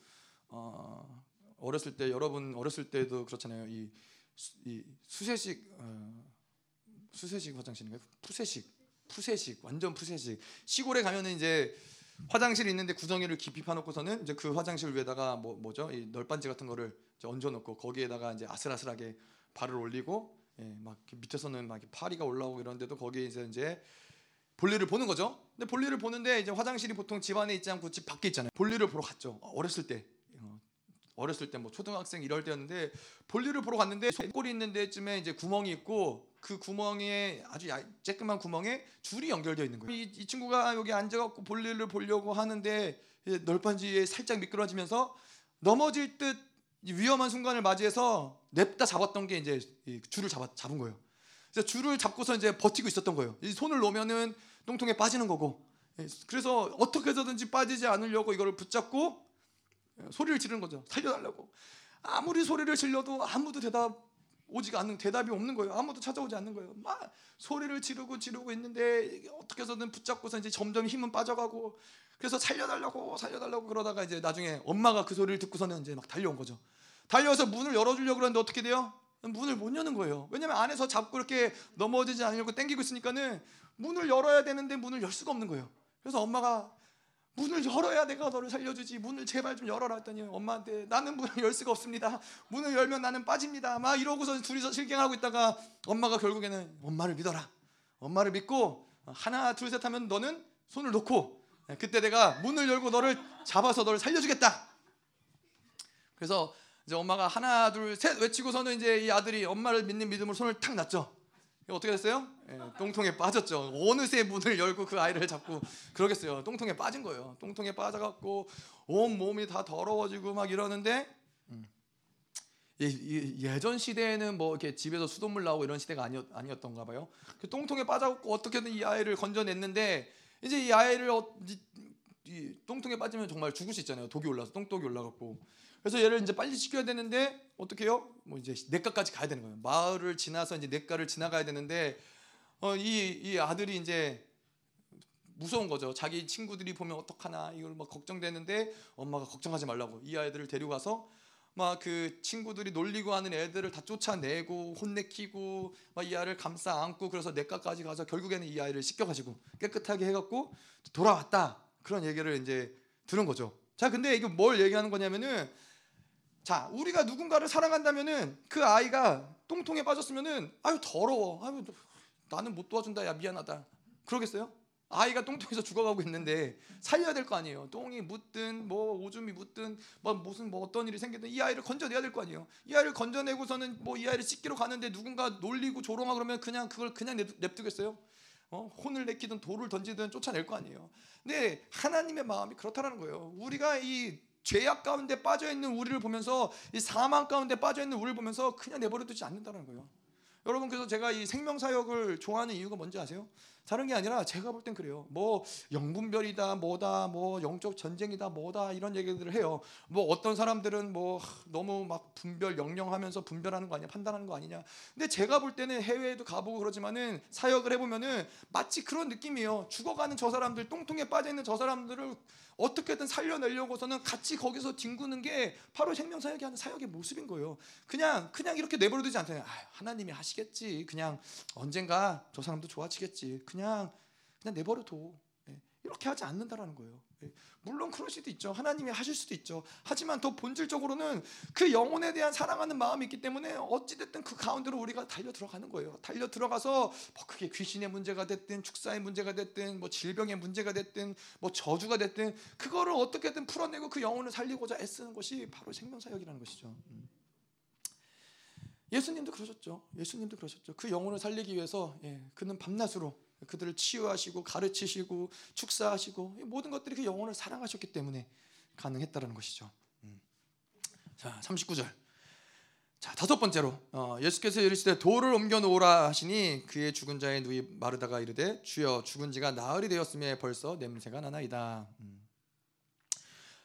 어, 어렸을 때 여러분 어렸을 때도 그렇잖아요. 이, 이 수세식 어, 수세식 화장실인가요? 푸세식, 푸세식, 완전 푸세식. 시골에 가면은 이제 화장실이 있는데 구덩이를 깊이 파놓고서는 이제 그 화장실 위에다가 뭐 뭐죠? 이 널빤지 같은 거를 얹어놓고 거기에다가 이제 아슬아슬하게 발을 올리고 예, 막 밑에서는 막 파리가 올라오고 이런데도 거기에 이제 이제 볼일을 보는 거죠. 근데 볼일을 보는데 이제 화장실이 보통 집 안에 있지 않고 집 밖에 있잖아요. 볼일을 보러 갔죠. 어렸을 때. 어, 어렸을 때 뭐 초등학생 이럴 때였는데 볼일을 보러 갔는데 꼴이 있는 데쯤에 이제 구멍이 있고 그 구멍에 아주 쬐끄만 구멍에 줄이 연결되어 있는 거예요. 이, 이 친구가 여기 앉아갖고 볼일을 보려고 하는데 널빤지에 살짝 미끄러지면서 넘어질 듯 위험한 순간을 맞이해서 냅다 잡았던 게 이제 줄을 잡아, 잡은 거예요. 줄을 잡고서 이제 버티고 있었던 거예요. 이 손을 놓으면은 똥통에 빠지는 거고. 예, 그래서 어떻게 해서든지 빠지지 않으려고 이거를 붙잡고 예, 소리를 지르는 거죠. 살려달라고. 아무리 소리를 질러도 아무도 대답 오지가 않는 대답이 없는 거예요. 아무도 찾아오지 않는 거예요. 막 소리를 지르고 지르고 있는데 어떻게 해서든 붙잡고서 이제 점점 힘은 빠져가고 그래서 살려달라고 살려달라고 그러다가 이제 나중에 엄마가 그 소리를 듣고서는 이제 막 달려온 거죠. 달려와서 문을 열어주려고 그러는데 어떻게 돼요? 문을 못 여는 거예요. 왜냐면 안에서 잡고 이렇게 넘어지지 않으려고 땡기고 있으니까는 문을 열어야 되는데 문을 열 수가 없는 거예요. 그래서 엄마가 문을 열어야 내가 너를 살려주지. 문을 제발 좀 열어라 했더니 엄마한테 나는 문을 열 수가 없습니다. 문을 열면 나는 빠집니다. 막 이러고서 둘이서 실갱하고 있다가 엄마가 결국에는 엄마를 믿어라. 엄마를 믿고 하나 둘 셋 하면 너는 손을 놓고 그때 내가 문을 열고 너를 잡아서 너를 살려주겠다. 그래서 이제 엄마가 하나 둘 셋 외치고서는 이제 이 아들이 엄마를 믿는 믿음으로 손을 탁 놨죠. 어떻게 됐어요? 예, 똥통에 빠졌죠. 어느새 문을 열고 그 아이를 잡고 그러겠어요. 똥통에 빠진 거예요. 똥통에 빠져갖고 온 몸이 다 더러워지고 막 이러는데 음. 예, 전 시대에는 뭐 이렇게 집에서 수돗물 나오고 이런 시대가 아니었, 아니었던가 봐요. 그 똥통에 빠져갖고 어떻게든 이 아이를 건져냈는데 이제 이 아이를 어, 이, 이 똥통에 빠지면 정말 죽을 수 있잖아요. 독이 올라서 똥독이 올라갖고 그래서 얘를 이제 빨리 시켜야 되는데 어떻게 해요? 뭐 이제 내과까지 가야 되는 거예요. 마을을 지나서 이제 내과를 지나가야 되는데 어, 이, 이 아들이 이제 무서운 거죠. 자기 친구들이 보면 어떡하나 이걸 막 걱정되는데 엄마가 걱정하지 말라고 이 아이들을 데려가서 막 그 친구들이 놀리고 하는 애들을 다 쫓아내고 혼내키고 막 이 아이를 감싸 안고 그래서 내과까지 가서 결국에는 이 아이를 씻겨가지고 깨끗하게 해갖고 돌아왔다 그런 얘기를 이제 들은 거죠. 자 근데 이게 뭘 얘기하는 거냐면은 자, 우리가 누군가를 사랑한다면은 그 아이가 똥통에 빠졌으면은 아유 더러워. 아유 나는 못 도와준다. 야 미안하다. 그러겠어요? 아이가 똥통에서 죽어가고 있는데 살려야 될 거 아니에요. 똥이 묻든 뭐 오줌이 묻든 뭐 무슨 뭐 어떤 일이 생기든 이 아이를 건져내야 될 거 아니에요. 이 아이를 건져내고서는 뭐 이 아이를 씻기로 가는데 누군가 놀리고 조롱하고 그러면 그냥 그걸 그냥 냅두겠어요? 어? 혼을 내키든 돌을 던지든 쫓아낼 거 아니에요. 근데 하나님의 마음이 그렇다라는 거예요. 우리가 이 죄악 가운데 빠져 있는 우리를 보면서 이 사망 가운데 빠져 있는 우리를 보면서 그냥 내버려 두지 않는다는 거예요. 여러분 그래서 제가 이 생명 사역을 좋아하는 이유가 뭔지 아세요? 다른 게 아니라 제가 볼 땐 그래요. 뭐 영분별이다, 뭐다, 뭐 영적 전쟁이다, 뭐다 이런 얘기들을 해요. 뭐 어떤 사람들은 뭐 너무 막 분별 영영하면서 분별하는 거 아니냐, 판단하는 거 아니냐. 근데 제가 볼 때는 해외에도 가보고 그러지만은 사역을 해보면은 마치 그런 느낌이에요. 죽어가는 저 사람들, 똥통에 빠져 있는 저 사람들을 어떻게든 살려내려고서는 같이 거기서 뒹구는 게 바로 생명 사역이 하는 사역의 모습인 거예요. 그냥 그냥 이렇게 내버려두지 않잖아요. 아, 하나님이 하시겠지. 그냥 언젠가 저 사람도 좋아지겠지. 그냥 그냥 내버려둬. 예, 이렇게 하지 않는다라는 거예요. 예, 물론 그럴 수도 있죠. 하나님이 하실 수도 있죠. 하지만 더 본질적으로는 그 영혼에 대한 사랑하는 마음이 있기 때문에 어찌됐든 그 가운데로 우리가 달려 들어가는 거예요. 달려 들어가서 뭐 그게 귀신의 문제가 됐든 축사의 문제가 됐든 뭐 질병의 문제가 됐든 뭐 저주가 됐든 그거를 어떻게든 풀어내고 그 영혼을 살리고자 애쓰는 것이 바로 생명사역이라는 것이죠. 음. 예수님도 그러셨죠. 예수님도 그러셨죠. 그 영혼을 살리기 위해서 예, 그는 밤낮으로 그들을 치유하시고 가르치시고 축사하시고 모든 것들이 그 영혼을 사랑하셨기 때문에 가능했다라는 것이죠. 음. 자, 39절. 자, 다섯 번째로 어, 예수께서 이르시되 돌을 옮겨 놓으라 하시니 그의 죽은 자의 누이 마르다가 이르되 주여 죽은 지가 나흘이 되었음에 벌써 냄새가 나나이다. 음.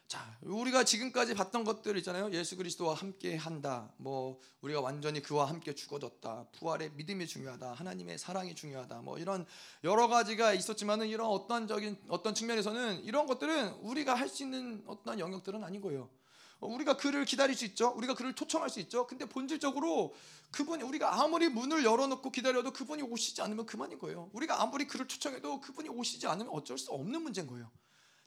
자, 우리가 지금까지 봤던 것들 있잖아요. 예수 그리스도와 함께 한다. 뭐 우리가 완전히 그와 함께 죽어졌다. 부활의 믿음이 중요하다. 하나님의 사랑이 중요하다. 뭐 이런 여러 가지가 있었지만은 이런 어떤적인 어떤 측면에서는 이런 것들은 우리가 할 수 있는 어떤 영역들은 아닌 거예요. 우리가 그를 기다릴 수 있죠. 우리가 그를 초청할 수 있죠. 근데 본질적으로 그분이 우리가 아무리 문을 열어놓고 기다려도 그분이 오시지 않으면 그만인 거예요. 우리가 아무리 그를 초청해도 그분이 오시지 않으면 어쩔 수 없는 문제인 거예요.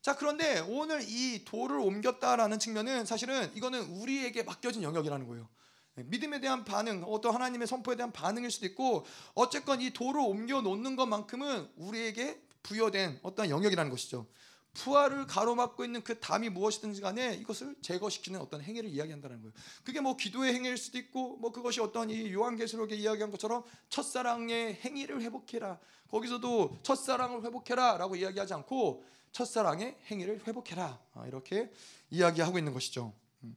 자, 그런데 오늘 이 돌을 옮겼다라는 측면은 사실은 이거는 우리에게 맡겨진 영역이라는 거예요. 네, 믿음에 대한 반응, 어떤 하나님의 선포에 대한 반응일 수도 있고, 어쨌건 이 돌을 옮겨 놓는 것만큼은 우리에게 부여된 어떤 영역이라는 것이죠. 부활을 가로막고 있는 그 담이 무엇이든지 간에 이것을 제거시키는 어떤 행위를 이야기한다는 거예요. 그게 뭐 기도의 행위일 수도 있고, 뭐 그것이 어떤 이 요한계시록에 이야기한 것처럼 첫사랑의 행위를 회복해라. 거기서도 첫사랑을 회복해라라고 이야기하지 않고 첫사랑의 행위를 회복해라 아, 이렇게 이야기하고 있는 것이죠. 음.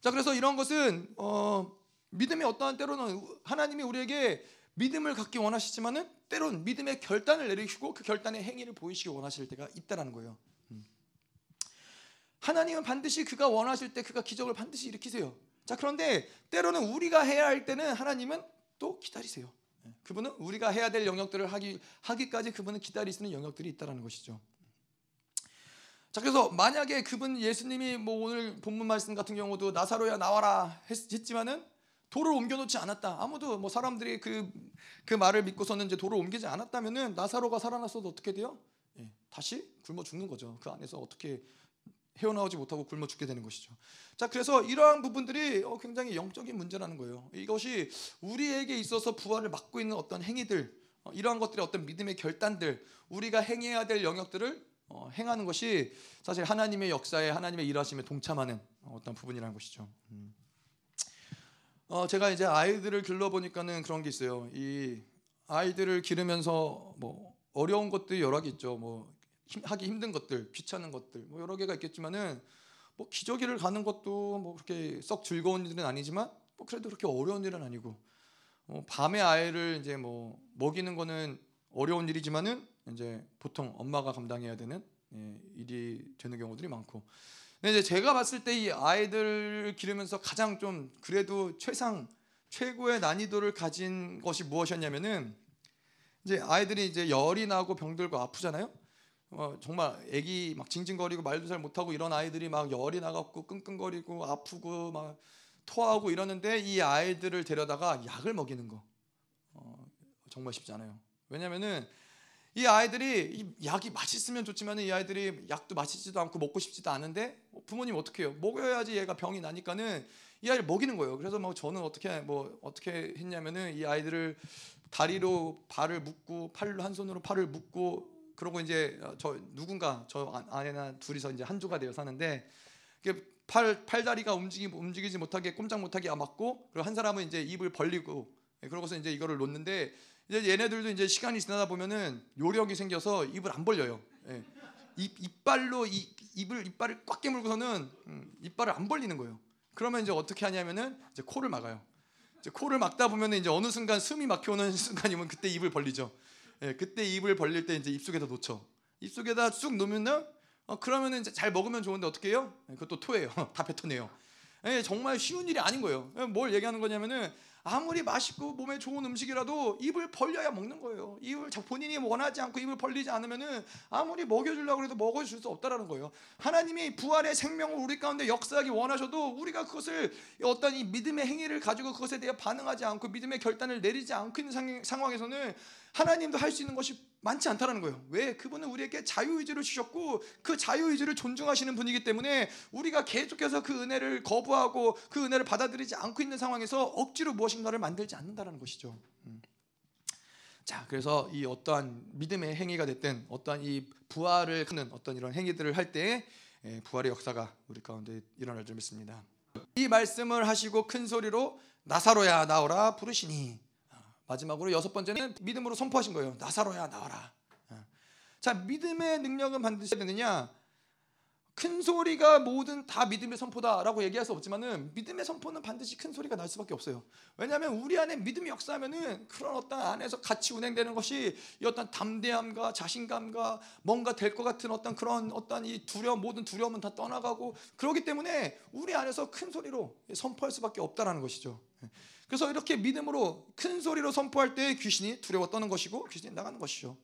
자 그래서 이런 것은 어, 믿음의 어떠한 때로는 하나님이 우리에게 믿음을 갖기 원하시지만은 때론 믿음의 결단을 내리시고 그 결단의 행위를 보이시기 원하실 때가 있다라는 거예요. 음. 하나님은 반드시 그가 원하실 때 그가 기적을 반드시 일으키세요. 자 그런데 때로는 우리가 해야 할 때는 하나님은 또 기다리세요. 예, 그분은 우리가 해야 될 영역들을 하기 하기까지 그분은 기다리시는 영역들이 있다라는 것이죠. 자 그래서 만약에 그분 예수님이 뭐 오늘 본문 말씀 같은 경우도 나사로야 나와라 했, 지만은 돌을 옮겨놓지 않았다. 아무도 뭐 사람들이 그, 그 말을 믿고서는 이제 돌을 옮기지 않았다면은 나사로가 살아났어도 어떻게 돼요? 예, 다시 굶어 죽는 거죠. 그 안에서 어떻게 헤어나오지 못하고 굶어 죽게 되는 것이죠. 자, 그래서 이러한 부분들이 어, 굉장히 영적인 문제라는 거예요. 이것이 우리에게 있어서 부활을 막고 있는 어떤 행위들, 어, 이러한 것들의 어떤 믿음의 결단들, 우리가 행해야 될 영역들을 어, 행하는 것이 사실 하나님의 역사에 하나님의 일하심에 동참하는 어떤 부분이라는 것이죠. 음. 어, 제가 이제 아이들을 길러 보니까는 그런 게 있어요. 이 아이들을 기르면서 뭐 어려운 것들이 여러 개 있죠. 뭐 힘, 하기 힘든 것들, 귀찮은 것들, 뭐 여러 개가 있겠지만은 뭐 기저귀를 가는 것도 뭐 그렇게 썩 즐거운 일은 아니지만 뭐 그래도 그렇게 어려운 일은 아니고 어, 밤에 아이를 이제 뭐 먹이는 거는 어려운 일이지만은 이제 보통 엄마가 감당해야 되는 예, 일이 되는 경우들이 많고. 근데 이제 제가 봤을 때 이 아이들 기르면서 가장 좀 그래도 최상 최고의 난이도를 가진 것이 무엇이었냐면은 이제 아이들이 이제 열이 나고 병들고 아프잖아요. 어, 정말 아기 막 징징거리고 말도 잘 못하고 이런 아이들이 막 열이 나갖고 끙끙거리고 아프고 막 토하고 이러는데 이 아이들을 데려다가 약을 먹이는 거 어, 정말 쉽지 않아요. 왜냐면은 이 아이들이 이 약이 맛있으면 좋지만 이 아이들이 약도 맛있지도 않고 먹고 싶지도 않은데 부모님 어떻게 해요? 먹여야지 얘가 병이 나니까는 이 아이를 먹이는 거예요. 그래서 뭐 저는 어떻게 뭐 어떻게 했냐면은 이 아이들을 다리로 발을 묶고 팔로 한 손으로 팔을 묶고 그러고 이제 저 누군가 저 아내나 둘이서 이제 한 조가 되어 사는데 팔 팔다리가 움직이 움직이지 못하게 꼼짝 못하게 맞고 그리고 한 사람은 이제 입을 벌리고 그러고서 이제 이거를 놓는데 이제 얘네들도 이제 시간이 지나다 보면은 요령이 생겨서 입을 안 벌려요. 예. 입, 이빨로 이, 입을 이빨을 꽉 깨물고서는 음, 이빨을 안 벌리는 거예요. 그러면 이제 어떻게 하냐면은 이제 코를 막아요. 이제 코를 막다 보면은 이제 어느 순간 숨이 막혀오는 순간이면 그때 입을 벌리죠. 예, 그때 입을 벌릴 때 이제 입속에다 놓죠. 입속에다 쑥 놓으면은 어, 그러면은 이제 잘 먹으면 좋은데 어떻게 해요? 예, 그것도 토해요. 다 뱉어내요. 예, 정말 쉬운 일이 아닌 거예요. 예, 뭘 얘기하는 거냐면은 아무리 맛있고 몸에 좋은 음식이라도 입을 벌려야 먹는 거예요. 입을 본인이 원하지 않고 입을 벌리지 않으면은 아무리 먹여주려고 해도 먹어줄 수 없다라는 거예요. 하나님이 부활의 생명을 우리 가운데 역사하기 원하셔도 우리가 그것을 어떤 이 믿음의 행위를 가지고 그것에 대해 반응하지 않고 믿음의 결단을 내리지 않고 있는 상황에서는 하나님도 할 수 있는 것이 많지 않다라는 거예요. 왜? 그분은 우리에게 자유의지를 주셨고 그 자유의지를 존중하시는 분이기 때문에 우리가 계속해서 그 은혜를 거부하고 그 은혜를 받아들이지 않고 있는 상황에서 억지로 무엇인가를 만들지 않는다라는 것이죠. 음. 자, 그래서 이 어떠한 믿음의 행위가 됐든 어떠한 이 부활을 하는 어떤 이런 행위들을 할 때 부활의 역사가 우리 가운데 일어날 줄 믿습니다. 이 말씀을 하시고 큰 소리로 나사로야 나오라 부르시니 마지막으로 여섯 번째는 믿음으로 선포하신 거예요. 나사로야 나와라. 어. 자 믿음의 능력은 반드시 되느냐? 큰 소리가 모든 다 믿음의 선포다라고 얘기할 수 없지만은 믿음의 선포는 반드시 큰 소리가 날 수밖에 없어요. 왜냐하면 우리 안에 믿음이 역사하면은 그런 어떤 안에서 같이 운행되는 것이 이 어떤 담대함과 자신감과 뭔가 될 것 같은 어떤 그런 어떤 이 두려움 모든 두려움은 다 떠나가고 그러기 때문에 우리 안에서 큰 소리로 선포할 수밖에 없다라는 것이죠. 그래서 이렇게 믿음으로 큰 소리로 선포할 때 귀신이 두려워 떠는 것이고 귀신이 나가는 것이죠.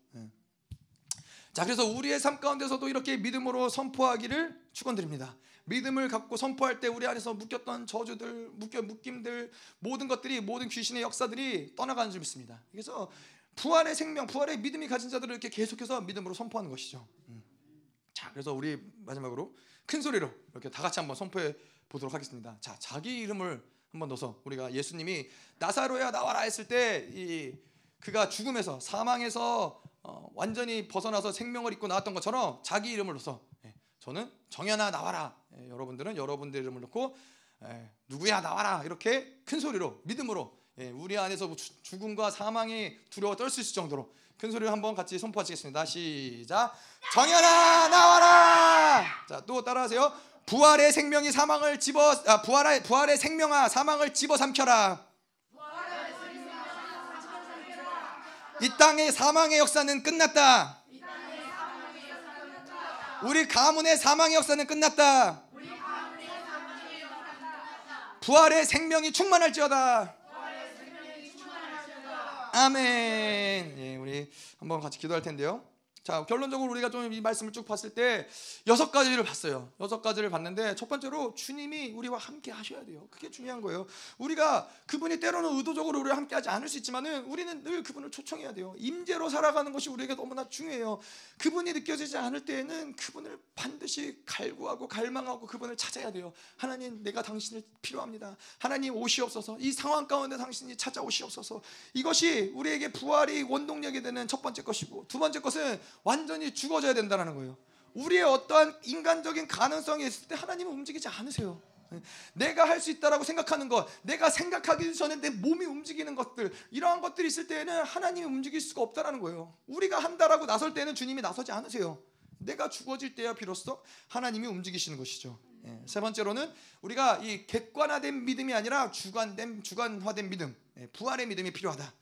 자, 그래서 우리의 삶 가운데서도 이렇게 믿음으로 선포하기를 축원드립니다. 믿음을 갖고 선포할 때 우리 안에서 묶였던 저주들, 묶여 묶임들 모든 것들이 모든 귀신의 역사들이 떠나가는 줄 믿습니다. 그래서 부활의 생명, 부활의 믿음이 가진 자들을 이렇게 계속해서 믿음으로 선포하는 것이죠. 음. 자, 그래서 우리 마지막으로 큰 소리로 이렇게 다 같이 한번 선포해 보도록 하겠습니다. 자, 자기 이름을 한번 넣어서 우리가 예수님이 나사로야 나와라 했을 때 이 그가 죽음에서 사망에서 어, 완전히 벗어나서 생명을 입고 나왔던 것처럼 자기 이름을 넣어서 예, 저는 정연아 나와라. 예, 여러분들은 여러분들 이름을 넣고 예, 누구야 나와라 이렇게 큰 소리로 믿음으로 예, 우리 안에서 뭐 주- 죽음과 사망이 두려워 떨 수 있을 정도로 큰 소리로 한번 같이 선포하시겠습니다. 시작. 정연아 나와라. 자 또 따라하세요. 부활의 생명이 사망을 집어 아, 부활의 부활의 생명아 사망을 집어 삼켜라. 이 땅의 사망의 역사는 끝났다. 우리 가문의 사망의 역사는 끝났다. 부활의 생명이 충만할지어다. 아멘. 예, 우리 한번 같이 기도할 텐데요. 자, 결론적으로 우리가 좀 이 말씀을 쭉 봤을 때 여섯 가지를 봤어요. 여섯 가지를 봤는데 첫 번째로 주님이 우리와 함께 하셔야 돼요. 그게 중요한 거예요. 우리가 그분이 때로는 의도적으로 우리와 함께 하지 않을 수 있지만은 우리는 늘 그분을 초청해야 돼요. 임재로 살아가는 것이 우리에게 너무나 중요해요. 그분이 느껴지지 않을 때에는 그분을 반드시 갈구하고 갈망하고 그분을 찾아야 돼요. 하나님, 내가 당신을 필요합니다. 하나님 오시옵소서. 이 상황 가운데 당신이 찾아오시옵소서. 이것이 우리에게 부활이 원동력이 되는 첫 번째 것이고 두 번째 것은 완전히 죽어져야 된다는 거예요. 우리의 어떠한 인간적인 가능성이 있을 때 하나님은 움직이지 않으세요. 내가 할 수 있다라고 생각하는 것, 내가 생각하기 전에 내 몸이 움직이는 것들, 이러한 것들이 있을 때는 하나님이 움직일 수가 없다라는 거예요. 우리가 한다라고 나설 때는 주님이 나서지 않으세요. 내가 죽어질 때야 비로소 하나님이 움직이시는 것이죠. 예, 세 번째로는 우리가 이 객관화된 믿음이 아니라 주관된 주관화된 믿음, 예, 부활의 믿음이 필요하다.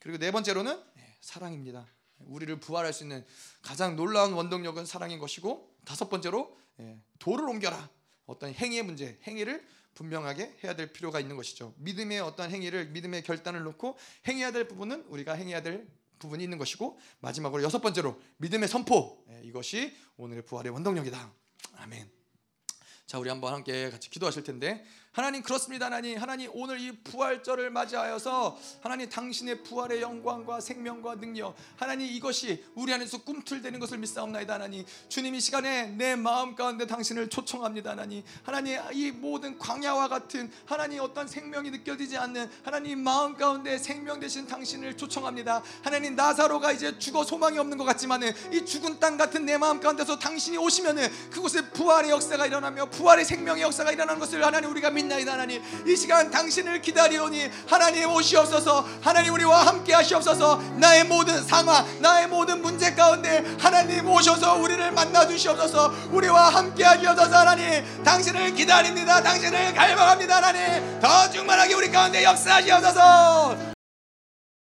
그리고 네 번째로는 예, 사랑입니다. 우리를 부활할 수 있는 가장 놀라운 원동력은 사랑인 것이고 다섯 번째로 예, 도를 옮겨라. 어떤 행위의 문제, 행위를 분명하게 해야 될 필요가 있는 것이죠. 믿음의 어떤 행위를 믿음의 결단을 놓고 행해야 될 부분은 우리가 행해야 될 부분이 있는 것이고 마지막으로 여섯 번째로 믿음의 선포. 예, 이것이 오늘의 부활의 원동력이다. 아멘. 자, 우리 한번 함께 같이 기도하실 텐데 하나님 그렇습니다. 하나님, 하나님 오늘 이 부활절을 맞이하여서 하나님 당신의 부활의 영광과 생명과 능력, 하나님 이것이 우리 안에서 꿈틀대는 것을 믿사옵나이다. 하나님, 주님 이 시간에 내 마음 가운데 당신을 초청합니다. 하나님, 하나님 이 모든 광야와 같은 하나님 어떤 생명이 느껴지지 않는 하나님 마음 가운데 생명 되신 당신을 초청합니다. 하나님 나사로가 이제 죽어 소망이 없는 것 같지만은 이 죽은 땅 같은 내 마음 가운데서 당신이 오시면은 그곳에 부활의 역사가 일어나며 부활의 생명의 역사가 일어나는 것을 하나님 우리가 믿나이다 하나님 이 시간 당신을 기다리오니 하나님 오시옵소서. 하나님 우리와 함께 하시옵소서. 나의 모든 상황 나의 모든 문제 가운데 하나님 오셔서 우리를 만나 주시옵소서. 우리와 함께 하시옵소서 하나님. 당신을 기다립니다. 당신을 갈망합니다 하나님. 더 충만하게 우리 가운데 역사하시옵소서